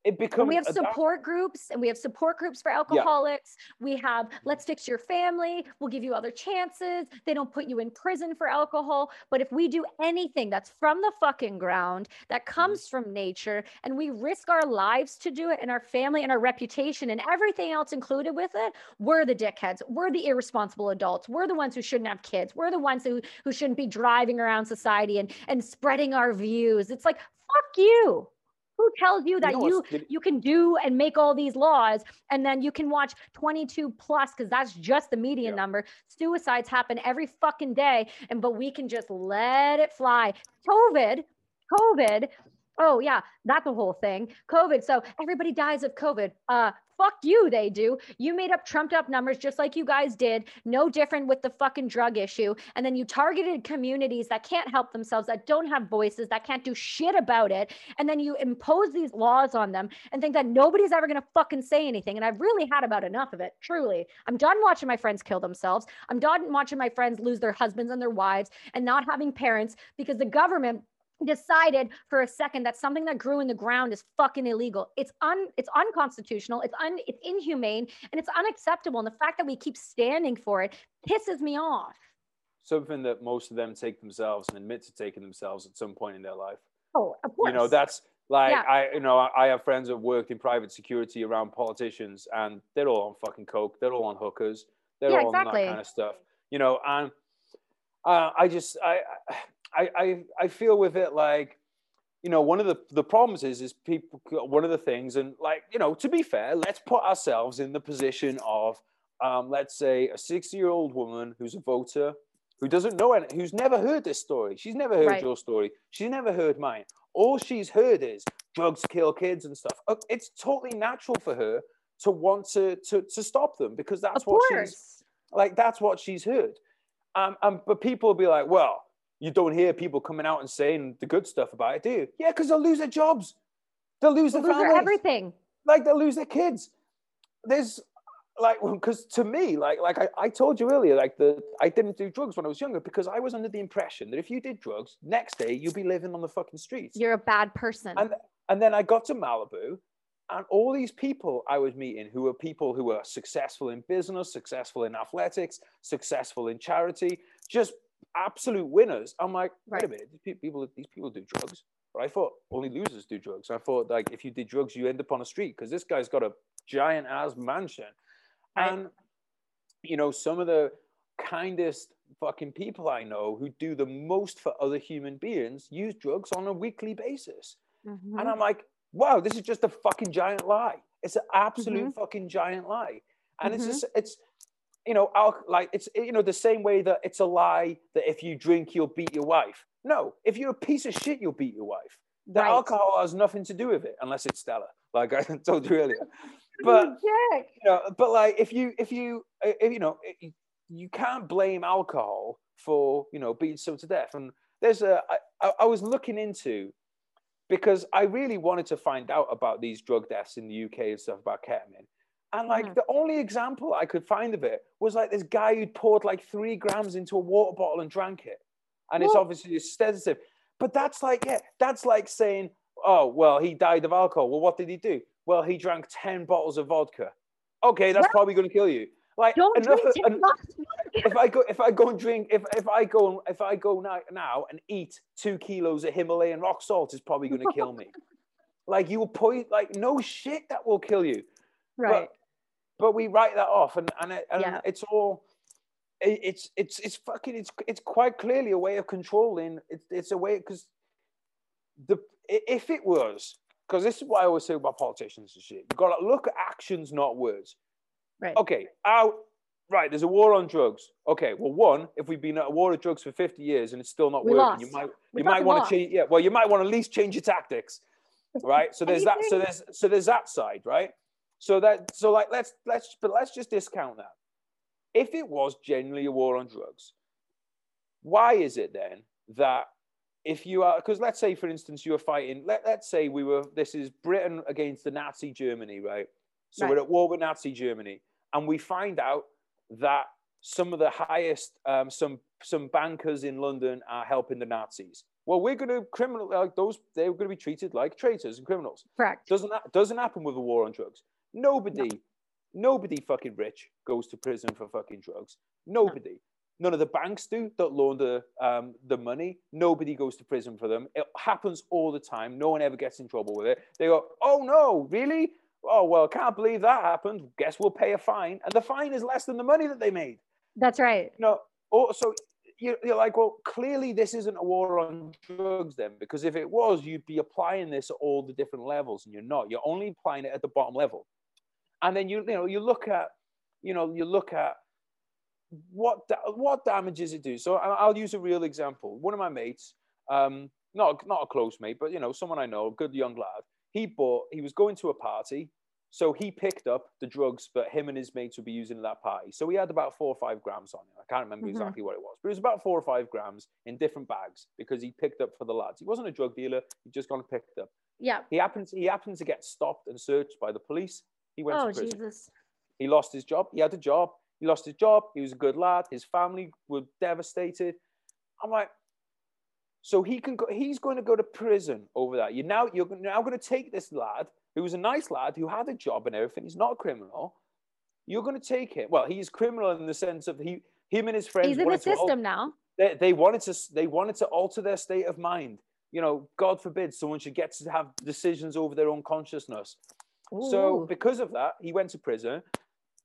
it becomes and we have support groups and we have support groups for alcoholics. Yeah. we have let's fix your family. We'll give you other chances. They don't put you in prison for alcohol. But if we do anything that's from the fucking ground that mm-hmm. comes from nature and we risk our lives to do it and our family and our reputation and everything else included with it we're the dickheads. We're the irresponsible adults. We're the ones who shouldn't have kids. We're the ones who who shouldn't be driving around society and and spreading our views. It's like fuck you who tells you that you you, you can do and make all these laws and then you can watch 22 plus because that's just the median yeah. number. Suicides happen every fucking day and but we can just let it fly. Covid covid oh yeah that's the whole thing. Covid so everybody dies of covid. Uh Fuck you, they do. You made up trumped up numbers just like you guys did. No different with the fucking drug issue. And then you targeted communities that can't help themselves, that don't have voices, that can't do shit about it. And then you impose these laws on them and think that nobody's ever gonna fucking say anything. And I've really had about enough of it, truly. I'm done watching my friends kill themselves. I'm done watching my friends lose their husbands and their wives and not having parents because the government decided for a second that something that grew in the ground is fucking illegal. It's un it's unconstitutional, it's un it's inhumane, and it's unacceptable. And the fact that we keep standing for it pisses me off. Something that most of them take themselves and admit to taking themselves at some point in their life. Oh, of course. You know, that's like yeah. I you know, I have friends that worked in private security around politicians and they're all on fucking coke, they're all on hookers, they're yeah, all exactly. on that kind of stuff. You know, and uh, I just I I, I, I feel with it like, you know, one of the, the problems is, is people, one of the things, and like, you know, to be fair, let's put ourselves in the position of, um, let's say, a 60 year old woman who's a voter, who doesn't know any, who's never heard this story. She's never heard right. your story. She's never heard mine. All she's heard is drugs kill kids and stuff. Uh, it's totally natural for her to want to to, to stop them because that's of what course. she's like. That's what she's heard. Um, um, but people will be like, well, you don't hear people coming out and saying the good stuff about it, do you? Yeah, because they'll lose their jobs. They'll lose they'll their lose everything. Like they'll lose their kids. There's like because to me, like like I, I told you earlier, like the I didn't do drugs when I was younger because I was under the impression that if you did drugs, next day you'd be living on the fucking streets. You're a bad person. And and then I got to Malibu and all these people I was meeting who were people who were successful in business, successful in athletics, successful in charity, just absolute winners. I'm like, wait a minute, these people, these people do drugs. But I thought only losers do drugs. I thought like if you did drugs, you end up on a street because this guy's got a giant ass mansion, right. and you know some of the kindest fucking people I know who do the most for other human beings use drugs on a weekly basis, mm-hmm. and I'm like, wow, this is just a fucking giant lie. It's an absolute mm-hmm. fucking giant lie, and mm-hmm. it's just it's you know, like it's you know the same way that it's a lie that if you drink you'll beat your wife. No, if you're a piece of shit, you'll beat your wife. The right. alcohol has nothing to do with it unless it's Stella, like I [LAUGHS] told you earlier. [LAUGHS] But you know, but like if you if you uh, if, you know you can't blame alcohol for you know being so to death. And there's a I, I was looking into because I really wanted to find out about these drug deaths in the UK and stuff about ketamine. And like mm. the only example I could find of it was like this guy who'd poured like three grams into a water bottle and drank it. And what? it's obviously a sedative. But that's like, yeah, that's like saying, oh, well, he died of alcohol. Well, what did he do? Well, he drank 10 bottles of vodka. Okay, that's probably going to kill you. Like Don't enough, drink if I go if I go and drink if if I go if I go now, now and eat two kilos of Himalayan rock salt is probably going to kill me. [LAUGHS] like you will point like no shit that will kill you. Right. But but we write that off, and and, it, and yeah. it's all. it's it's it's fucking it's it's quite clearly a way of controlling. It's it's a way because the if it was because this is what I always say about politicians and shit. You got to look at actions, not words. Right. Okay. Out. Right. There's a war on drugs. Okay. Well, one, if we've been at a war of drugs for 50 years and it's still not we working, lost. you might we you might want to change. Yeah. Well, you might want to at least change your tactics. right? So [LAUGHS] there's that. So there's so there's that side, right? So that so like let's let's but let's just discount that. If it was genuinely a war on drugs, why is it then that if you are because let's say for instance you were fighting let, let's say we were this is britain against the nazi germany right so right. we're at war with nazi germany and we find out that some of the highest um, some some bankers in london are helping the nazis well, we're going to criminal like those. They're going to be treated like traitors and criminals. Correct. Doesn't that doesn't happen with a war on drugs? Nobody, no. nobody fucking rich goes to prison for fucking drugs. Nobody. No. None of the banks do that launder um, the money. Nobody goes to prison for them. It happens all the time. No one ever gets in trouble with it. They go, "Oh no, really? Oh well, can't believe that happened. Guess we'll pay a fine." And the fine is less than the money that they made. That's right. no. Oh, so you're like, well, clearly this isn't a war on drugs then, because if it was, you'd be applying this at all the different levels, and you're not. You're only applying it at the bottom level. And then you, you know, you look at, you know, you look at what what damages it do. So I'll use a real example. One of my mates, um, not not a close mate, but you know, someone I know, a good young lad. He bought. He was going to a party so he picked up the drugs that him and his mates would be using at that party. So he had about four or five grams on him. I can't remember mm-hmm. exactly what it was, but it was about four or five grams in different bags because he picked up for the lads. He wasn't a drug dealer. He just gone and picked up. Yeah. He happened. To, he happened to get stopped and searched by the police. He went oh, to prison. Jesus. He lost his job. He had a job. He lost his job. He was a good lad. His family were devastated. I'm like, so he can go. He's going to go to prison over that. You now you're now going to take this lad who was a nice lad who had a job and everything. He's not a criminal. You're going to take him. Well, he's criminal in the sense of he, him and his friends. He's in the system now. They, they wanted to. They wanted to alter their state of mind. You know, God forbid someone should get to have decisions over their own consciousness. Ooh. So because of that, he went to prison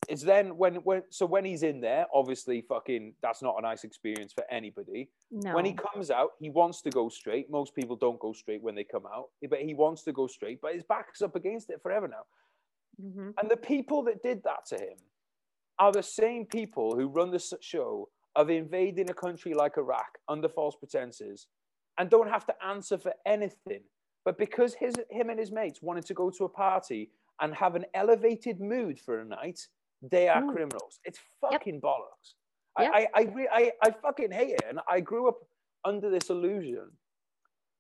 it's then when when so when he's in there, obviously, fucking that's not a nice experience for anybody. No. When he comes out, he wants to go straight. Most people don't go straight when they come out, but he wants to go straight. But his back's up against it forever now. Mm-hmm. And the people that did that to him are the same people who run the show of invading a country like Iraq under false pretenses and don't have to answer for anything. But because his, him and his mates wanted to go to a party and have an elevated mood for a night, they are mm. criminals. It's fucking yep. bollocks. Yep. I, I, I, I, fucking hate it. And I grew up under this illusion.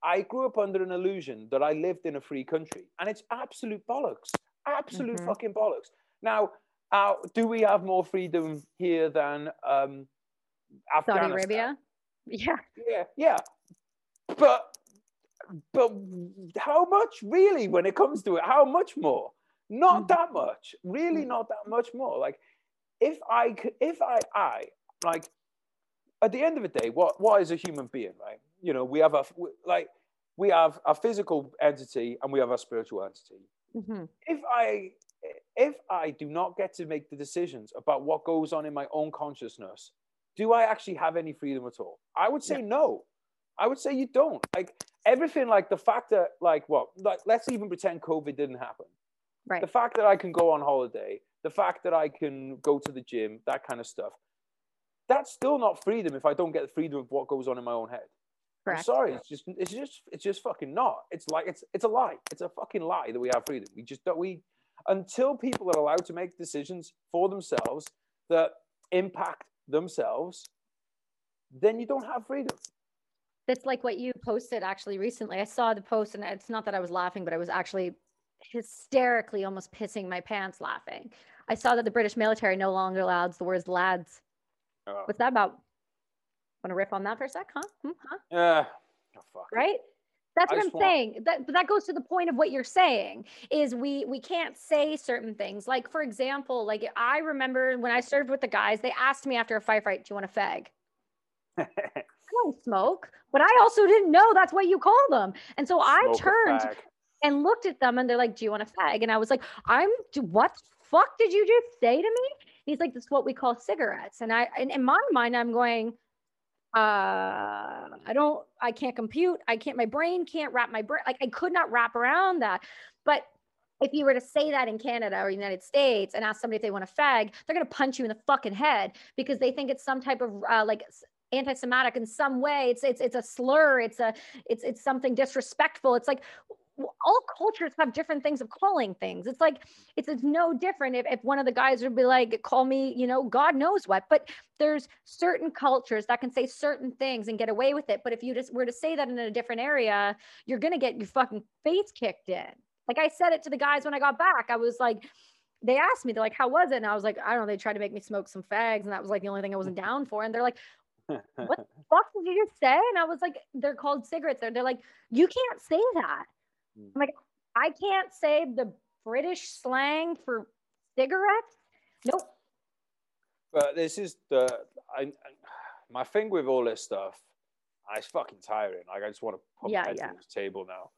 I grew up under an illusion that I lived in a free country, and it's absolute bollocks. Absolute mm-hmm. fucking bollocks. Now, uh, do we have more freedom here than um, Afghanistan? Saudi Arabia? [LAUGHS] Yeah. Yeah, yeah. But but how much really when it comes to it? How much more? Not mm. that much. Really, mm. not that much more. Like, if I could, if I, I like, at the end of the day, what what is a human being, right? You know, we have a like we have a physical entity and we have a spiritual entity. Mm-hmm. If I if I do not get to make the decisions about what goes on in my own consciousness, do I actually have any freedom at all? I would say yeah. no. I would say you don't. Like everything, like the fact that, like, what, like, let's even pretend COVID didn't happen. Right. The fact that I can go on holiday, the fact that I can go to the gym, that kind of stuff, that's still not freedom if I don't get the freedom of what goes on in my own head. Correct. I'm sorry, it's just it's just it's just fucking not. It's like it's it's a lie. It's a fucking lie that we have freedom. We just don't we until people are allowed to make decisions for themselves that impact themselves, then you don't have freedom. That's like what you posted actually recently. I saw the post and it's not that I was laughing, but I was actually hysterically almost pissing my pants laughing. I saw that the British military no longer allows the words lads. Oh. What's that about? Want to riff on that for a sec, huh? Hmm, huh? Yeah. Oh, right? That's what I'm want... saying. That, but that goes to the point of what you're saying is we we can't say certain things. Like for example, like I remember when I served with the guys, they asked me after a firefight, "Do you want a fag?" [LAUGHS] I smoke, but I also didn't know that's what you call them, and so I turned and looked at them and they're like, Do you want a fag? And I was like, I'm what fuck did you just say to me? He's like, This is what we call cigarettes. And I and in my mind, I'm going, uh I don't I can't compute. I can't my brain can't wrap my brain like I could not wrap around that. But if you were to say that in Canada or United States and ask somebody if they want a fag, they're going to punch you in the fucking head because they think it's some type of uh, like anti-Semitic in some way. It's it's it's a slur. It's a it's it's something disrespectful. It's like all cultures have different things of calling things. It's like it's, it's no different if, if one of the guys would be like, call me, you know, God knows what. But there's certain cultures that can say certain things and get away with it. But if you just were to say that in a different area, you're gonna get your fucking face kicked in. Like I said it to the guys when I got back. I was like, they asked me, they're like, how was it? And I was like, I don't know. They tried to make me smoke some fags, and that was like the only thing I wasn't down for. And they're like, what [LAUGHS] the fuck did you just say? And I was like, they're called cigarettes. They're, they're like, you can't say that. Mm. I'm like, I can't say the British slang for cigarettes. Nope. But this is the I, I my thing with all this stuff. I, it's fucking tiring. Like I just want to put yeah, my head yeah. to the table now.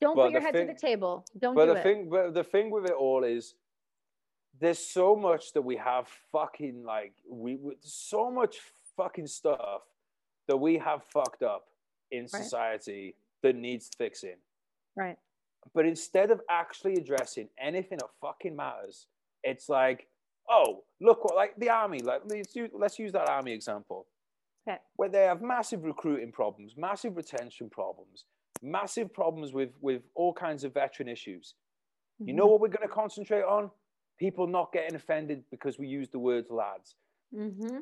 Don't but put your head thing, to the table. Don't but do the it. thing, but the thing with it all is, there's so much that we have fucking like we, we so much fucking stuff that we have fucked up in right. society that needs fixing. Right. But instead of actually addressing anything that fucking matters, it's like, oh, look what like the army. Like let's use, let's use that army example. Okay. Where they have massive recruiting problems, massive retention problems, massive problems with with all kinds of veteran issues. Mm-hmm. You know what we're going to concentrate on? People not getting offended because we use the words lads. Mm-hmm.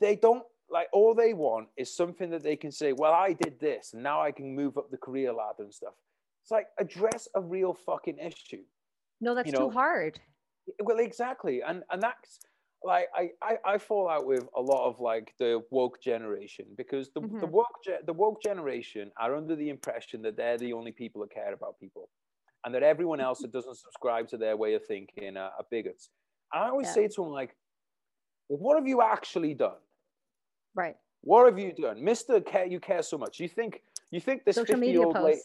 They, don't like all they want is something that they can say, well, I did this, and now I can move up the career ladder and stuff. It's like address a real fucking issue. No, that's you know? too hard. Well, exactly, and and that's like I, I I fall out with a lot of like the woke generation because the mm-hmm. the woke the woke generation are under the impression that they're the only people that care about people, and that everyone else that doesn't subscribe to their way of thinking are, are bigots. And I always yeah. say to them like, what have you actually done? Right. What have you done, Mister? Care you care so much? You think you think this social media post? Lady,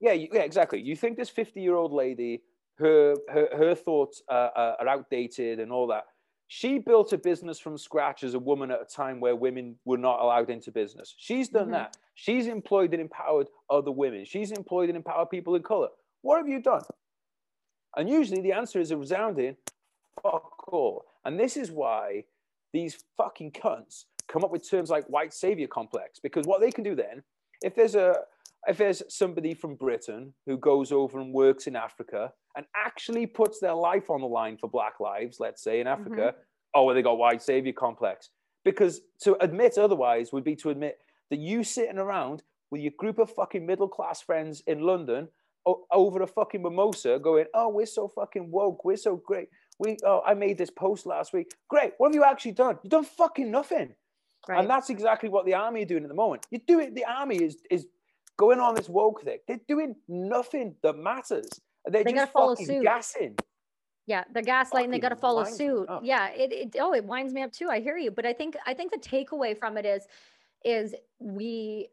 yeah, you, yeah, exactly. You think this 50 year old lady, her, her, her thoughts uh, are outdated and all that. She built a business from scratch as a woman at a time where women were not allowed into business. She's done mm-hmm. that. She's employed and empowered other women. She's employed and empowered people in color. What have you done? And usually the answer is a resounding fuck all. And this is why these fucking cunts come up with terms like white savior complex, because what they can do then, if there's a, if there's somebody from Britain who goes over and works in Africa and actually puts their life on the line for Black lives, let's say in mm-hmm. Africa, mm-hmm. oh, well, they got white savior complex. Because to admit otherwise would be to admit that you sitting around with your group of fucking middle class friends in London over a fucking mimosa going, oh, we're so fucking woke, we're so great. We, oh, I made this post last week. Great. What have you actually done? You've done fucking nothing. Right. And that's exactly what the army are doing at the moment. You do it. The army is is going on this woke thing. They're doing nothing that matters. They're they just follow suit. gassing. Yeah, they're gaslighting. They got to follow suit. Yeah, it, it oh, it winds me up too. I hear you, but I think I think the takeaway from it is is we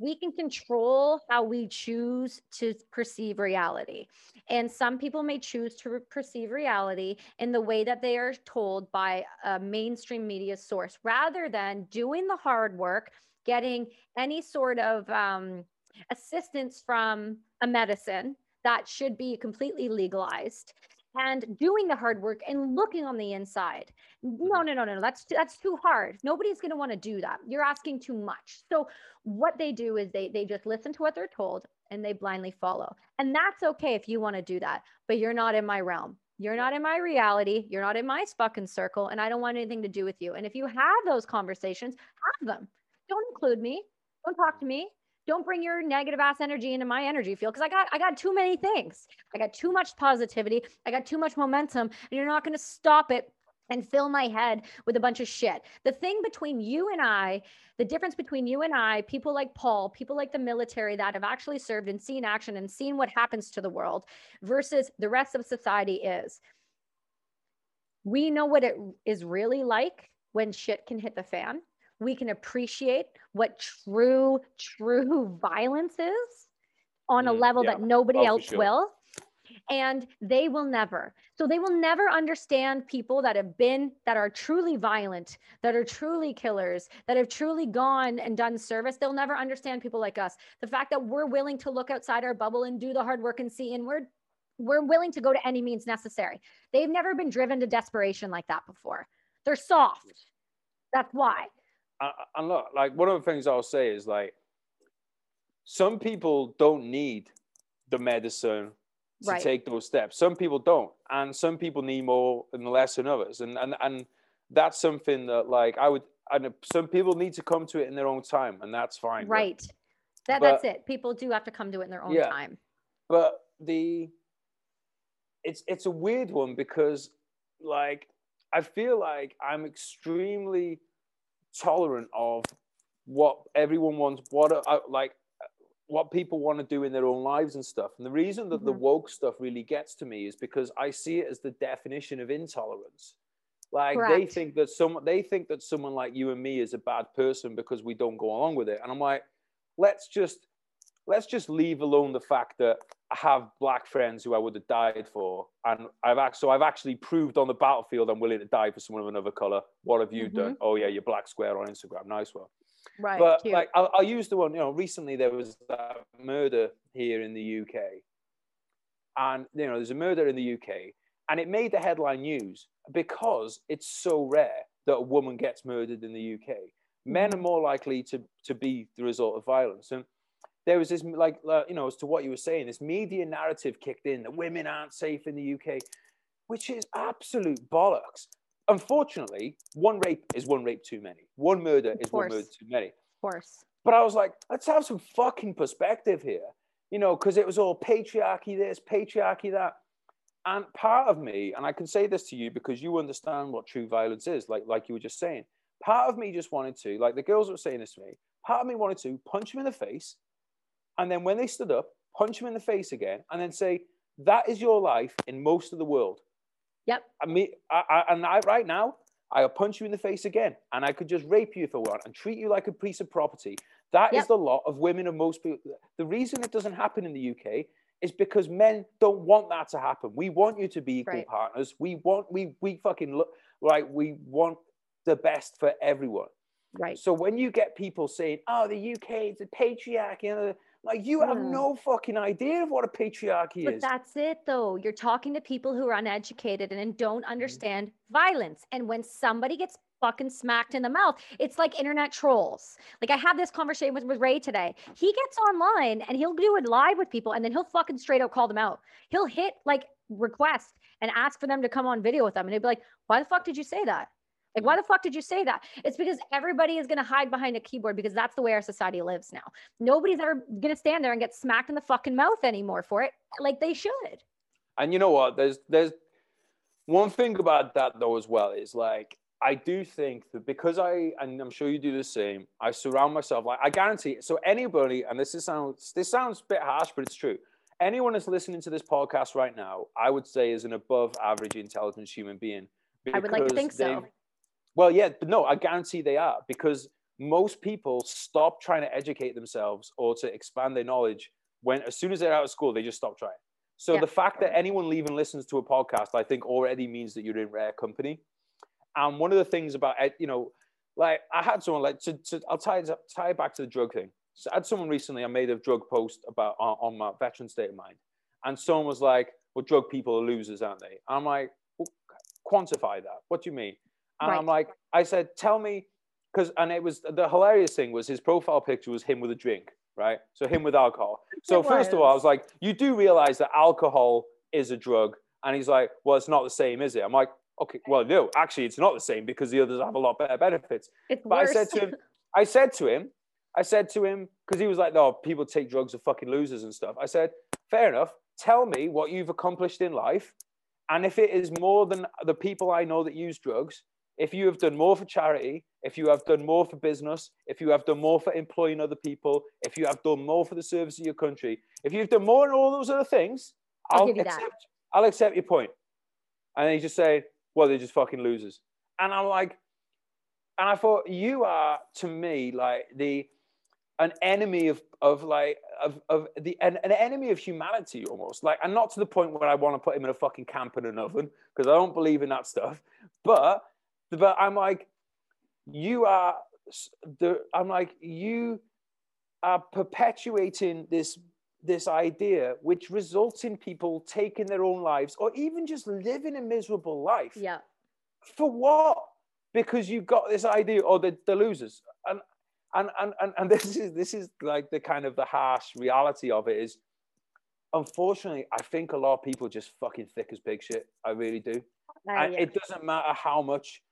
we can control how we choose to perceive reality. And some people may choose to perceive reality in the way that they are told by a mainstream media source rather than doing the hard work getting any sort of um, assistance from a medicine that should be completely legalized and doing the hard work and looking on the inside. No, mm-hmm. no, no, no, that's that's too hard. Nobody's going to want to do that. You're asking too much. So what they do is they they just listen to what they're told and they blindly follow. And that's okay if you want to do that, but you're not in my realm. You're not in my reality. You're not in my fucking circle and I don't want anything to do with you. And if you have those conversations, have them don't include me. Don't talk to me. Don't bring your negative ass energy into my energy field because I got I got too many things. I got too much positivity. I got too much momentum, and you're not going to stop it and fill my head with a bunch of shit. The thing between you and I, the difference between you and I, people like Paul, people like the military that have actually served and seen action and seen what happens to the world versus the rest of society is we know what it is really like when shit can hit the fan we can appreciate what true, true violence is on a mm, level yeah. that nobody oh, else sure. will. And they will never. So they will never understand people that have been, that are truly violent, that are truly killers, that have truly gone and done service. They'll never understand people like us. The fact that we're willing to look outside our bubble and do the hard work and see inward, we're willing to go to any means necessary. They've never been driven to desperation like that before. They're soft. That's why and look, like one of the things I'll say is like, some people don't need the medicine to Right. take those steps. Some people don't, and some people need more and less than others, and and and that's something that like I would. And some people need to come to it in their own time, and that's fine. but- Right. That but- that's it. People do have to come to it in their own Yeah. time. but the it's it's a weird one because like I feel like I'm extremely tolerant of what everyone wants, what uh, like what people want to do in their own lives and stuff. And the reason that the Mhm. woke stuff really gets to me is because I see it as the definition of intolerance. Like they think that someone they think that someone like you and me is a bad person because we don't go along with it. And I'm like, let's just let's just leave alone the fact that I have black friends who I would have died for, and I've actually so I've actually proved on the battlefield I'm willing to die for someone of another color. What have you done? Mm-hmm. Oh yeah, you're black square on Instagram. Nice one. Right. But cute. like I'll, I'll use the one. You know, recently there was that murder here in the UK, and you know there's a murder in the UK, and it made the headline news because it's so rare that a woman gets murdered in the UK. Men mm-hmm. are more likely to to be the result of violence, and there was this like uh, you know as to what you were saying, this media narrative kicked in that women aren't safe in the UK, which is absolute bollocks. Unfortunately, one rape is one rape too many. One murder is one murder too many. of course. But I was like, let's have some fucking perspective here, you know, because it was all patriarchy this, patriarchy that. And part of me, and I can say this to you because you understand what true violence is, like like you were just saying. Part of me just wanted to, like the girls were saying this to me, part of me wanted to punch them in the face. And then when they stood up, punch them in the face again, and then say, that is your life in most of the world. Yep. I mean, I, I, and I, right now, I'll punch you in the face again, and I could just rape you if I want and treat you like a piece of property. That is Yep. the lot of women and most people. The reason it doesn't happen in the UK is because men don't want that to happen. We want you to be equal Right. partners. We want we we fucking look like we want the best for everyone. Right. So when you get people saying, "Oh, the UK is a patriarchy," you know, like you have Mm. no fucking idea of what a patriarchy is. But is. that's it though. You're talking to people who are uneducated and don't Mm-hmm. understand violence. And when somebody gets fucking smacked in the mouth, it's like internet trolls. Like I had this conversation with, with Ray today. He gets online and he'll do it live with people and then he'll fucking straight out call them out. He'll hit like request and ask for them to come on video with them. And he'll be like, why the fuck did you say that? Like, why the fuck did you say that? It's because everybody is going to hide behind a keyboard because that's the way our society lives now. Nobody's ever going to stand there and get smacked in the fucking mouth anymore for it, like they should. And you know what? There's there's one thing about that though as well is like I do think that because I and I'm sure you do the same. I surround myself like I guarantee. So anybody, and this is sounds this sounds a bit harsh, but it's true. Anyone that's listening to this podcast right now, I would say is an above average intelligence human being. I would like to think so. Well, yeah, but no, I guarantee they are because most people stop trying to educate themselves or to expand their knowledge when as soon as they're out of school, they just stop trying. So Yeah. the fact that anyone even listens to a podcast, I think already means that you're in rare company. And one of the things about it, you know, like I had someone like to, to I'll tie it, up- tie it back to the drug thing. So I had someone recently. I made a drug post about on, on my veteran state of mind, and someone was like, "Well, drug people are losers, aren't they?" I'm like, well, "Quantify that. What do you mean?" And I'm like, I said, "Tell me," because and it was the hilarious thing was his profile picture was him with a drink, right? So him with alcohol. So It first of all, I was. was like, "You do realize that alcohol is a drug?" And he's like, "Well, it's not the same, is it?" I'm like, "Okay, well, no, actually, it's not the same because the others have a lot better benefits." It's But worse. I said to him, I said to him, I said to him, because he was like, no, people take drugs are fucking losers and stuff. I said, fair enough. Tell me what you've accomplished in life. And if it is more than the people I know that use drugs, if you have done more for charity, if you have done more for business, if you have done more for employing other people, if you have done more for the service of your country, if you've done more in all those other things, I'll I'll, that. accept, I'll accept your point. And he just said, well, they're just fucking losers. And I'm like, and I thought you are to me like the an enemy of of like of of the an, an enemy of humanity almost like and not to the point where I want to put him in a fucking camp in an oven because I don't believe in that stuff but but I'm like you are the I'm like you are perpetuating this this idea which results in people taking their own lives or even just living a miserable life yeah. for what? Because you've got this idea, or the, the losers, and, and and and and [LAUGHS] this is this is like the kind of the harsh reality of it is, unfortunately, I think a lot of people just fucking thick as pig shit. I really do. Uh, and yeah. it doesn't matter how much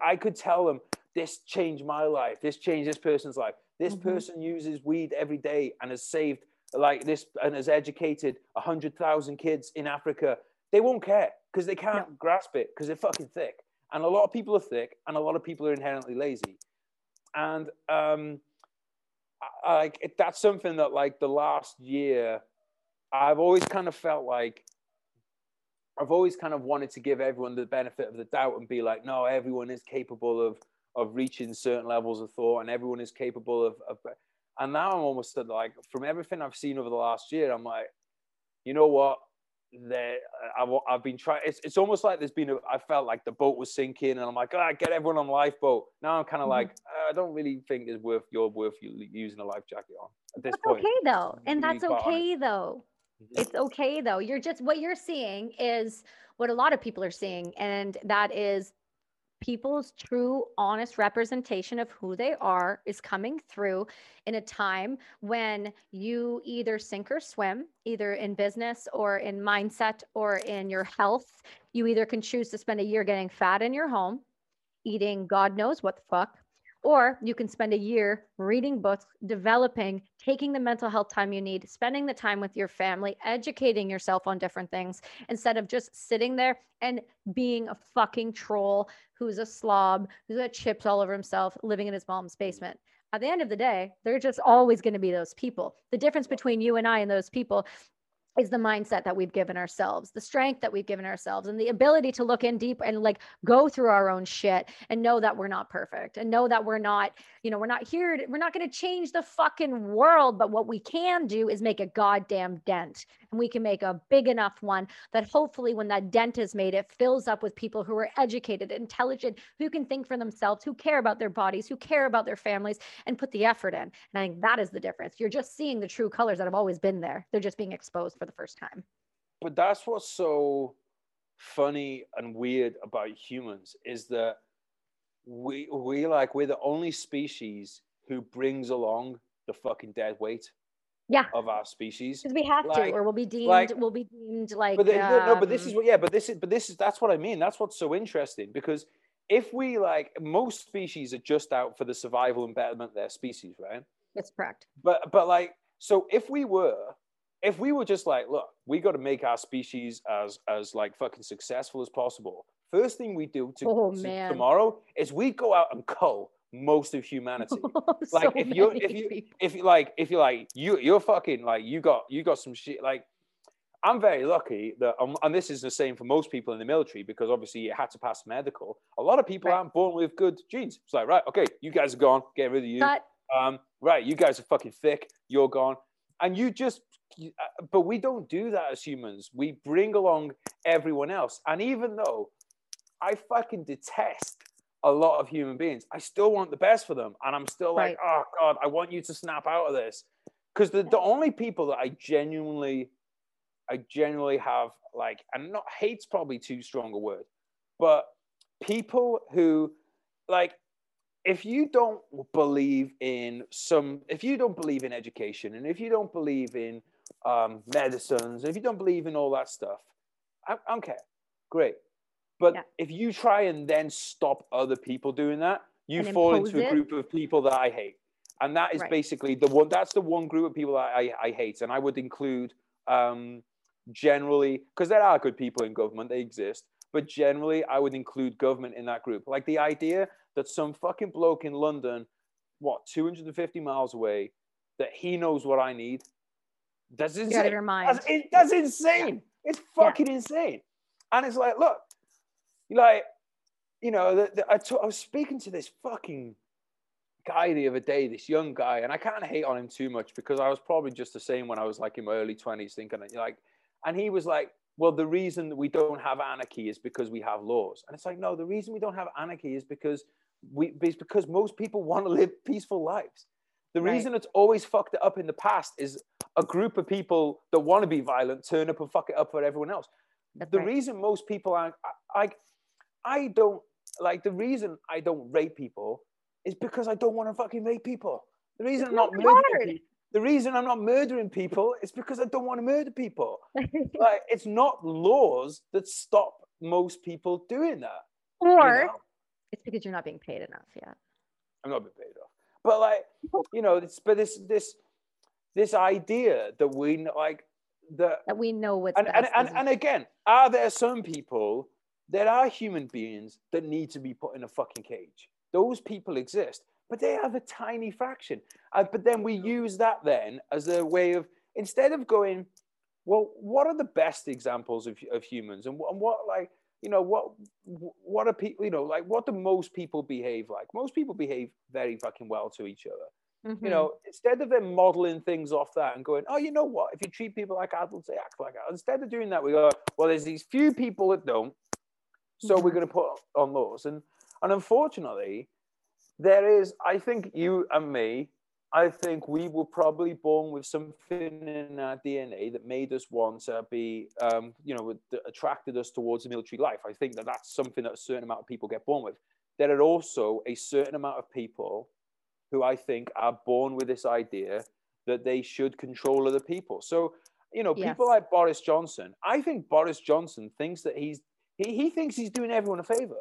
I could tell them this changed my life, this changed this person's life. This mm-hmm. person uses weed every day and has saved like this and has educated a hundred thousand kids in Africa. They won't care because they can't no. grasp it because they're fucking thick. And a lot of people are thick, and a lot of people are inherently lazy. And um, like that's something that like the last year, I've always kind of felt like I've always kind of wanted to give everyone the benefit of the doubt and be like, no, everyone is capable of of reaching certain levels of thought, and everyone is capable of. of and now I'm almost like, from everything I've seen over the last year, I'm like, you know what? That I've, I've been trying. It's, it's almost like there's been a. I felt like the boat was sinking, and I'm like, ah, get everyone on lifeboat. Now I'm kind of mm-hmm. like, I don't really think it's worth you're worth using a life jacket on at this that's point. okay though, and that's okay though. It's okay though. You're just what you're seeing is what a lot of people are seeing, and that is people's true, honest representation of who they are is coming through in a time when you either sink or swim, either in business or in mindset or in your health. You either can choose to spend a year getting fat in your home, eating God knows what the fuck, or you can spend a year reading books, developing, taking the mental health time you need, spending the time with your family, educating yourself on different things instead of just sitting there and being a fucking troll who's a slob, who's got chips all over himself, living in his mom's mm. basement. At the end of the day, they're just always going to be those people. The difference between you and I and those people is the mindset that we've given ourselves, the strength that we've given ourselves, and the ability to look in deep and like go through our own shit and know that we're not perfect and know that we're not, you know, we're not here, to, we're not going to change the fucking world. But what we can do is make a goddamn dent. And we can make a big enough one that hopefully, when that dent is made, it fills up with people who are educated, intelligent, who can think for themselves, who care about their bodies, who care about their families, and put the effort in. And I think that is the difference. You're just seeing the true colors that have always been there, they're just being exposed for the first time. But that's what's so funny and weird about humans is that we we like we're the only species who brings along the fucking dead weight yeah. of our species. Because we have like, to or we'll be deemed like, we'll be deemed like but then, um, no but this is um, what yeah but this is but this is that's what i mean. That's what's so interesting because if we like most species are just out for the survival and betterment of their species right? That's correct. But but like so if we were if we were just like, look, we got to make our species as as like fucking successful as possible. First thing we do to, oh, to tomorrow is we go out and cull most of humanity. [LAUGHS] like so if you if you if you like if you're like you you're fucking like you got you got some shit like I'm very lucky that, um, and this is the same for most people in the military because obviously you had to pass medical. A lot of people right. aren't born with good genes. It's like, right, okay, you guys are gone, get rid of you. Um, right, you guys are fucking thick, you're gone. And you just uh, but we don't do that as humans. We bring along everyone else. And even though I fucking detest a lot of human beings, I still want the best for them. And I'm still right. like, oh God, I want you to snap out of this. Because the, the only people that I genuinely, I genuinely have like, and not hate's probably too strong a word, but people who like if you don't believe in some if you don't believe in education and if you don't believe in um, medicines, if you don't believe in all that stuff, I, I don't care. Great. But yeah. if you try and then stop other people doing that, you and fall into a group of people that I hate. And that is right. basically the one, that's the one group of people that I, I hate. And I would include um, generally, because there are good people in government, they exist. But generally, I would include government in that group. Like the idea that some fucking bloke in London, what, 250 miles away, that he knows what I need that's insane. Out of your mind. That's, it, that's insane. Yeah. It's fucking yeah. insane. And it's like, look, like, you know, the, the, I, t- I was speaking to this fucking guy the other day, this young guy, and I can't hate on him too much because I was probably just the same when I was like in my early 20s, thinking like, and he was like, well, the reason that we don't have anarchy is because we have laws. And it's like, no, the reason we don't have anarchy is because we, is because most people [LAUGHS] want to live peaceful lives. The right. reason it's always fucked it up in the past is a group of people that want to be violent turn up and fuck it up for everyone else. That's the right. reason most people are like, I don't like the reason I don't rape people is because I don't want to fucking rape people. The reason it's I'm not murdering people, the reason I'm not murdering people is because I don't want to murder people. [LAUGHS] like it's not laws that stop most people doing that. Or you know? it's because you're not being paid enough yet. I'm not being paid enough. But like, [LAUGHS] you know, it's but this this this idea that we like that, that we know what's and, and, and, and again, are there some people that are human beings that need to be put in a fucking cage? Those people exist but they have a tiny fraction. Uh, but then we use that then as a way of instead of going, well, what are the best examples of, of humans, and, and what like you know what what are people you know like what do most people behave like? Most people behave very fucking well to each other. Mm-hmm. You know, instead of them modeling things off that and going, oh, you know what? If you treat people like adults, they act like adults. Instead of doing that, we go, well, there's these few people that don't, so mm-hmm. we're going to put on laws. And and unfortunately, there is, I think you and me, I think we were probably born with something in our DNA that made us want to be, um, you know, that attracted us towards the military life. I think that that's something that a certain amount of people get born with. There are also a certain amount of people who I think are born with this idea that they should control other people. So, you know, yes. people like Boris Johnson, I think Boris Johnson thinks that he's, he, he thinks he's doing everyone a favor.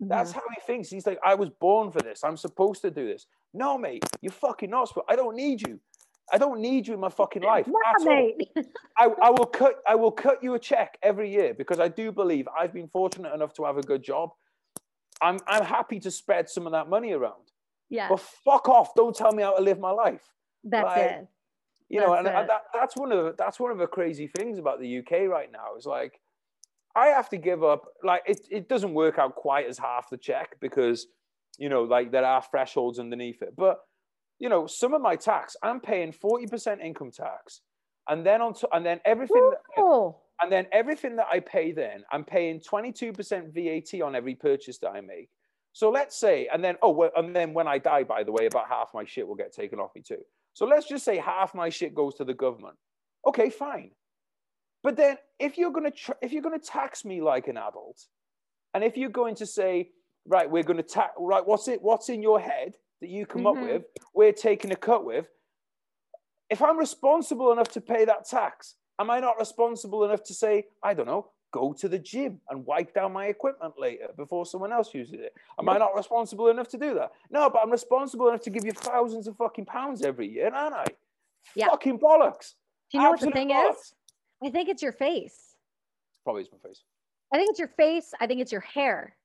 That's how he thinks. He's like, I was born for this. I'm supposed to do this. No, mate, you're fucking not. I don't need you. I don't need you in my fucking life. No, mate. I, I will [LAUGHS] cut. I will cut you a check every year because I do believe I've been fortunate enough to have a good job. I'm I'm happy to spread some of that money around. Yeah. But fuck off! Don't tell me how to live my life. That's like, it. You know, and, and that, that's one of the, that's one of the crazy things about the UK right now. Is like I have to give up. Like it, it doesn't work out quite as half the check because, you know, like there are thresholds underneath it. But you know, some of my tax, I'm paying forty percent income tax, and then on to, and then everything. That, and then everything that I pay, then I'm paying twenty two percent VAT on every purchase that I make. So let's say, and then oh, well, and then when I die, by the way, about half my shit will get taken off me too. So let's just say half my shit goes to the government. Okay, fine. But then if you're going to tr- if you're going to tax me like an adult, and if you're going to say, right, we're going to tax, right, what's it? What's in your head that you come mm-hmm. up with? We're taking a cut with. If I'm responsible enough to pay that tax, am I not responsible enough to say, I don't know, go to the gym and wipe down my equipment later before someone else uses it? Am I not responsible enough to do that? No, but I'm responsible enough to give you thousands of fucking pounds every year, aren't I? Yeah. Fucking bollocks. Do you know Absolute what the thing bollocks. is? I think it's your face. Probably is my face. I think it's your face. I think it's your hair.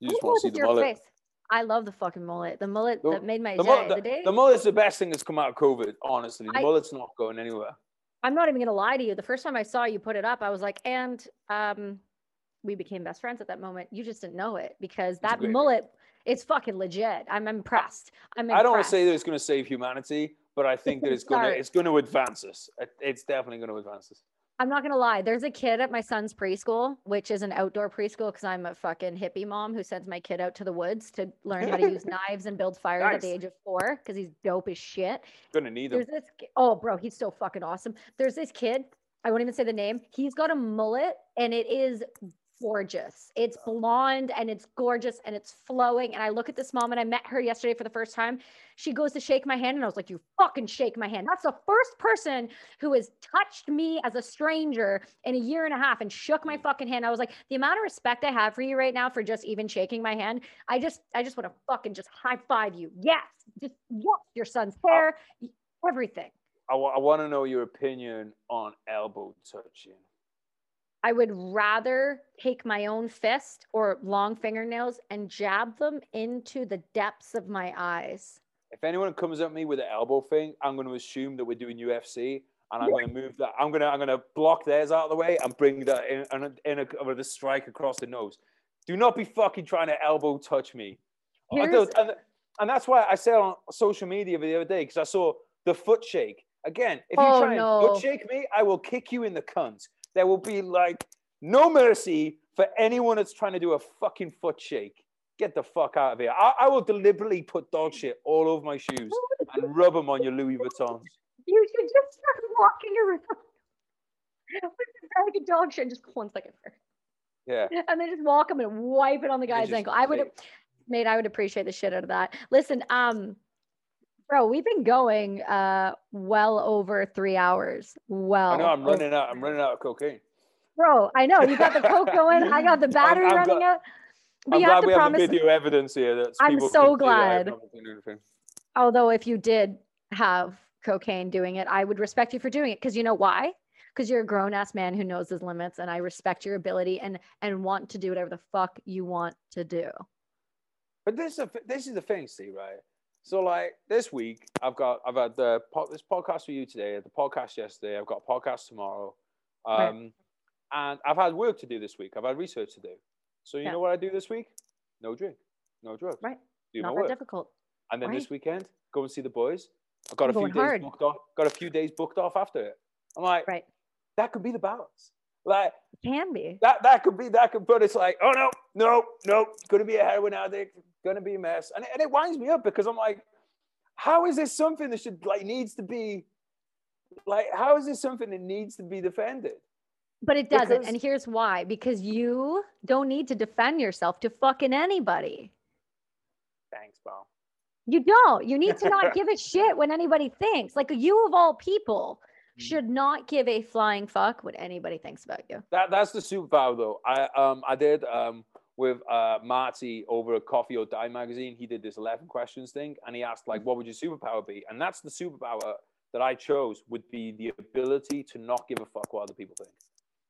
You just want to see the mullet. Face. I love the fucking mullet. The mullet the, that made my the day. Mullet, the, day. the mullet's the best thing that's come out of COVID, honestly. The I, mullet's not going anywhere. I'm not even gonna lie to you. The first time I saw you put it up, I was like, and um, we became best friends at that moment. You just didn't know it because that mullet, it's fucking legit. I'm impressed. I'm impressed. I don't want to say that it's gonna save humanity, but I think that it's gonna it's gonna advance us. It's definitely gonna advance us. I'm not gonna lie. There's a kid at my son's preschool, which is an outdoor preschool because I'm a fucking hippie mom who sends my kid out to the woods to learn how to use [LAUGHS] knives and build fires nice. at the age of four because he's dope as shit. Gonna need him. There's this. Oh, bro, he's so fucking awesome. There's this kid. I won't even say the name. He's got a mullet and it is gorgeous. It's blonde and it's gorgeous and it's flowing. And I look at this mom and I met her yesterday for the first time. She goes to shake my hand and I was like, You fucking shake my hand. That's the first person who has touched me as a stranger in a year and a half and shook my mm. fucking hand. I was like, The amount of respect I have for you right now for just even shaking my hand, I just, I just want to fucking just high five you. Yes. Just, yes, your son's hair, everything. I, w- I want to know your opinion on elbow touching. I would rather take my own fist or long fingernails and jab them into the depths of my eyes. If anyone comes at me with an elbow thing, I'm going to assume that we're doing UFC, and I'm going to move that. I'm going to I'm going to block theirs out of the way and bring that in, in, in a, with a strike across the nose. Do not be fucking trying to elbow touch me. And, and, that's why I said on social media the other day because I saw the foot shake. Again, if you oh, try no. and foot shake me, I will kick you in the cunt there will be like no mercy for anyone that's trying to do a fucking foot shake. Get the fuck out of here. I, I will deliberately put dog shit all over my shoes and rub them on your Louis Vuittons. You should just start walking around with the bag of dog shit. And just one second first. Yeah. And then just walk them and wipe it on the guy's ankle. I would have, made. I would appreciate the shit out of that. Listen, um, Bro, we've been going uh well over three hours. Well, I know I'm running out. I'm running out of cocaine. Bro, I know you got the coke going. I got the [LAUGHS] battery I'm, I'm running out. I'm glad we promise... have the video evidence here. That I'm so glad. Although, if you did have cocaine doing it, I would respect you for doing it because you know why? Because you're a grown ass man who knows his limits, and I respect your ability and and want to do whatever the fuck you want to do. But this is a, this is the thing, Steve. Right? So like this week, I've got I've had the this podcast for you today, the podcast yesterday. I've got a podcast tomorrow, um, right. and I've had work to do this week. I've had research to do. So you yeah. know what I do this week? No drink, no drugs. Right. Do Not my work. difficult. And then right. this weekend, go and see the boys. I've got I'm a few days hard. booked off. Got a few days booked off after it. I'm like, right. That could be the balance. Like it can be. That that could be that could. But it's like, oh no, no, no. Gonna be a heroin addict. Gonna be a mess. And it, and it winds me up because I'm like, how is this something that should like needs to be like how is this something that needs to be defended but it doesn't because, and here's why because you don't need to defend yourself to fucking anybody thanks bro you don't you need to not [LAUGHS] give a shit when anybody thinks like you of all people. Should not give a flying fuck what anybody thinks about you that that's the superpower though i um i did um with uh, Marty over at Coffee or Die magazine. He did this 11 questions thing and he asked, like, what would your superpower be? And that's the superpower that I chose would be the ability to not give a fuck what other people think,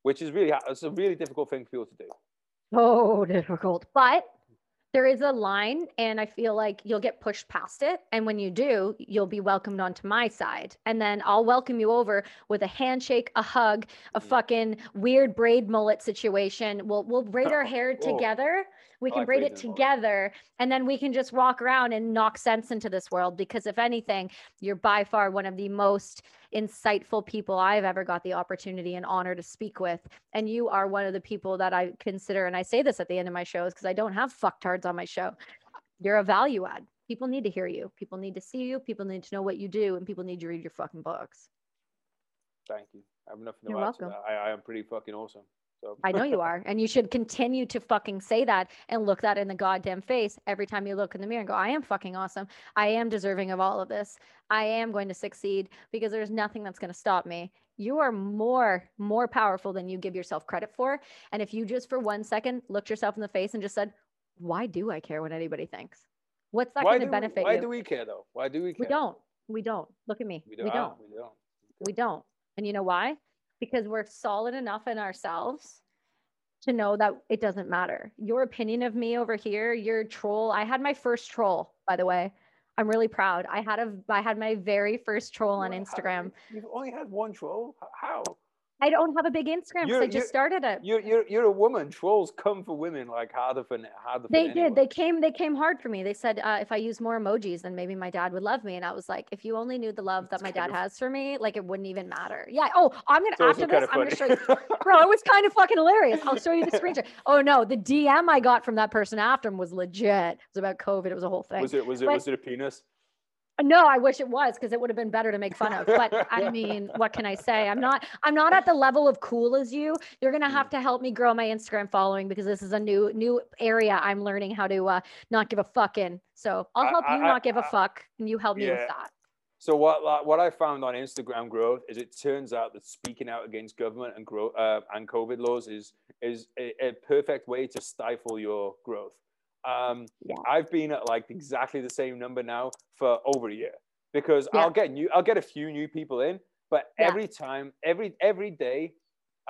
which is really, it's a really difficult thing for people to do. So [LAUGHS] difficult. But there is a line and i feel like you'll get pushed past it and when you do you'll be welcomed onto my side. And then i'll welcome you over with a handshake a hug a mm. fucking weird braid mullet situation. We'll we'll braid our [LAUGHS] hair together. We can like braid it together and then we can just walk around and knock sense into this world because if anything you're by far one of the most insightful people I've ever got the opportunity and honor to speak with. And you are one of the people that I consider, and I say this at the end of my shows because I don't have fucktards on my show. You're a value add. People need to hear you. People need to see you. People need to know what you do, and people need to read your fucking books. Thank you. I have nothing to You're add welcome. to that. I, I am pretty fucking awesome. So. I know you are. And you should continue to fucking say that and look that in the goddamn face every time you look in the mirror and go, I am fucking awesome. I am deserving of all of this. I am going to succeed because there's nothing that's going to stop me. You are more, more powerful than you give yourself credit for. And if you just for one second looked yourself in the face and just said, Why do I care what anybody thinks? What's that going to benefit why you? Why do we care though? Why do we care? We don't. We don't. Look at me. We. We don't. We don't. We don't. And you know why? because we're solid enough in ourselves to know that it doesn't matter. Your opinion of me over here, your troll. I had my first troll, by the way. I'm really proud. I had a I had my very first troll on Instagram. You've only had one troll? How? I don't have a big Instagram because I just started it. You're, you're you're a woman. Trolls come for women like harder for harder. They did. Anyone. They came. They came hard for me. They said uh, if I use more emojis, then maybe my dad would love me. And I was like, if you only knew the love that my dad [LAUGHS] has for me, like it wouldn't even matter. Yeah. Oh, I'm gonna after this. I'm gonna show you. [LAUGHS] Bro, it was kind of fucking hilarious. I'll show you the screenshot. [LAUGHS] Oh no, the DM I got from that person after him was legit. It was about COVID. It was a whole thing. Was it? Was it? But, was it a penis? No, I wish it was because it would have been better to make fun of. But I [LAUGHS] mean, what can I say? I'm not I'm not at the level of cool as you. You're gonna have mm. to help me grow my Instagram following because this is a new new area I'm learning how to uh, not give a fuck in. So I'll help I, you I, not give a fuck, and you help me with that. So what what I found on Instagram growth is it turns out that speaking out against government and growth uh, and COVID laws is is a, a perfect way to stifle your growth. Um, yeah. I've been at like exactly the same number now for over a year because yeah. I'll get new, I'll get a few new people in, but yeah. every time, every every day,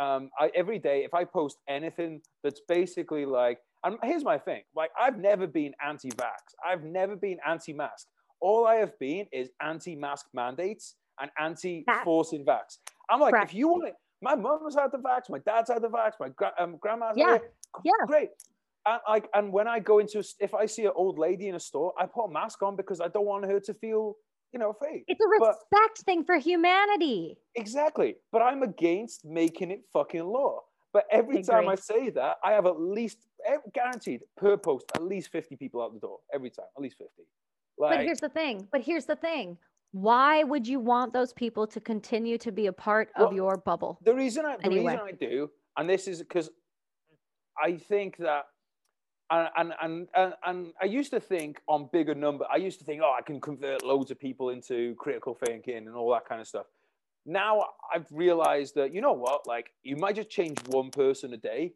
um, I, every day, if I post anything that's basically like, and here's my thing, like I've never been anti-vax, I've never been anti-mask. All I have been is anti-mask mandates and anti-forcing vax. I'm like, Correct. if you want it, my mom's had the vax, my dad's had the vax, my gra- um, grandma's yeah. had it. Yeah. Great and like and when I go into if I see an old lady in a store, I put a mask on because I don't want her to feel you know fake. It's a respect but, thing for humanity. Exactly, but I'm against making it fucking law. But every I time I say that, I have at least eh, guaranteed per post at least fifty people out the door every time, at least fifty. Like, but here's the thing. But here's the thing. Why would you want those people to continue to be a part well, of your bubble? The reason I, the anyway. reason I do, and this is because I think that and, and and and I used to think on bigger number. I used to think, oh, I can convert loads of people into critical thinking and all that kind of stuff. Now I've realized that you know what, like you might just change one person a day,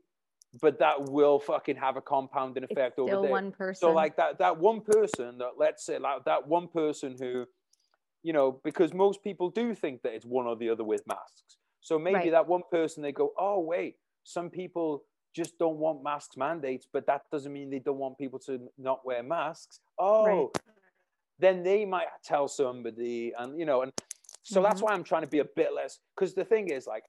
but that will fucking have a compounding effect it's over there. one person. So like that that one person that let's say like that one person who, you know, because most people do think that it's one or the other with masks. So maybe Right. that one person they go, oh wait, some people just don't want masks mandates, but that doesn't mean they don't want people to not wear masks. Oh, then they might tell somebody, and you know, and so that's Mhm. why I'm trying to be a bit less. Because the thing is, like,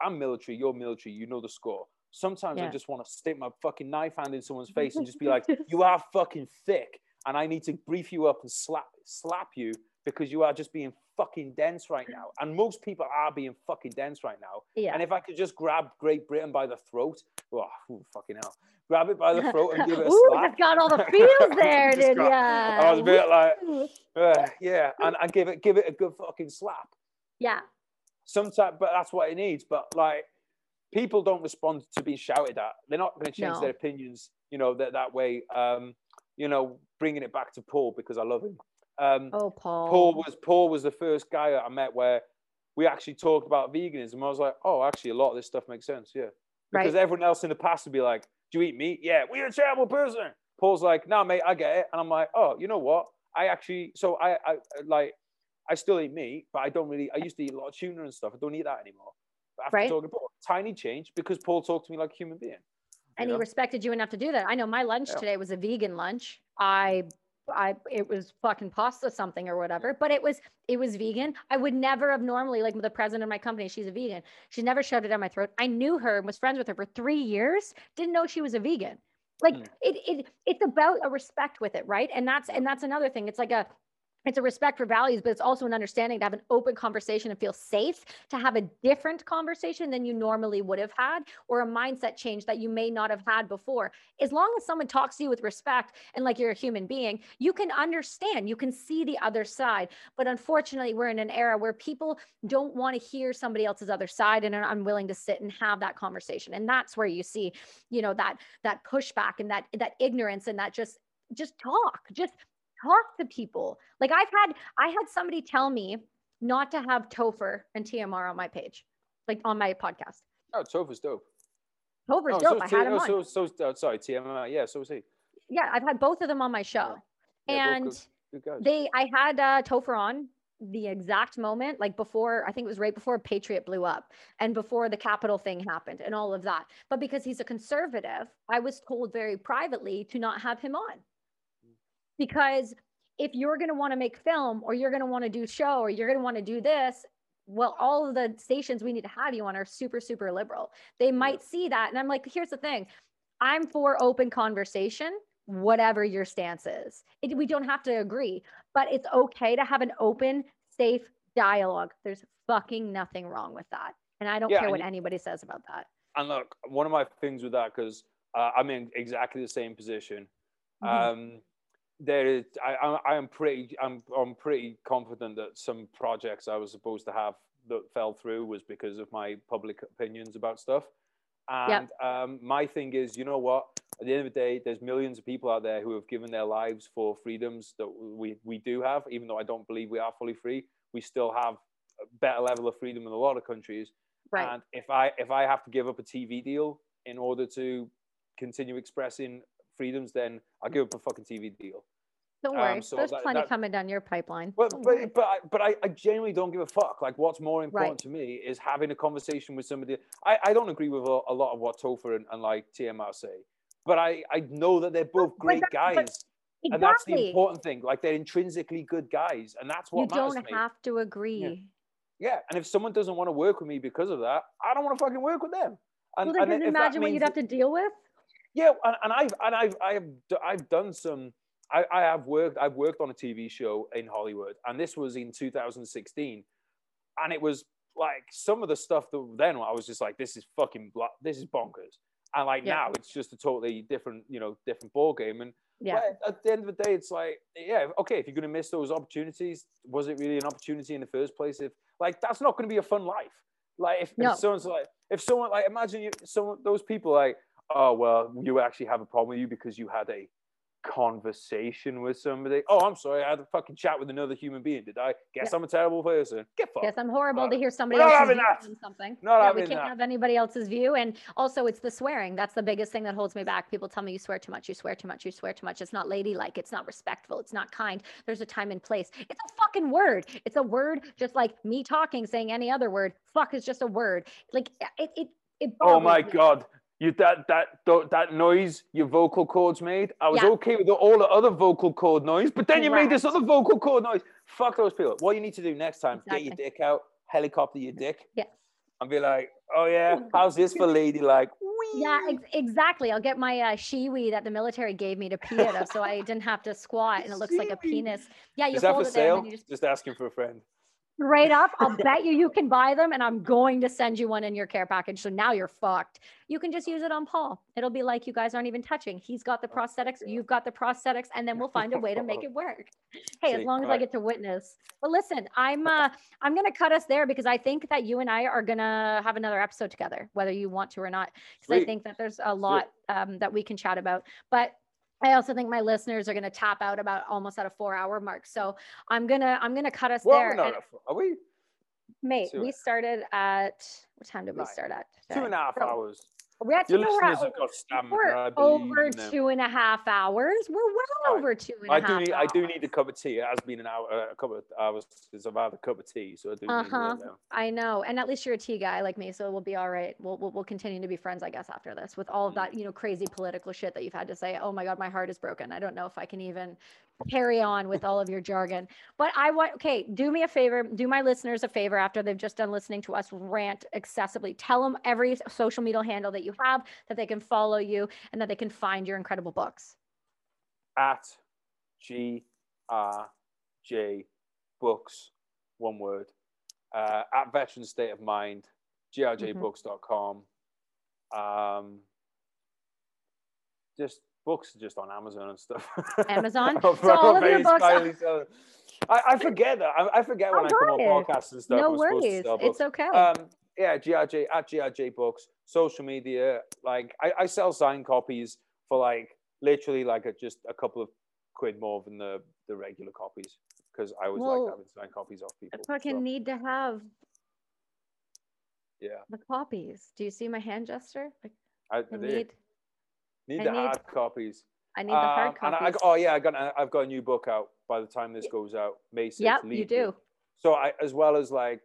I'm military, you're military, you know the score. Sometimes I just want to stick my fucking knife hand in someone's [LAUGHS] face and just be like, "You are fucking thick," and I need to brief you up and slap slap you because you are just being fucking dense right now. And most people are being fucking dense right now. yeah. And if I could just grab Great Britain by the throat, oh, ooh, fucking hell, grab it by the throat and give it a [LAUGHS] Ooh, slap. just got all the feels [LAUGHS] there, did got- ya? I was a bit like, uh, yeah, and, and give it give it a good fucking slap. yeah, Sometimes, but that's what it needs. But like, people don't respond to being shouted at. They're not going to change No. their opinions, you know, that that way. Um, you know, bringing it back to Paul because I love him. Um, oh, Paul. Paul was Paul was the first guy that I met where we actually talked about veganism. I was like, oh, actually, a lot of this stuff makes sense. Yeah, because Right. everyone else in the past would be like, do you eat meat? Yeah, you're a terrible person. Paul's like, no, mate, I get it. And I'm like, oh, you know what? I actually, so I, I like, I still eat meat, but I don't really. I used to eat a lot of tuna and stuff. I don't eat that anymore. But after Right. talking Paul, tiny change because Paul talked to me like a human being. and he respected you enough to do that. I know my lunch Yeah. today was a vegan lunch. I I it was fucking pasta something or whatever, but it was it was vegan. I would never have normally like the president of my company, she's a vegan. She never shoved it down my throat. I knew her and was friends with her for 3 years, didn't know she was a vegan. Like Mm. it it it's about a respect with it, right? And that's and that's another thing. It's like a it's a respect for values, but it's also an understanding to have an open conversation and feel safe to have a different conversation than you normally would have had, or a mindset change that you may not have had before. As long as someone talks to you with respect and like you're a human being, you can understand, you can see the other side. But unfortunately, we're in an era where people don't want to hear somebody else's other side and are unwilling to sit and have that conversation. And that's where you see, you know, that that pushback and that that ignorance and that just just talk, just talk to people. Like I've had I had somebody tell me not to have Topher and TMR on my page, like on my podcast. Oh, Topher's dope. Topher's Oh, dope. so, I had him oh, on. so, so, uh, sorry, TMI. Yeah, so was he. yeah, I've had both of them on my show. Yeah, and good, good they I had uh Topher on the exact moment, like before, I think it was right before Patriot blew up and before the Capitol thing happened and all of that. But because he's a conservative, I was told very privately to not have him on. Because if you're going to want to make film or you're going to want to do show or you're going to want to do this, well, all of the stations we need to have you on are super, super liberal. They might see that. And I'm like, here's the thing I'm for open conversation, whatever your stance is. It, we don't have to agree, but it's okay to have an open, safe dialogue. There's fucking nothing wrong with that. And I don't Yeah, care what you- anybody says about that. And look, one of my things with that because uh, I'm in exactly the same position. Mhm. Um, there is, I, I, am pretty, I'm, I'm pretty confident that some projects I was supposed to have that fell through was because of my public opinions about stuff. And um, my thing is, you know what? At the end of the day, there's millions of people out there who have given their lives for freedoms that we, we do have, even though I don't believe we are fully free. We still have a better level of freedom in a lot of countries. right. And if I if I have to give up a TV deal in order to continue expressing freedoms, then I'll give up a fucking TV deal. don't um, worry. so There's that- plenty that- coming down your pipeline. But Don't worry. but but I, but I, I genuinely don't give a fuck. Like what's more important to me is having a conversation with somebody. I, I don't agree with a, a lot of what Topher and, and like TMR say, but I I know that they're both great that- guys. but- And that's the important thing. Like they're intrinsically good guys, and that's what matters You don't to have to agree. Yeah, and if someone doesn't want to work with me because of that, I don't want to fucking work with them. And, well, then and just if that imagine what you'd have to deal with. Yeah, and, and I've and I've I have d- I've done some. I, I have worked. I've worked on a TV show in Hollywood, and this was in 2016, and it was like some of the stuff that then I was just like, this is fucking this is bonkers. And like Yeah. now, it's just a totally different, you know, different ball game. And Yeah. at the end of the day, it's like, yeah, okay, if you're gonna miss those opportunities, was it really an opportunity in the first place? If like that's not gonna be a fun life. Like if, No. if someone's like, if someone like imagine you, someone those people like, oh well, you actually have a problem with you because you had a conversation with somebody. Oh, I'm sorry, I had a fucking chat with another human being. Did I? Guess yeah. I'm a terrible person. Get fucked. Guess I'm horrible uh, to hear somebody view on something. Not yeah, we can't that. have anybody else's view. And also, it's the swearing. That's the biggest thing that holds me back. People tell me you swear too much. You swear too much. You swear too much. It's not ladylike. It's not respectful. It's not kind. There's a time and place. It's a fucking word. It's a word, just like me talking, saying any other word. Fuck is just a word. Like it. it, it oh my me. god you that that that noise your vocal cords made. I was yeah. okay with all the other vocal cord noise, but then you made this other vocal cord noise. Fuck those people. What you need to do next time: exactly. get your dick out, helicopter your dick, yeah, and be like, "Oh yeah, how's this for lady?" Like, [LAUGHS] yeah, ex- exactly. I'll get my uh, Shewee that the military gave me to pee out of, so I didn't have to squat, and it looks like a [LAUGHS] penis. Yeah, you Is that hold for it sale? there, just... just asking for a friend straight up i'll [LAUGHS] bet you you can buy them and i'm going to send you one in your care package. So now you're fucked. You can just use it on paul. It'll be like you guys aren't even touching. He's got the oh, prosthetics you've got the prosthetics and then we'll find a way to make [LAUGHS] it work. [LAUGHS] Hey as long as i get to witness. But listen i'm uh i'm gonna cut us there because i think that you and i are gonna have another episode together whether you want to or not because i think that there's a lot um, that we can chat about. But I also think my listeners are going to top out about almost at a four hour mark. So I'm gonna I'm gonna cut us well, there. No, are we? Mate, we started at what time did we start at? Today? Two and a half so, hours. We have to know we're, over two and a half hours. We're well over two and I a half. do need, hours. I do need a cup of tea. It has been an hour, uh, a couple of hours since I've had a cup of tea, so I do. Uh-huh. I know, and at least you're a tea guy like me, so we'll be all right. We'll, we'll we'll continue to be friends, I guess, after this. With all of that, mm. you know, crazy political shit that you've had to say. Oh my god, my heart is broken. I don't know if I can even carry on with all of your jargon. But I want, okay, do me a favor, do my listeners a favor after they've just done listening to us rant excessively. Tell them every social media handle that you have that they can follow you and that they can find your incredible books. At G R J Books, one word. Uh, at Veteran State of Mind, grjbooks.com. Um, just books just on Amazon and stuff. Amazon. [LAUGHS] so all of your books. Are... I, I, forget that. I, I forget when I come on podcasts and stuff. No worries. It's okay. Um, yeah, GRJ at GRJ Books, social media. Like I, I sell signed copies for like literally like a, just a couple of quid more than the the regular copies because I always well, like having signed copies off people. I fucking so. need to have. Yeah. The copies. Do you see my hand gesture? Like, I, I need. Need I the need, hard copies. I need the hard um, copies. And I, oh yeah, I got I've got a new book out by the time this goes out. May 6th. Yep, you do. So I, as well as like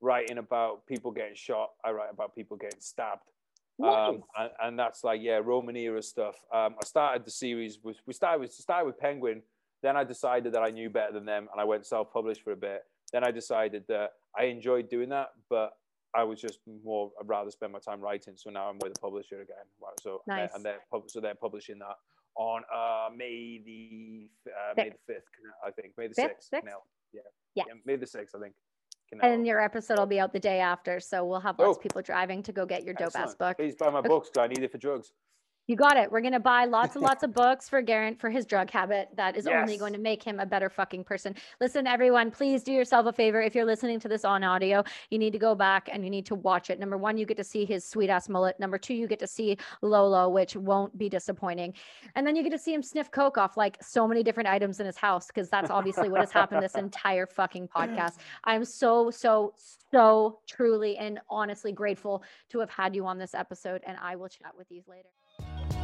writing about people getting shot, I write about people getting stabbed. Nice. Um, and, and, that's like yeah, Roman era stuff. Um, I started the series with we started with started with Penguin. Then I decided that I knew better than them, and I went self-published for a bit. Then I decided that I enjoyed doing that, but I was just more. I'd rather spend my time writing. So now I'm with a publisher again. So nice. and they're so they're publishing that on uh, May the uh, May the fifth, I think. May the sixth. Yeah. yeah. yeah. May the sixth, I think. And your episode will be out the day after, so we'll have lots oh. of people driving to go get your dope ass book. Please buy my books because I need it for drugs. You got it. We're gonna buy lots and lots of [LAUGHS] books for Geraint for his drug habit. That is yes. only going to make him a better fucking person. Listen, everyone, please do yourself a favor. If you're listening to this on audio, you need to go back and you need to watch it. Number one, you get to see his sweet ass mullet. Number two, you get to see Lolo, which won't be disappointing. And then you get to see him sniff coke off like so many different items in his house, because that's obviously what has happened this entire fucking podcast. I'm so, so, so truly and honestly grateful to have had you on this episode. And I will chat with you later. Bye.